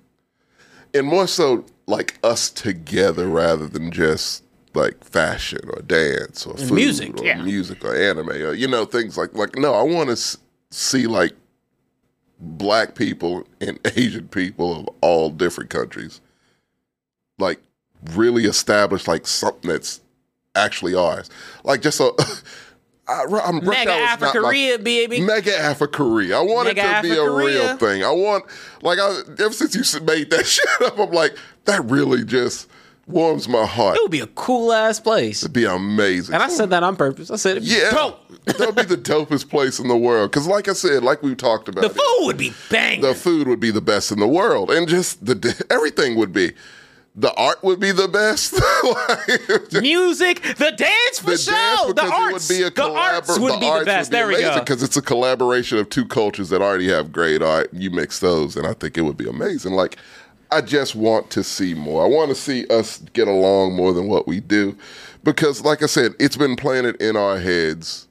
And more so like us together rather than just like fashion or dance or food music, or yeah. music or anime or you know things like like no, I want to see like black people and Asian people of all different countries like really establish like something that's actually ours. Like just a I, I'm Mega not my- baby. Mega Africa. I want Mega it to be a real thing. I want, like, I, ever since you made that shit up, I'm like, that really just warms my heart. It would be a cool ass place. It'd be amazing. And I said that on purpose. I said, yeah, dope. that would be the dopest place in the world. Because, like I said, like we talked about, The it, food would be bang. the food would be the best in the world, and just the everything would be. The art would be the best. Like, Music, the dance for the sure. dance The arts, would be a the arts would be the best. there we go. Because it's a collaboration of two cultures that already have great art. You mix those, and I think it would be amazing. Like, I just want to see more. I want to see us get along more than what we do, because, like I said, it's been planted in our heads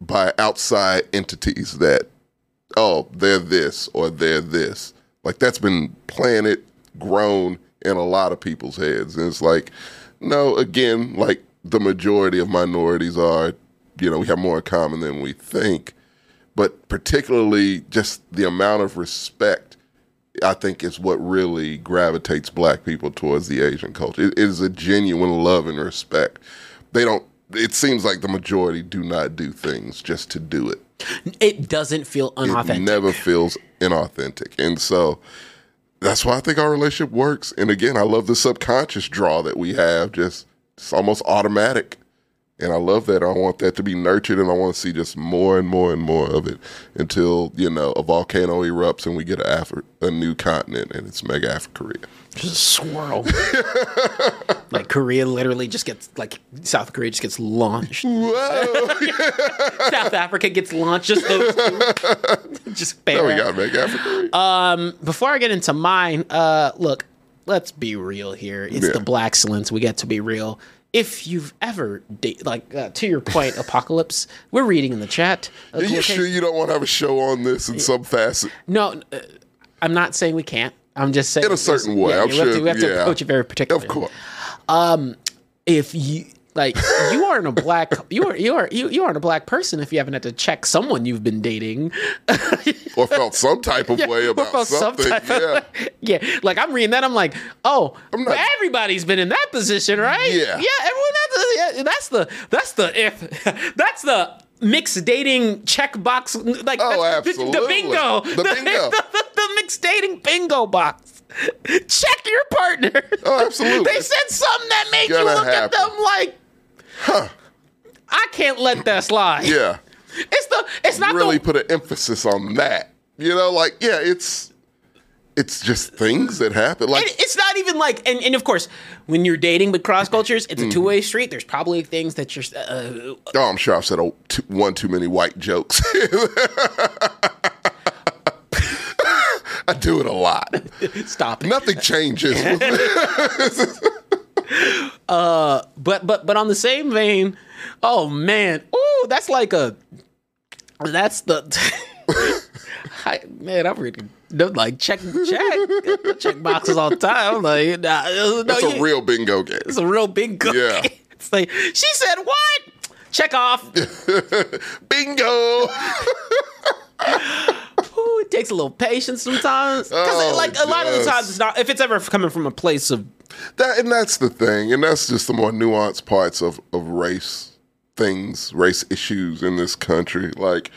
by outside entities that, oh, they're this or they're this. Like that's been planted, grown in a lot of people's heads. And it's like, no, again, like the majority of minorities are, you know, we have more in common than we think. But particularly just the amount of respect, I think, is what really gravitates black people towards the Asian culture. It is a genuine love and respect. They don't, it seems like the majority do not do things just to do it It doesn't feel unauthentic. it never feels inauthentic. And so that's why I think our relationship works. And again, I love the subconscious draw that we have, just it's almost automatic. And I love that. I want that to be nurtured and I want to see just more and more and more of it until, you know, a volcano erupts and we get a, Afri- a new continent and it's mega Africa. just a swirl. like Korea literally just gets like South Korea just gets launched. South Africa gets launched. Just those two. just There we got mega Africa. Um, before I get into mine, uh, look, let's be real here. It's Yeah. the Blaxcellence. We get to be real. If you've ever, da- like, uh, to your point, Apocalypse, we're reading in the chat. Are you sure you don't want to have a show on this in some facet? No, uh, I'm not saying we can't. I'm just saying In a certain way, Yeah, I'm we have to, sure, we have to approach it very particularly. Of course. Um, if you like, you aren't a black, you are you are you, you aren't a black person if you haven't had to check someone you've been dating. Or felt some type of Yeah, way about some something. of- yeah. yeah, like I'm reading that, I'm like, oh, not- everybody's been in that position, right? Yeah. yeah, everyone. That's, yeah, that's the that's the if that's the mixed dating checkbox. Like Oh, the- the absolutely. bingo, The bingo. the, the, the mixed dating bingo box. Check your partner. Oh, absolutely. they said something that made you look at them like, huh? I can't let that slide. Yeah. It's the it's not really the put an emphasis on that. You know, like yeah, it's it's just things that happen. Like And it's not even like, and, and of course, when you're dating with cross cultures, it's a Mm. two way street. There's probably things that you're. Uh, oh, I'm sure I've said a, two, one too many white jokes. I do it a lot. stop it. Nothing changes. Uh, but but but on the same vein, oh man, ooh, that's like a, that's the. I, man, I'm reading. Like check check check boxes all the time. Like, nah, no, That's you- a real bingo game. It's a real big go. Yeah. It's like she said what? Check off. Bingo. Ooh, it takes a little patience sometimes. Because Oh, like a lot of the times it's not if it's ever coming from a place of That and that's the thing, and that's just the more nuanced parts of of race things, race issues in this country. Like,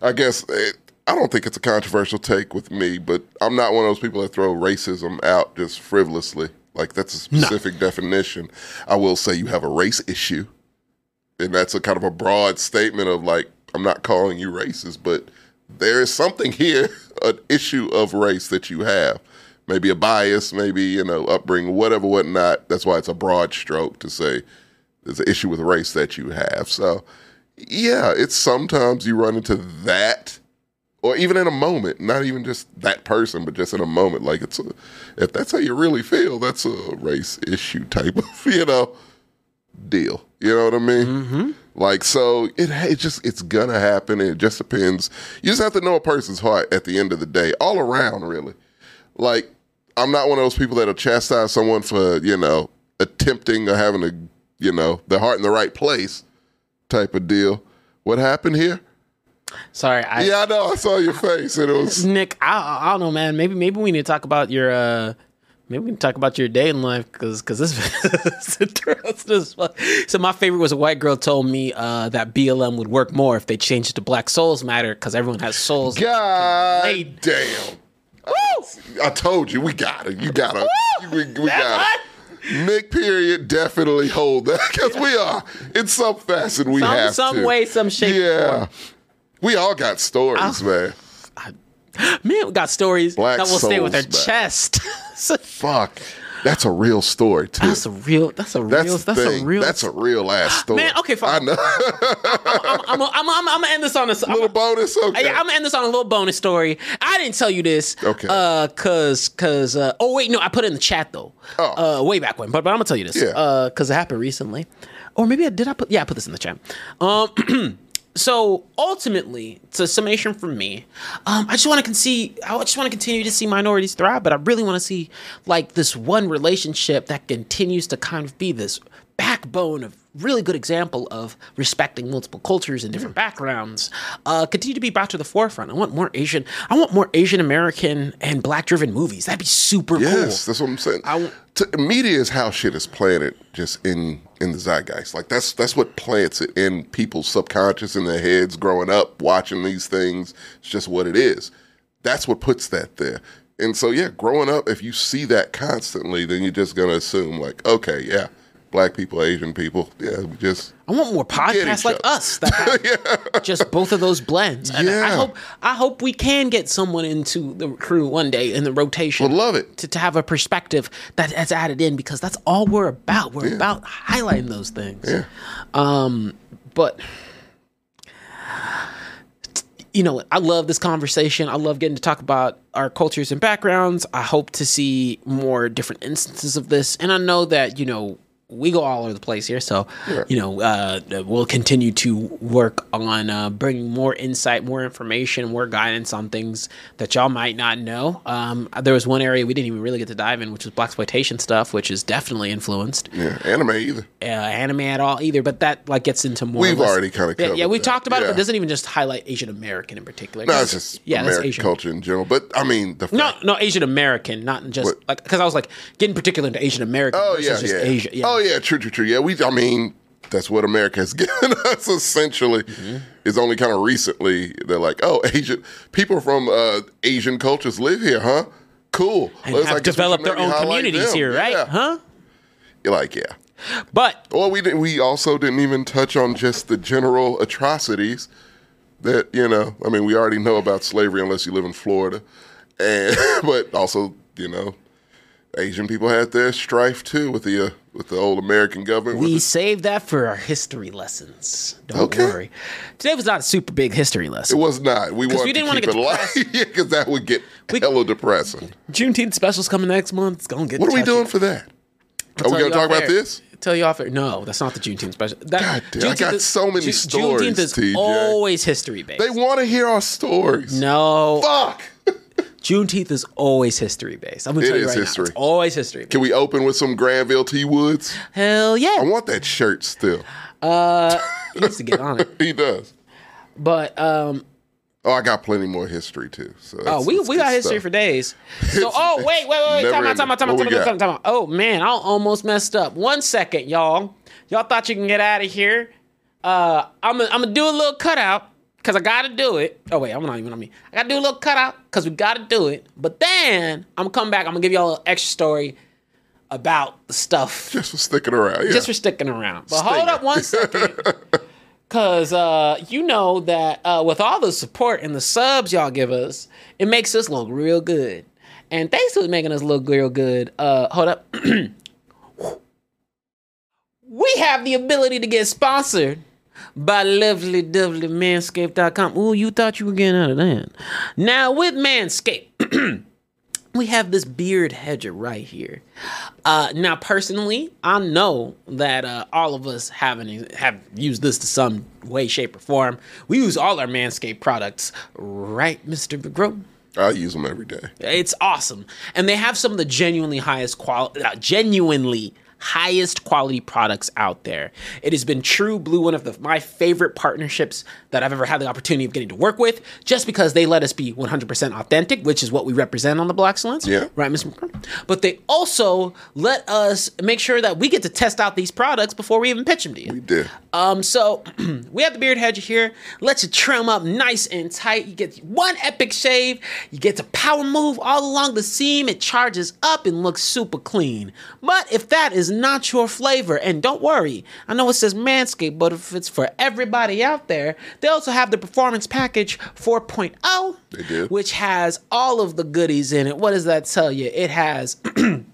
I guess it, I don't think it's a controversial take with me, but I'm not one of those people that throw racism out just frivolously. Like that's a specific definition. I will say you have a race issue, and that's a kind of a broad statement of like I'm not calling you racist, but there is something here, an issue of race that you have. Maybe a bias, maybe you know upbringing, whatever, whatnot. That's why it's a broad stroke to say there's an issue with race that you have. So, yeah, it's sometimes you run into that, or even in a moment, not even just that person, but just in a moment. Like it's a, if that's how you really feel, that's a race issue type of you know deal. You know what I mean? Mm-hmm. Like so, it it just it's gonna happen. It just depends. You just have to know a person's heart at the end of the day, all around, really. Like I'm not one of those people that'll chastise someone for you know attempting or having a you know their heart in the right place type of deal. What happened here? Sorry, I, Yeah, I know. I saw your face, and it was Nick. I, I don't know, man. Maybe maybe we need to talk about your. uh Maybe we can talk about your day in life because because this is interesting. So my favorite was a white girl told me uh, that BLM would work more if they changed it to Black Souls Matter because everyone has souls. God damn. I told you, we got it. You got it. We, we got it. Nick, period, definitely hold that because we are in some facet. We Some- have some to. way, some shape, Yeah, we all got stories, man. Man, we got stories Black that will stay with our Souls Matter. chest. Fuck, that's a real story too. that's a real. That's a That's real. That's thing. a real. That's a real ass story. Man, okay, fine. I know. I'm, I'm, I'm, I'm, I'm gonna end this on a I'm, Little bonus. Okay. Yeah, I'm gonna end this on a little bonus story. I didn't tell you this. Okay. Uh, cause, cause, uh, oh wait, no, I put it in the chat though. Oh. Uh, way back when, but, but I'm gonna tell you this. Yeah. Uh, cause it happened recently, or maybe I did. I put, yeah, I put this in the chat. Um. So ultimately, a summation from me. Um, I just want to see. I just want to continue to see minorities thrive, but I really want to see like this one relationship that continues to kind of be this backbone of really good example of respecting multiple cultures and different backgrounds uh, continue to be brought to the forefront. I want more Asian. I want more Asian American and black driven movies. That'd be super Yes, cool. that's what I'm saying. I w- To- media is how shit is planted, just in in the zeitgeist. Like that's that's what plants it in people's subconscious in their heads. Growing up, watching these things, it's just what it is. That's what puts that there. And so, yeah, growing up, if you see that constantly, then you're just gonna assume like, okay, yeah, black people, Asian people, yeah, we just I want more podcasts like other. us that have just both of those blends. And I Yeah. hope I hope we can get someone into the crew one day in the rotation. Would love it. to, to have a perspective that that's added in because that's all we're about. We're about highlighting those things. Yeah. Um, but you know, I love this conversation. I love getting to talk about our cultures and backgrounds. I hope to see more different instances of this. And I know that, you know, we go all over the place here. So, you know, uh, we'll continue to work on uh, bringing more insight, more information, more guidance on things that y'all might not know. Um, there was one area we didn't even really get to dive in, which was blaxploitation stuff, which is definitely influenced yeah, anime either. uh, anime at all either, but that like gets into more. We've already kinda Yeah, yeah, we that, talked about it, yeah. but doesn't even just highlight Asian American in particular. No, it's just yeah, American Asian. culture in general. But I mean, the No, no, Asian American, not just What? like because I was like getting particular into Asian American Oh yeah, just yeah. Asia. Yeah. Oh yeah, true, true, true. Yeah, we. I mean, that's what America has given us. Essentially, Mm-hmm. is only kind of recently they're like, oh, Asian people from uh, Asian cultures live here, huh? Cool. and Well, it's have like, developed their own communities here, right? Yeah. Huh? You're like, yeah. But Well, we didn't. We also didn't even touch on just the general atrocities that you know. I mean, we already know about slavery unless you live in Florida, and but also you know, Asian people had their strife too with the uh, with the old American government. we saved that for our history lessons. Don't Okay. worry. Today was not a super big history lesson. It was not. We wanted we didn't to wanna get it light, because that would get We- hella depressing. Juneteenth special's coming next month. It's gonna get. What are we doing for that? I'll Are we gonna talk about air. this? Tell you off air. No, that's not the Juneteenth special. That, God damn, I got is- so many Ju- stories, Juneteenth is TJ. always history based. They want to hear our stories. no, Fuck. Juneteenth is always history based. I'm gonna It tell you right history. now. It's always history. Can we open with some Granville T. Woods? Hell yeah! I want that shirt still. He needs to get on it. He does. But um, Oh, I got plenty more history too. So oh, we we got history stuff. for days. So oh wait wait wait wait time out time out time out time out time out. Oh man, I almost messed up. One second, y'all. Y'all thought you can get out of here. Uh, I'm gonna I'm gonna do a little cutout because I gotta do it. Oh wait, I'm not even on me. I gotta do a little cutout because we gotta do it. But then I'm gonna come back. I'm gonna give y'all an extra story about the stuff Just for sticking around. Yeah. just for sticking around. But hold up one second. Cause uh, you know that uh, with all the support and the subs y'all give us, it makes us look real good. And thanks to making us look real good, uh, hold up. we have the ability to get sponsored by lovely dovely manscaped.com. Ooh, you thought you were getting out of that. Now with Manscaped, we have this beard hedger right here. Uh, now, personally, I know that uh, all of us haven't have used this to some way, shape, or form. We use all our Manscaped products, right, Mister McGrew? I use them every day. It's awesome, and they have some of the genuinely highest quality, uh, genuinely highest quality products out there. It has been true blue one of the, my favorite partnerships that I've ever had the opportunity of getting to work with, just because they let us be 100% authentic, which is what we represent on the Blaxcellence. Yeah. right. McCrum? But they also let us make sure that we get to test out these products before we even pitch them to you. We did. Um, so we have the beard hedger here. Lets you trim up nice and tight. You get one epic shave. You get to power move all along the seam. It charges up and looks super clean. But if that is not your flavor, and don't worry, I know it says Manscaped, but if it's for everybody out there, they also have the Performance Package 4.0, They did. which has all of the goodies in it. What does that tell you? It has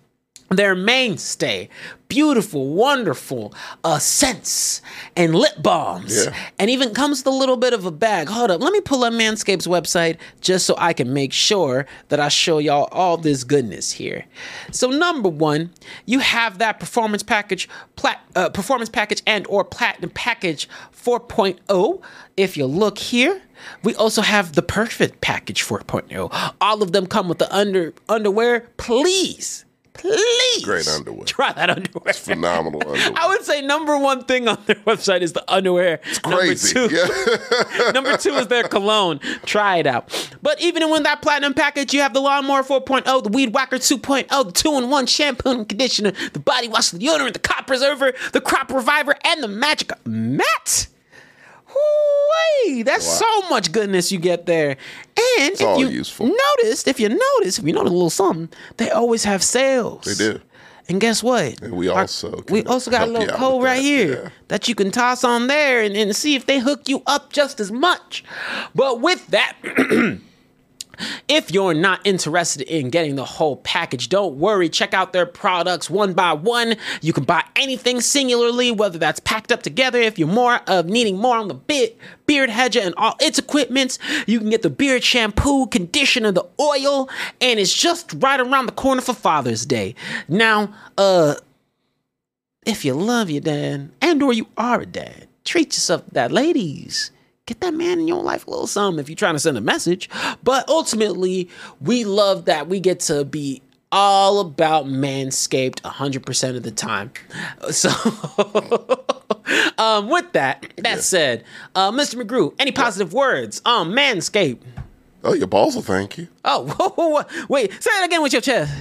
their mainstay beautiful wonderful uh scents and lip balms. Yeah. and even comes with a little bit of a bag. Hold up let me pull up manscaped's website just so i can make sure that i show y'all all this goodness here. So number one you have that performance package plat uh, performance package and or platinum package 4.0 if you look here we also have the perfect package 4.0 all of them come with the under underwear. Please please Great underwear. try that underwear Phenomenal underwear. I would say number one thing on their website is the underwear. It's Crazy. Number two, Yeah. number two is their cologne. Try it out. But even with that platinum package, you have the Lawnmower 4.0, the Weed Whacker 2.0, the two-in-one shampoo and conditioner, the body wash, the deodorant, the crop preserver, the crop reviver, and the magic mat. That's so much goodness you get there. And if all you useful. noticed, if you notice, if you notice a little something, they always have sales. They do. And guess what? And we Our- also we also got a little code right that, here yeah. that you can toss on there and, and see if they hook you up just as much. But with that, if you're not interested in getting the whole package, don't worry. Check out their products one by one. You can buy anything singularly, whether that's packed up together. If you're more of needing more on the bit, beard hedger and all its equipments, you can get the beard shampoo, conditioner, the oil, and it's just right around the corner for Father's Day. Now, uh, if you love your dad and or you are a dad, treat yourself to that, ladies. Get that man in your life a little something if you're trying to send a message. But ultimately, we love that we get to be all about Manscaped 100% of the time. So, um, with that, that said, uh, Mr. McGrew, any positive words on Manscaped? Oh, your balls will thank you. Oh, whoa, whoa, whoa. wait, say it again with your chest.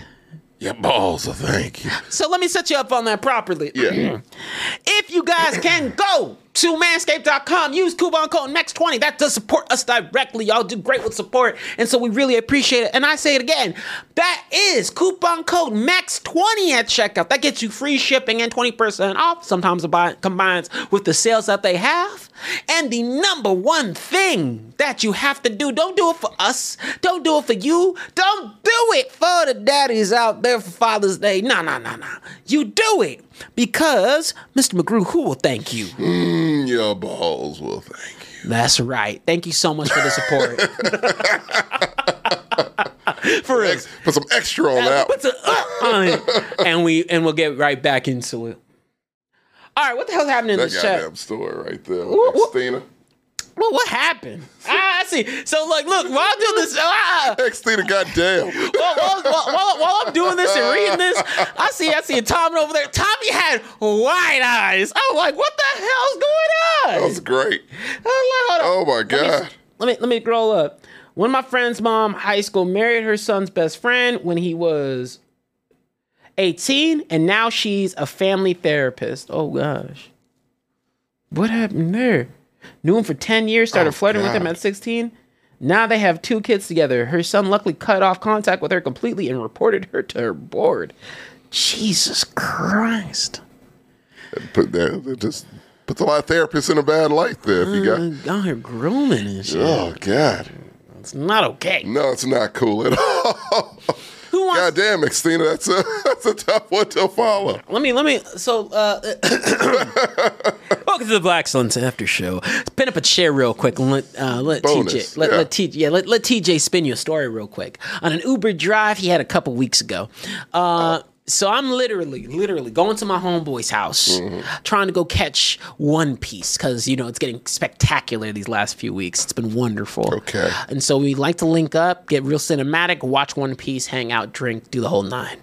Your balls will thank you. So let me set you up on that properly. Yeah. If you guys can go to manscaped.com, use coupon code NEXT20. That does support us directly. Y'all do great with support. And so we really appreciate it. And I say it again that is coupon code NEXT20 at checkout. That gets you free shipping and 20% off. Sometimes it combines with the sales that they have. And the number one thing that you have to do don't do it for us, don't do it for you, don't do it for the daddies out there for Father's Day. No, no, no, no. You do it because Mr. McGrew, who will thank you? Mm, your balls will thank you. That's right. Thank you so much for the support. for real. Ex- put some extra on that. Put the uh on it. And we and we'll get right back into it. All right, what the hell's happening in That this chat? goddamn story right there. Woo. Xtina. Well, what happened? Ah, I see. So, like, look, while I'm doing this, ah, Xtina, goddamn. while, while, while, while, I'm doing this and reading this, I see, I see Tommy over there. Tommy had white eyes. I'm like, what the hell's going on? That was great. Like. Oh my Let me- god. Let me let me scroll up. One of my friend's mom, high school, married her son's best friend when he was 18, and now she's a family therapist. Oh gosh. What happened there? Knew him for 10 years, started Oh, flirting with him at 16. Now they have two kids together. Her son luckily cut off contact with her completely and reported her to her board. Jesus Christ. Put that, just puts a lot of therapists in a bad light there. If you got, uh, Out here grooming and shit. oh God, It's not okay. no, it's not cool at all. Who wants God damn, Xtina, that's a that's a tough one to follow. Let me let me. So, uh, welcome to the Black Suns After Show. Pin up a chair real quick and let uh, let Bonus, TJ let, yeah. let TJ yeah let, let TJ spin you a story real quick on an Uber drive he had a couple weeks ago. Uh, so I'm literally literally going to my homeboy's house, Mm-hmm. trying to go catch One Piece because you know it's getting spectacular these last few weeks. It's been wonderful. Okay. and so we like to link up, get real cinematic, watch One Piece, hang out, drink, do the whole nine.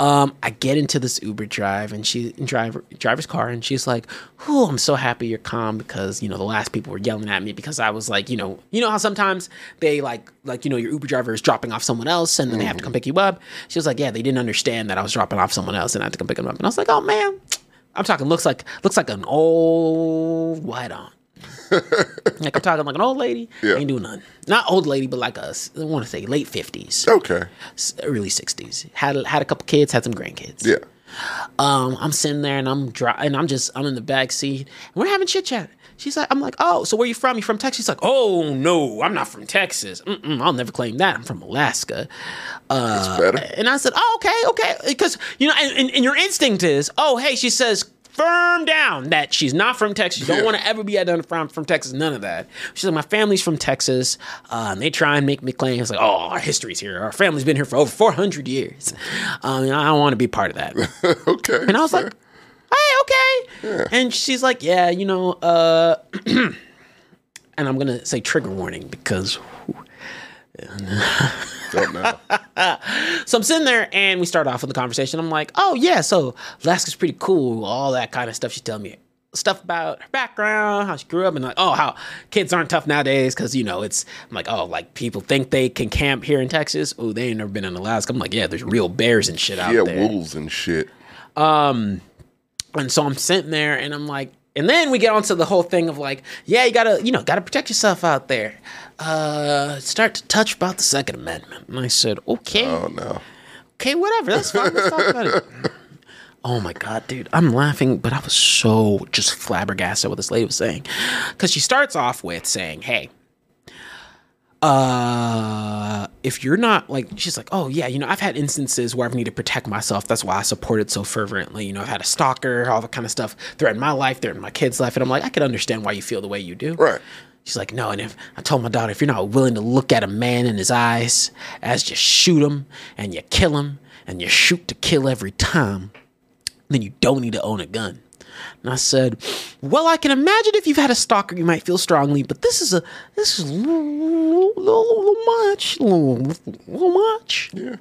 Um, I get into this Uber drive and she driver driver's car and she's like, "Oh, I'm so happy you're calm because you know the last people were yelling at me because I was like, you know, you know how sometimes they like like you know your Uber driver is dropping off someone else and then they have to come pick you up." She was like, "Yeah, they didn't understand that I was dropping off someone else and I had to come pick them up." And I was like, "Oh man, I'm talking looks like looks like an old white on." like I'm talking like an old lady. Yeah. Ain't doing nothing. Not old lady, but like a I want to say late fifties. Okay, early 60s had had a couple kids had some grandkids. Yeah, um i'm sitting there and i'm dry and i'm just i'm in the back seat. And we're having chit chat. She's like i'm like oh so where you from? You from texas? She's like oh no i'm not from texas. Mm-mm, i'll never claim that. I'm from alaska. That's better. and i said oh okay okay. Because you know and, and, and your instinct is oh hey she says firm down that she's not from Texas. You don't Yeah. want to ever be identified from, from Texas. None of that. She's like, my family's from Texas, uh, and they try and make me claim. It's like, oh, our history's here. Our family's been here for over 400 years. Um, I don't want to be part of that. okay, And I was like, hey, okay. And she's like, yeah, you know, uh, and I'm going to say trigger warning because. don't know. So I'm sitting there and we start off with the conversation. I'm like, oh, yeah, so Alaska's pretty cool, all that kind of stuff. She's telling me stuff about her background, how she grew up, and like, oh, how kids aren't tough nowadays because, you know, it's, I'm like, oh, like people think they can camp here in Texas. Oh, they ain't never been in Alaska. I'm like, yeah, there's real bears and shit out Yeah, there. Yeah, wolves and shit. Um, and so I'm sitting there and I'm like, and then we get onto the whole thing of like, yeah, you gotta, you know, gotta protect yourself out there. Uh, start to touch about the Second Amendment. And I said, okay, Oh no. okay, whatever, that's fine. Let's talk about it. Oh my god, dude, I'm laughing, but I was so just flabbergasted what this lady was saying, because she starts off with saying, "Hey, uh, if you're not like, she's like, oh yeah, you know, I've had instances where I've needed to protect myself. That's why I supported so fervently. You know, I've had a stalker, all that kind of stuff threaten my life, threaten my kid's life, and I'm like, I can understand why you feel the way you do. Right. She's like, no, and if I told my daughter, if you're not willing to look at a man in his eyes as just shoot him and you kill him and you shoot to kill every time, then you don't need to own a gun. And I said, well, I can imagine if you've had a stalker, you might feel strongly, but this is a this is a little, little, little much, little, little much. Yeah.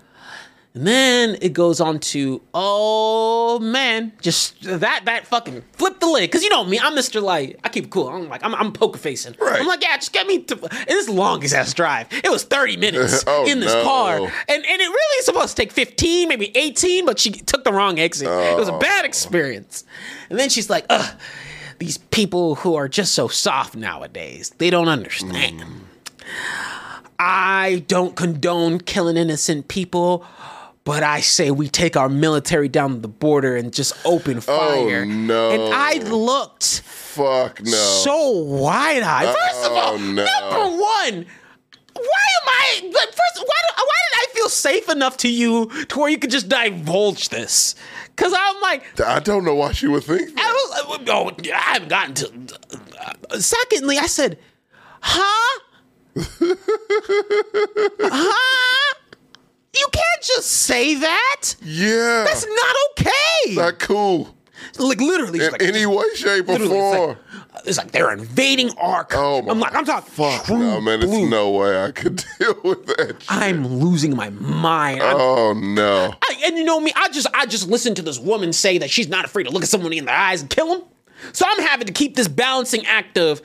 And then it goes on to, oh man, just that that fucking flip the lid. Cause you know me, I'm Mr. Like, I keep it cool. I'm like, I'm, I'm poker facing. Right. I'm like, yeah, just get me to and this longest ass drive. It was 30 minutes Oh, in this no. car. And and it really is supposed to take 15, maybe 18, but she took the wrong exit. It was a Oh. bad experience. And then she's like, ugh, these people who are just so soft nowadays, they don't understand. Hmm. I don't condone killing innocent people, but I say we take our military down the border and just open fire. Oh, no. And I looked Fuck no. so wide eyed. First of Oh, all, no. number one, why am I like, first? Why, do, why did I feel safe enough to you to where you could just divulge this? Because I'm like, I don't know why she would think that. I was, oh, I haven't gotten to. uh, secondly, I said, huh? huh? You can't just say that. yeah. That's not okay. not cool. like literally, In like, any way, shape, or literally, it's form. like, it's like they're invading Ark. Oh my I'm like, I'm talking Fuck no, man. There's blue. no way I could deal with that. shit. I'm losing my mind. I'm- Oh no. I, and you know me, I just I just listened to this woman say that she's not afraid to look at someone in the eyes and kill them. So I'm having to keep this balancing act of,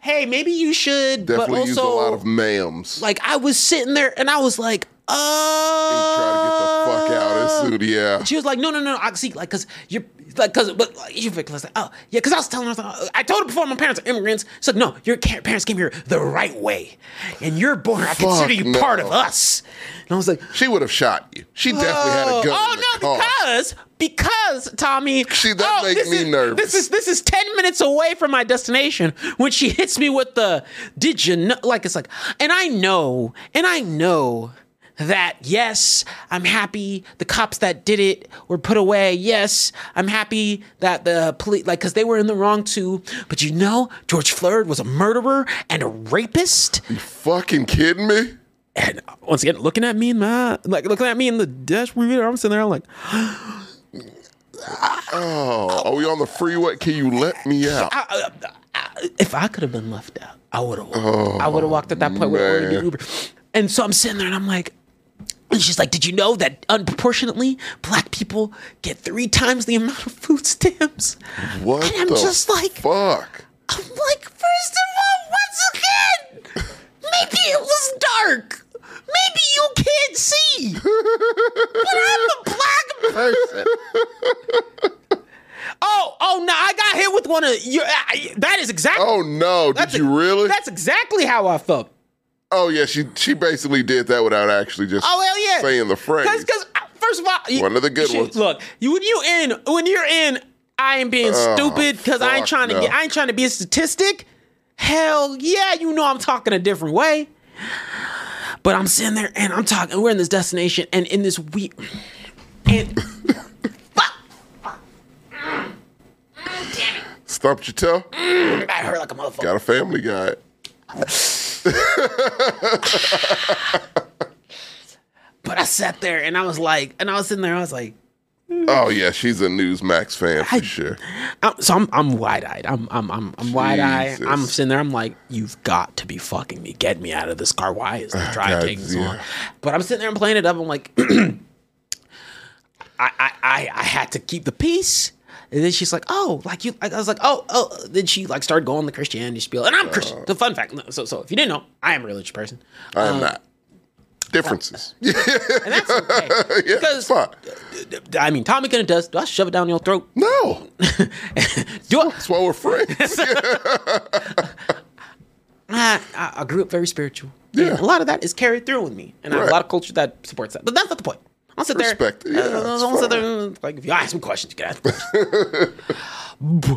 hey, maybe you should, Definitely but use also a lot of ma'ams. like I was sitting there and I was like, oh. Try to get the fuck out as oh. soon. Yeah. She was like, no, no, no. I see, like, cause you're like, cause, but like, you was like, oh, yeah, cause I was telling her, I, like, uh, I told her before my parents are immigrants. She's like, no, your parents came here the right way, and you're born. I consider you no. part of us. And I was like, She would have shot you. She definitely had a oh, gun. Oh in the no, because because Tommy. she that oh, make me is, nervous. This is this is ten minutes away from my destination when she hits me with the. Did you know? Like it's like, and I know, and I know that yes, I'm happy the cops that did it were put away. Yes, I'm happy that the police, like, because they were in the wrong too. But you know, George Floyd was a murderer and a rapist. You fucking kidding me? And uh, once again, looking at me in my like looking at me in the dashboard, I'm sitting there, I'm like, Oh, oh are we on the freeway? Can you let me out? I, I, I, if I could have been left out, I would have. Oh, I would have walked at that point ordered. Uber. And so I'm sitting there and I'm like, and she's like, "Did you know that unproportionately black people get three times the amount of food stamps?" What And I'm the just like, fuck? I'm like, first of all, once again, maybe it was dark. Maybe you can't see. but I'm a black person. Oh, oh no! I got hit with one of your. I- That is exactly. Oh no! Did that's you really? That's exactly how I felt. Oh yeah, she she basically did that without actually just Oh hell yeah! saying the phrase. Because first of all, you- One of the good shit, ones. Look, you when you in when you're in, I ain't being Oh, stupid because I ain't trying to get. I ain't trying to be a statistic. Hell yeah, you know I'm talking a different way. But I'm sitting there and I'm talking. We're in this destination and in this week. And Stumped your toe. I hurt like a motherfucker. Got a family guy. But I sat there and I was like, and I was sitting there. I was like, hmm. Oh yeah, she's a Newsmax fan for sure. I'm, so I'm I'm wide eyed. I'm I'm I'm, I'm wide eyed. I'm sitting there. I'm like, you've got to be fucking me. Get me out of this car. Why is the drive taking so long? But I'm sitting there and playing it up. I'm like, I, I I I had to keep the peace. And then she's like, "Oh, like you." I was like, "Oh, oh." Then she like started going the Christianity spiel, and I'm Christian. The fun fact. So, so if you didn't know, I am a religious person, I am Um, not. Differences. and that's okay. yeah, because. I mean, Tommy gonna does. Do I shove it down your throat? No, Do I? that's why we're friends. I, I grew up very spiritual. Yeah. And a lot of that is carried through with me, and I have a lot of culture that supports that. But that's not the point. I'll sit there. Respect. Yeah, uh, it's I'll sit fine. there. Like if you ask me questions, you can ask. But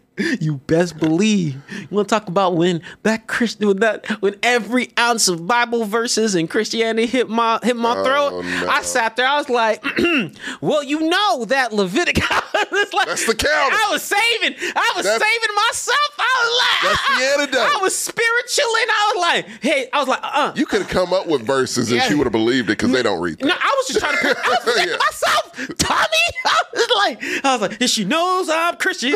you best believe you want to talk about when that Christian, when that, when every ounce of Bible verses and Christianity hit my hit my throat. Oh, no. I sat there. I was like, well, you know that Leviticus. like, That's the counter. I was saving. I was That's- saving myself. I was like, That's the antidote. I was spiritual and I was like, hey, I was like, uh. You could have come up with verses and Yeah. she would have believed it because they don't read that. No, I was just trying to. I was Yeah. myself, Tommy. I was like, I was like, if she knows I'm Christian,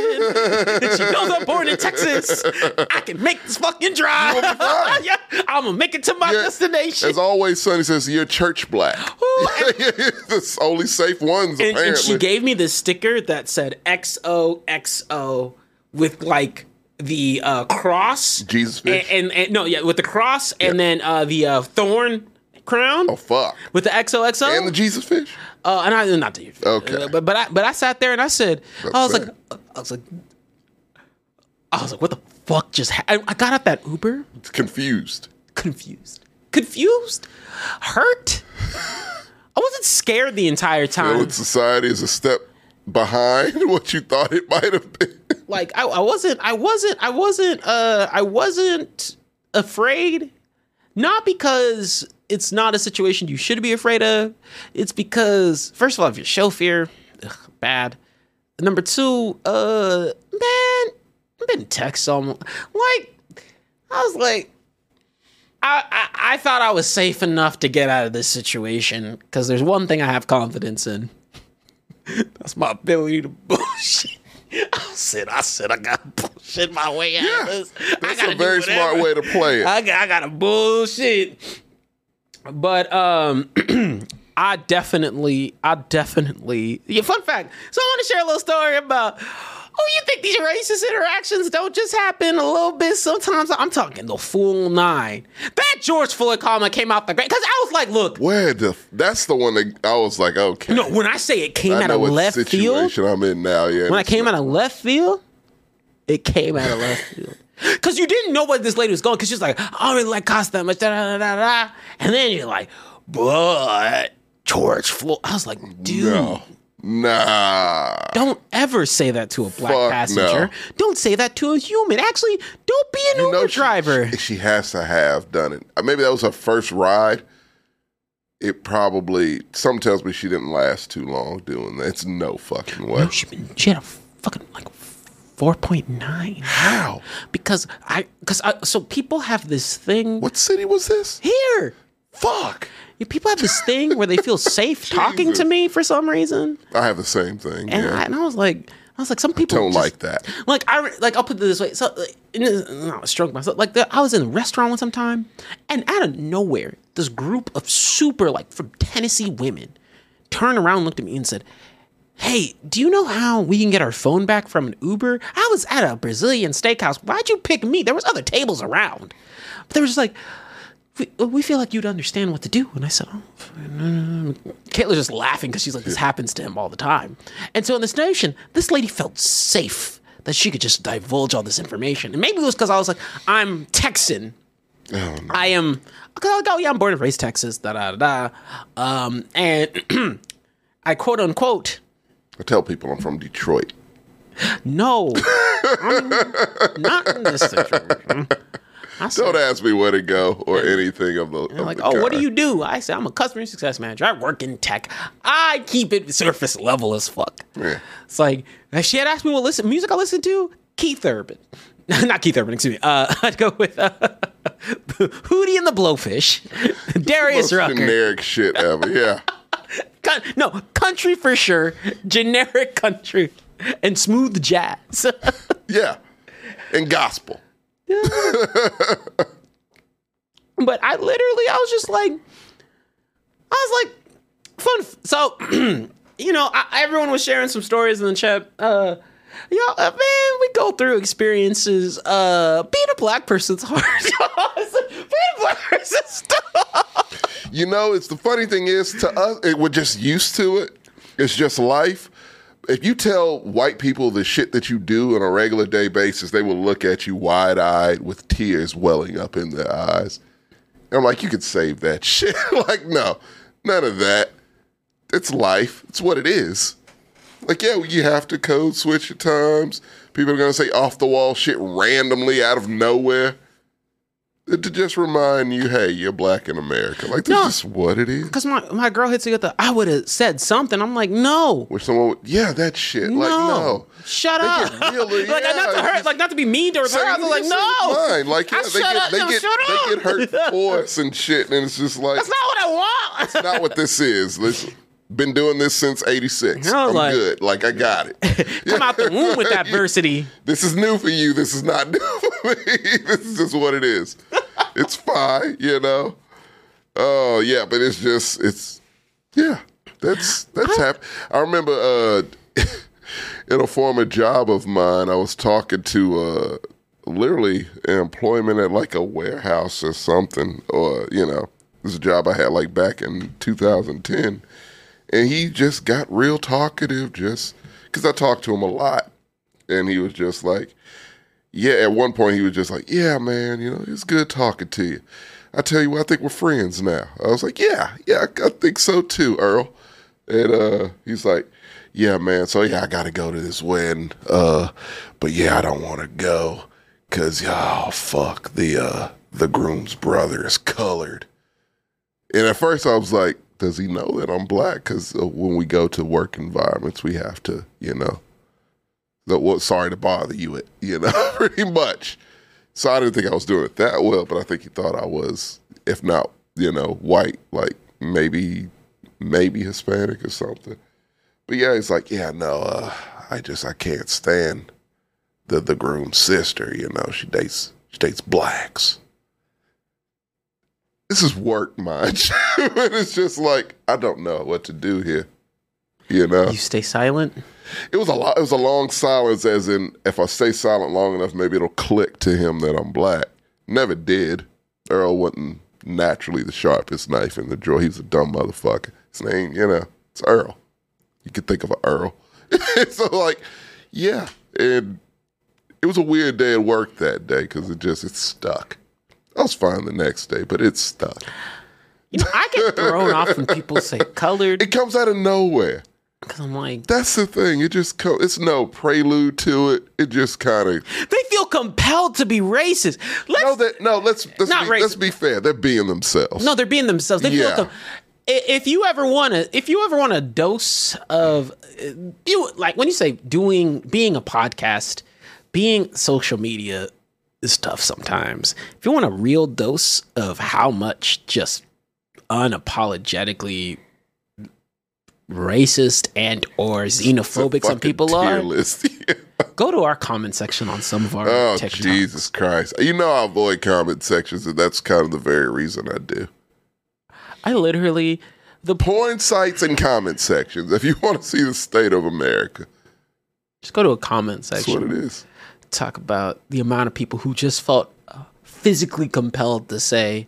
she knows I'm born in Texas, I can make this fucking drive. You'll be fine. yeah, I'm gonna make it to my Yeah. destination. As always, Sonny says you're church black. the only safe ones, and, apparently. and she gave me this sticker that said XOXO with like the uh, cross, Jesus fish. and, and, and no, yeah, with the cross, and then uh, the uh, thorn crown oh fuck. with the XOXO, And the Jesus fish. Uh, and I not the Jesus fish. Okay. uh, but but I but I sat there and I said I was That's like I was like I was like what the fuck just ha-? I, got out that Uber. Confused. confused. Confused? Hurt? I wasn't scared the entire time. Feeling society is a step behind what you thought it might have been. like I, I wasn't I wasn't I wasn't uh I wasn't afraid. Not because it's not a situation you should be afraid of. It's because first of all if you show fear ugh, bad. Number two uh man been text someone like I was like I, I I thought I was safe enough to get out of this situation because there's one thing I have confidence in that's my ability to bullshit. I said, I said, I got to bullshit my way out of this. That's a very smart way to play it. I got, I got to bullshit. But um, I definitely, I definitely. Yeah, fun fact. So I want to share a little story about. Oh, you think these racist interactions don't just happen a little bit? Sometimes I'm talking the full nine. That George Floyd comment came out the great because I was like, look, Where the? That's the one that I was like, okay. no, when I say it came I out of left field, situation I'm in now. Yeah. when I came out of left field, it came out of left field. Cause you didn't know what this lady was going, cause she's like, I don't really like Costa that much, da, da, da, da, da. and then you're like, but George Floyd. I was like, dude, No. Nah. don't ever say that to a black Fuck passenger. no. Don't say that to a human. Actually, don't be an You Uber know she- driver. She, she has to have done it. Uh, Maybe that was her first ride. It probably. Some tells me she didn't last too long doing that. It's no fucking way. no, she, been, she had a fucking like four point nine. How? Because I, because I, so people have this thing What city was this? here. Fuck. People have this thing where they feel safe talking to me for some reason, I have the same thing. and, yeah. I, and I was like, I was like, some people don't just- like that. Like I like I'll put it this way. So like, no, I stroke myself. Like the, I was in a restaurant one sometime, and out of nowhere, this group of super like from Tennessee women turned around, looked at me, and said, "Hey, do you know how we can get our phone back from an Uber? I was at a Brazilian steakhouse. Why'd you pick me? There was other tables around, but they were just like." We, we feel like you'd understand what to do. And I said, oh, no, no, no. Kayla's just laughing because she's like, this happens to him all the time. And so in this notion, this lady felt safe that she could just divulge all this information. And maybe it was because I was like, I'm Texan. Oh, I am, because I go, yeah, I'm born and raised Texas, da da da. da. Um, and I quote unquote, I tell people I'm from Detroit. no, I'm not in this situation. I said, Don't ask me where to go or anything of the. They're like, the oh, what do you do? I say, I'm a customer success manager. I work in tech. I keep it surface level as fuck. Yeah. It's like, she had asked me what listen, music I listen to, Keith Urban. Not Keith Urban, excuse me. Uh, I'd go with uh, Hootie and the Blowfish, Darius Most Rucker. generic shit ever. Yeah. No, country for sure. Generic country and smooth jazz. Yeah. And gospel. But I literally, I was just like, I was like, fun. So, you know, I, everyone was sharing some stories in the chat. Uh, Y'all, uh, man, we go through experiences. Uh, being a black person's hard. being a black person's tough. You know, it's the funny thing is to us, it, we're just used to it. It's just life. If you tell white people the shit that you do on a regular day basis, they will look at you wide eyed with tears welling up in their eyes. And I'm like, you could save that shit. like, no, none of that. It's life. It's what it is. Like, yeah, you have to code switch at times. People are gonna say off the wall shit randomly out of nowhere. To just remind you, hey, you're black in America. Like, this No. is what it is. Because my, my girl hits me with the, I would have said something. I'm like, no. Where someone would, yeah, that shit. Like, no. Shut They up. really- like, not to hurt, like, not to be mean to her. Say, I was like, no. Mine. Like, I yeah, they shut get, up. they No, get, they get hurt for us and shit. And it's just like, That's not what I want. That's not what this is. Listen, been doing this since 86. I was I'm like- good. Like, I got it. Come out the womb with adversity. This is new for you. This is not new for me. this is just what it is. It's fine, you know. Oh yeah, but it's just it's yeah. That's that's hap- I remember uh in a former job of mine, I was talking to uh literally employment at like a warehouse or something, or you know, this is a job I had like back in 2010, and he just got real talkative, just because I talked to him a lot, and he was just like, yeah. At one point, he was just like, yeah, man, you know, it's good talking to you. I tell you what, I think we're friends now. I was like, yeah, yeah, I, think so too, Earl. And uh, he's like, yeah, man. So yeah, I got to go to this wedding. Uh, but yeah, I don't want to go because oh fuck, the uh, the groom's brother is colored. And at first, I was like, does he know that I'm black? Because uh, when we go to work environments, we have to, you know. The, well, sorry to bother you, it you know, pretty much. So I didn't think I was doing it that well, but I think he thought I was, if not, you know, white, like maybe, maybe Hispanic or something. But yeah, he's like, yeah, no, uh, I just I can't stand the the groom's sister. You know, she dates she dates blacks. This is work, and it's just like I don't know what to do here. You know, You stay silent. It was a lot. It was a long silence, as in, if I stay silent long enough, maybe it'll click to him that I'm black. Never did. Earl wasn't naturally the sharpest knife in the drawer. He's a dumb motherfucker. His name, you know, it's Earl. You could think of an Earl. so, like, yeah, and it was a weird day at work that day because it just it stuck. I was fine the next day, but it stuck. You know, I get thrown off when people say colored It comes out of nowhere. because I'm like, That's the thing. It just co- it's no prelude to it. It just kind of they feel compelled to be racist. Let's, no that no. Let's let's Not be, racist. let's be fair. They're being themselves. No, they're being themselves. They Yeah. feel com- if you ever want to if you ever want a dose of you like when you say doing being a podcast, being social media is tough sometimes. If you want a real dose of how much just unapologetically racist and or xenophobic some people are, list. go to our comment section on some of our oh. Jesus Christ! You know I avoid comment sections, and that's kind of the very reason I do. I literally the Porn sites and comment sections. If you want to see the state of America, just go to a comment that's section. what it is. Talk about the amount of people who just felt uh, physically compelled to say,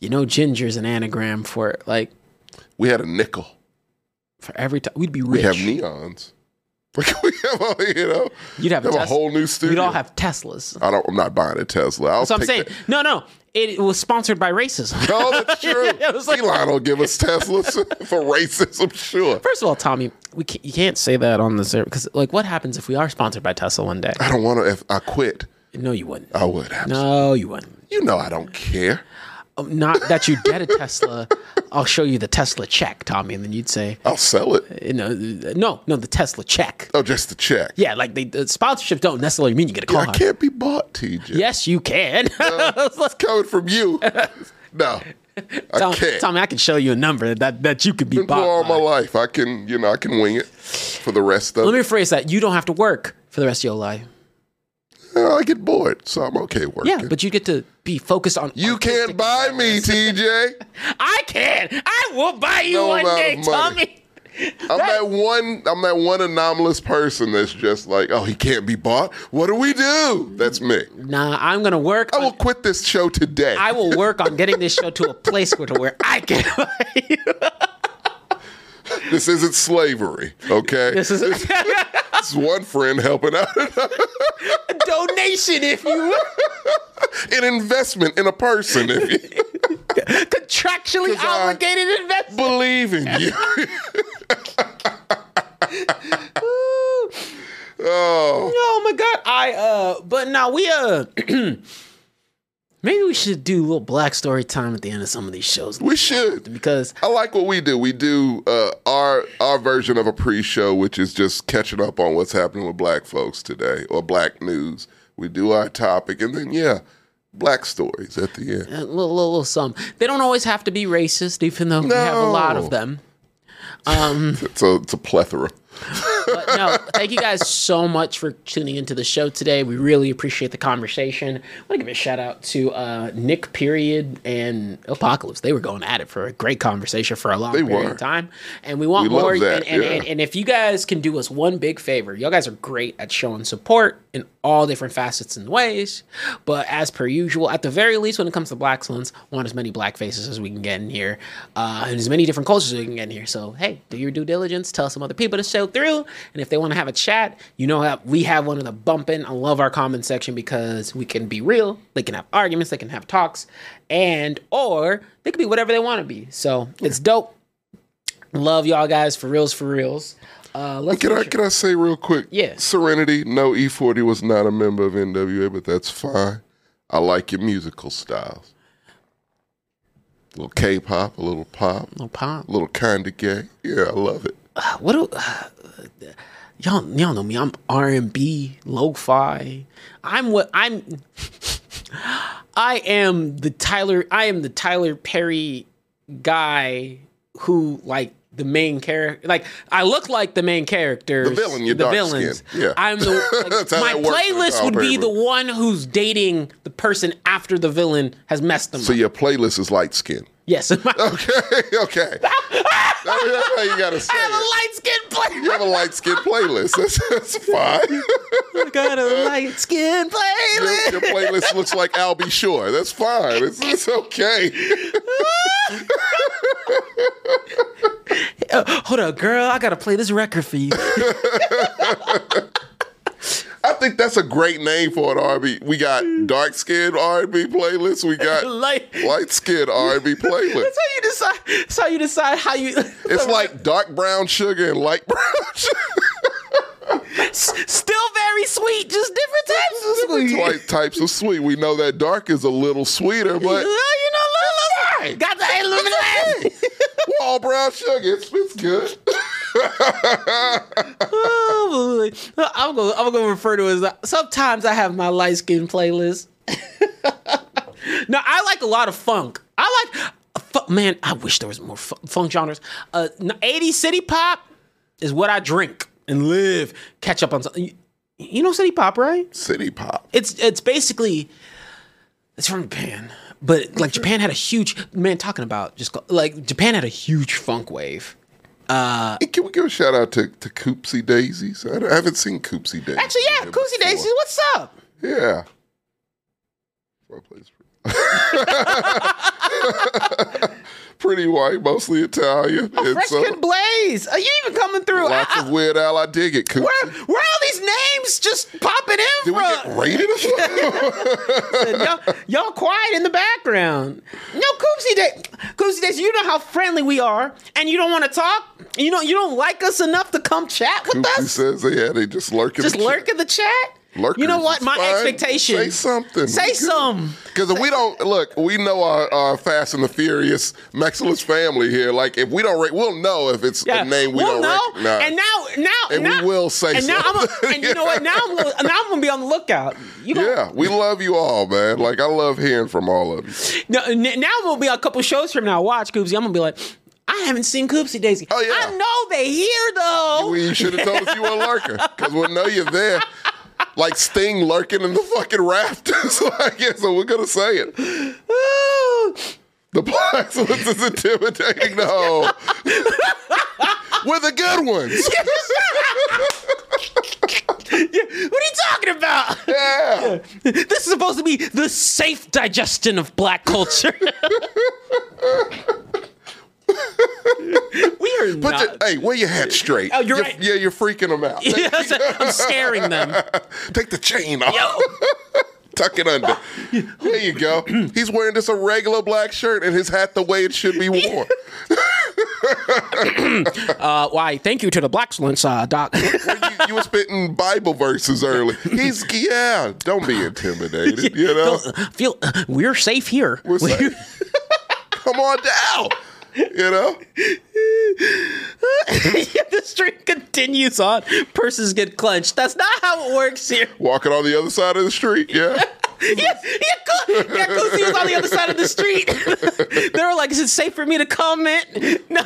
you know, ginger's an anagram for like We had a nickel. for every time we'd be rich. We have neons. We have, all- you know, You'd have, have a Tes- whole new studio. We'd all have Teslas. I don't. I'm not buying a Tesla. I'll what I'm saying. No, no, it, it was sponsored by racism. No, oh, that's true. It was like- Elon will give us Teslas for racism, sure. First of all, Tommy, we can't, you can't say that on the server because, like, what happens if we are sponsored by Tesla one day? I don't want to. If I quit, No, you wouldn't. I would have. No, you wouldn't. You know I don't care. Oh, Not that you get a Tesla. I'll show you the Tesla check, Tommy, and then you'd say, I'll sell it. you know, no, no, the Tesla check. Oh, just the check. Yeah, like they, the sponsorships don't necessarily mean you get a car. I can't be bought, TJ. Yes, you can. It's coming from you. No, I Tom, can't. Tommy, I can show you a number that, that you could be poor all bought. my life. I can, you know, I can wing it for the rest of Let me rephrase that. You don't have to work for the rest of your life. I get bored, so I'm okay working. Yeah, but you get to be focused on. you can't buy me, TJ. I can. I will buy you No one day. Tommy. I'm that one. I'm that one anomalous person that's just like, oh, he can't be bought. What do we do? That's me. Nah, I'm gonna work. I will quit this show today. I will work on getting this show to a place where to where I can buy you. This isn't slavery, okay? This is This is one friend helping out. a donation, if you will. An investment in a person, if you contractually 'Cause I- obligated investment. believe in you. oh, Oh my god, I uh but now we uh maybe we should do a little black story time at the end of some of these shows we should. because I like what we do. We do uh, our our version of a pre-show, which is just catching up on what's happening with black folks today or black news. We do our topic, and then yeah, black stories at the end. a little, little, little some. They don't always have to be racist, even though we have a lot of them. It's a it's a plethora. But no, thank you guys so much for tuning into the show today. We really appreciate the conversation. I want to give a shout out to uh, Nick Period and Apocalypse. They were going at it for a great conversation for a long They period were. of time, and we want We more. and, and, yeah. and, and if you guys can do us one big favor, y'all guys are great at showing support in all different facets and ways. But as per usual, at the very least, when it comes to Blaxcellence, want as many black faces as we can get in here, uh, and as many different cultures as we can get in here. So hey, do your due diligence. Tell some other people to show through, and if they want to have a chat, you know how we have one of the bumping. I love our comment section because we can be real. They can have arguments. They can have talks, and or they can be whatever they want to be. So it's dope. Love y'all guys for reals, for reals. Uh, let's Can I sure- can I say real quick? Yeah. Serenity. No, E40 was not a member of NWA, but that's fine. I like your musical styles. A little K-pop, a little pop, no pop. a little kind of gay. Yeah, I love it. What do y'all y'all know me? I'm R and B, lo-fi. I'm what I'm. I am the Tyler. I am the Tyler Perry guy who like the main character. Like I look like the main characters. The villain, you're the dark villains. skinned. Yeah. I'm the. Like, my that works with playlist would be the one who's dating the person after the villain has messed them So up. your playlist is light skin. Yes. Okay, okay. That's how you gotta say I have a light skin playlist. You have a light skin playlist. That's, that's fine. I got a light skin playlist. your playlist looks like Al B. Sure. That's fine. It's, it's okay. Uh, hold up, girl. I gotta play this record for you. I think that's a great name for an R&B. We got mm. dark skinned R&B playlist. We got Like- light skinned R&B playlist. That's how you decide. That's how you decide how you. It's like dark brown sugar and light brown sugar. still very sweet, just different types of sweet. Different types of sweet. We know that dark is a little sweeter, but Well, you know, look, look, got the illuminati. all brown sugar. It's, it's good. I'm gonna I'm gonna refer to it as sometimes I have my light skin playlist. no, I like a lot of funk. I like man. I wish there was more fu- funk genres. Uh, 80s city pop is what I drink and live. Catch up on something. You, you know city pop, right? City pop. It's it's basically it's from Japan, but like Japan had a huge man talking about just like Japan had a huge funk wave. Uh, Hey, Can we give a shout out to, to Coopsie Daisies? I, I haven't seen Coopsie Daisies. actually, yeah, before. Coosy Daisies, what's up? Yeah. Well, plays Pretty white, mostly Italian. and Fresh so- Kid Blaze, are you even coming through? Lots I- of Weird Al. I dig it. Where, where are all these names just popping in Did we from? get rated or something? y'all, y'all quiet in the background. No, Coopsie Day, Coopsie Days, you know how friendly we are, and you don't want to talk. You know, you don't like us enough to come chat with Coopsie us. says, yeah, they just lurking. Just lurk in the chat. Lurkers You know what? My fine. expectation. Say something. Say some. Because if we don't look, we know our, our Fast and the Furious Mexcellence family here. Like if we don't, rate, we'll know if it's Yeah, a name we well, don't know. recognize. and now, now, And we now, will say and now I'm a, and you know what? Now I'm, gonna, now I'm gonna be on the lookout. You yeah, we love you all, man. Like I love hearing from all of you. Now, now we'll be a couple shows from now. Watch Coopsie. I'm gonna be like, I haven't seen Coopsie Daisy. Oh, yeah. I know they're here though. You, you should have told us you were a lurker because we'll know you're there. Like Sting lurking in the fucking rafters. like, yeah, so we're gonna say it. The blacksmith is intimidating. No, we're the good ones. what are you talking about? Yeah. This is supposed to be the safe digestion of black culture. we are Put not. your, hey, wear your hat straight. Oh, you're right. Yeah, you're freaking them out. Yes, I'm scaring them. Take the chain off. Yo. Tuck it under. There you go. He's wearing just a regular black shirt and his hat the way it should be worn. Uh, why? Thank you to the Blaxcellence, uh, Doc. you, you were spitting Bible verses early. He's yeah. Don't be intimidated. You know, Don't- feel we're safe here. We're safe. come on down. You know, the string continues on. Purses get clenched. That's not how it works here. walking on the other side of the street. Yeah. Yes, yeah, Coo- yeah, was on the other side of the street. they were like, "Is it safe for me to comment?" No,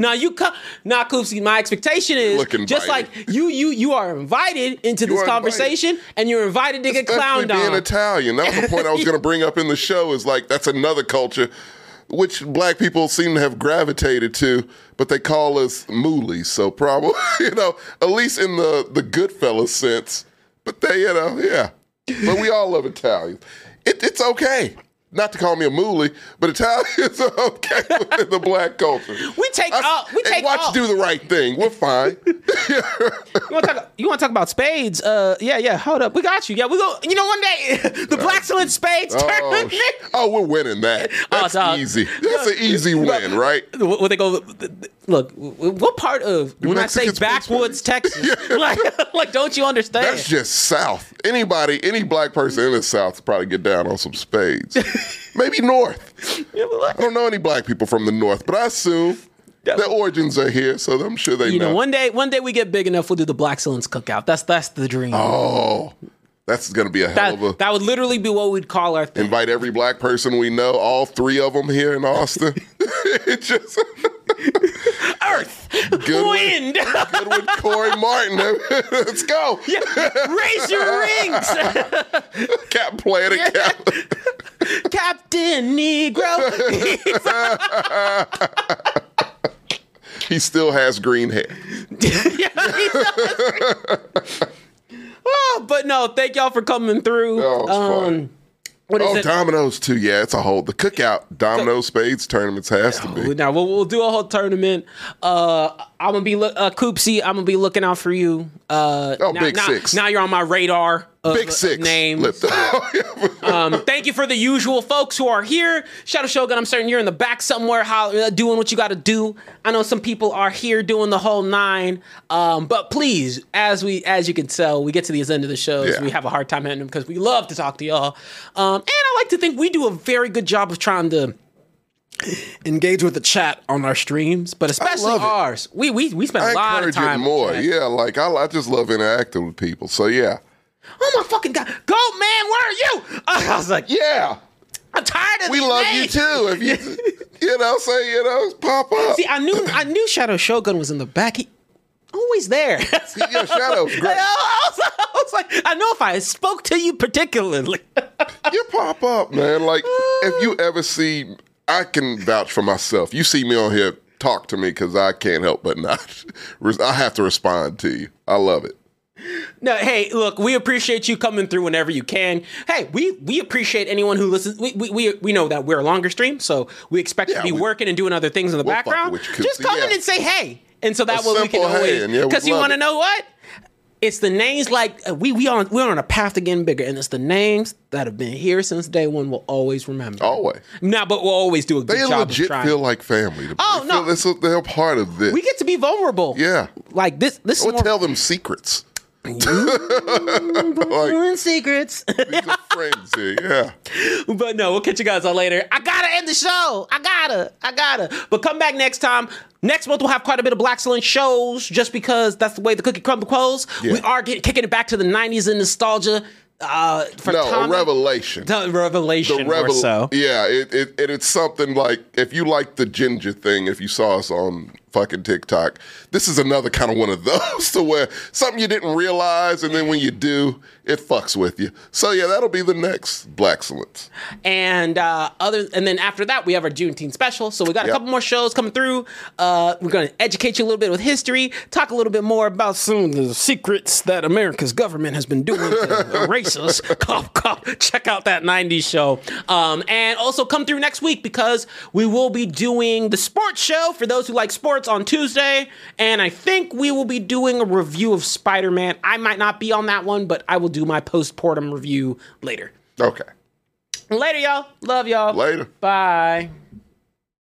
no, you come. Nah, Coosy. My expectation is just like you, you, you are invited into You this conversation, and you're invited to get clowned being on. Italian. That was the point I was going to bring up in the show. Is like that's another culture which black people seem to have gravitated to, but they call us moolies. So probably you know at least in the the Goodfellas sense. But they you know yeah. But we all love Italians. It, it's okay. Not to call me a moolie, but Italians are okay within the black culture. we take I- all. We take watch all. do the right thing. We're fine. You want to talk? You want to talk about spades? Uh, yeah, yeah. Hold up, we got you. Yeah, we go. You know, one day the Blaxcellence Spades Oh, oh, we're winning that. Oh, That's dog. easy. That's an easy win, right? What what they go? Look, what part of when I say backwoods Texas? like, like, don't you understand? That's just South. Anybody, any black person in the South probably get down on some spades. Maybe North. I don't know any black people from the North, but I assume their origins are here, so I'm sure they you know, know. one day, one day we get big enough, we'll do the Blaxcellence cookout. That's that's the dream. Oh, that's going to be a hell of a. that that would literally be what we'd call our thing. Invite every black person we know, all three of them here in Austin. it just Earth, Goodwin. wind, Goodwin, Corey Martin. Let's go. raise your rings, Cap Planet Cap. Captain Negro. he still has green hair. yeah, Oh, but no, thank y'all for coming through. Oh, it's fun. What is Oh, it? dominoes too. Yeah, it's a whole the cookout domino spades tournaments has to be. Now we'll, we'll do a whole tournament. Uh, I'm gonna be look, uh, Coopsy. I'm gonna be looking out for you. Uh, Oh, now, Big now, Six. Now you're on my radar. Of, Big of six names. The- um, thank you for the usual folks who are here. Shadow Shogun, I'm certain you're in the back somewhere, holler, uh, doing what you got to do. I know some people are here doing the whole nine. Um, but please, as we, as you can tell, we get to the end of the shows. Yeah. We have a hard time ending them because we love to talk to y'all. Um, and I like to think we do a very good job of trying to engage with the chat on our streams, but especially ours. We we we spend I a lot of time more. Yeah, like I, I just love interacting with people. So yeah, Oh my fucking god, Goat man, where are you? I was like, yeah, I'm tired of you. we love names. you too. If you, you know, say you know, pop up. See, I knew I knew Shadow Shogun was in the back. He always there. yeah, Shadow's great. I was, I was like, I know if I spoke to you particularly. you pop up, man. Like if you ever see, I can vouch for myself. You see me on here, talk to me because I can't help but not. I have to respond to you. I love it. No, hey, look, we appreciate you coming through whenever you can. Hey, we we appreciate anyone who listens. We we, we, we know that we're a longer stream, so we expect Yeah, to be we- working and doing other things in the We'll background. Just come in and say hey, and so that A way we can always and yeah, because you want to know what. It's the names like uh, we we on we're on a path to getting bigger, and it's the names that have been here since day one. We'll always remember. Always. Now, but we'll always do a good They job of legit feel like family. Oh, They no. feel, they're part of this. we get to be vulnerable. yeah. like this. This I is would more tell them secrets. like secrets. these are friends here. Yeah. but no, we'll catch you guys on later. I gotta end the show. I gotta. I gotta. But come back next time. Next month we'll have quite a bit of Blaxcellence shows, just because that's the way the cookie crumble goes. Yeah. We are get, kicking it back to the '90s and nostalgia. Uh, for No, Tommy. a revelation. The revelation, the revel- so. Yeah, it, it, it it's something like if you like the ginger thing, if you saw us on fucking TikTok, this is another kind of one of those to where something you didn't realize, and then when you do, it fucks with you. So yeah, that'll be the next Blaxcellence. And uh, other, and then after that, we have our Juneteenth special. So we got a Yep. couple more shows coming through. Uh, we're going to educate you a little bit with history, talk a little bit more about some of the secrets that America's government has been doing to erase us. Cough, cough. Check out that '90s show. Um, and also come through next week because we will be doing the sports show for those who like sports on Tuesday. And I think we will be doing a review of Spider-Man. I might not be on that one, but I will do my post-mortem review later. Okay, Later, y'all. Love y'all. later. Bye.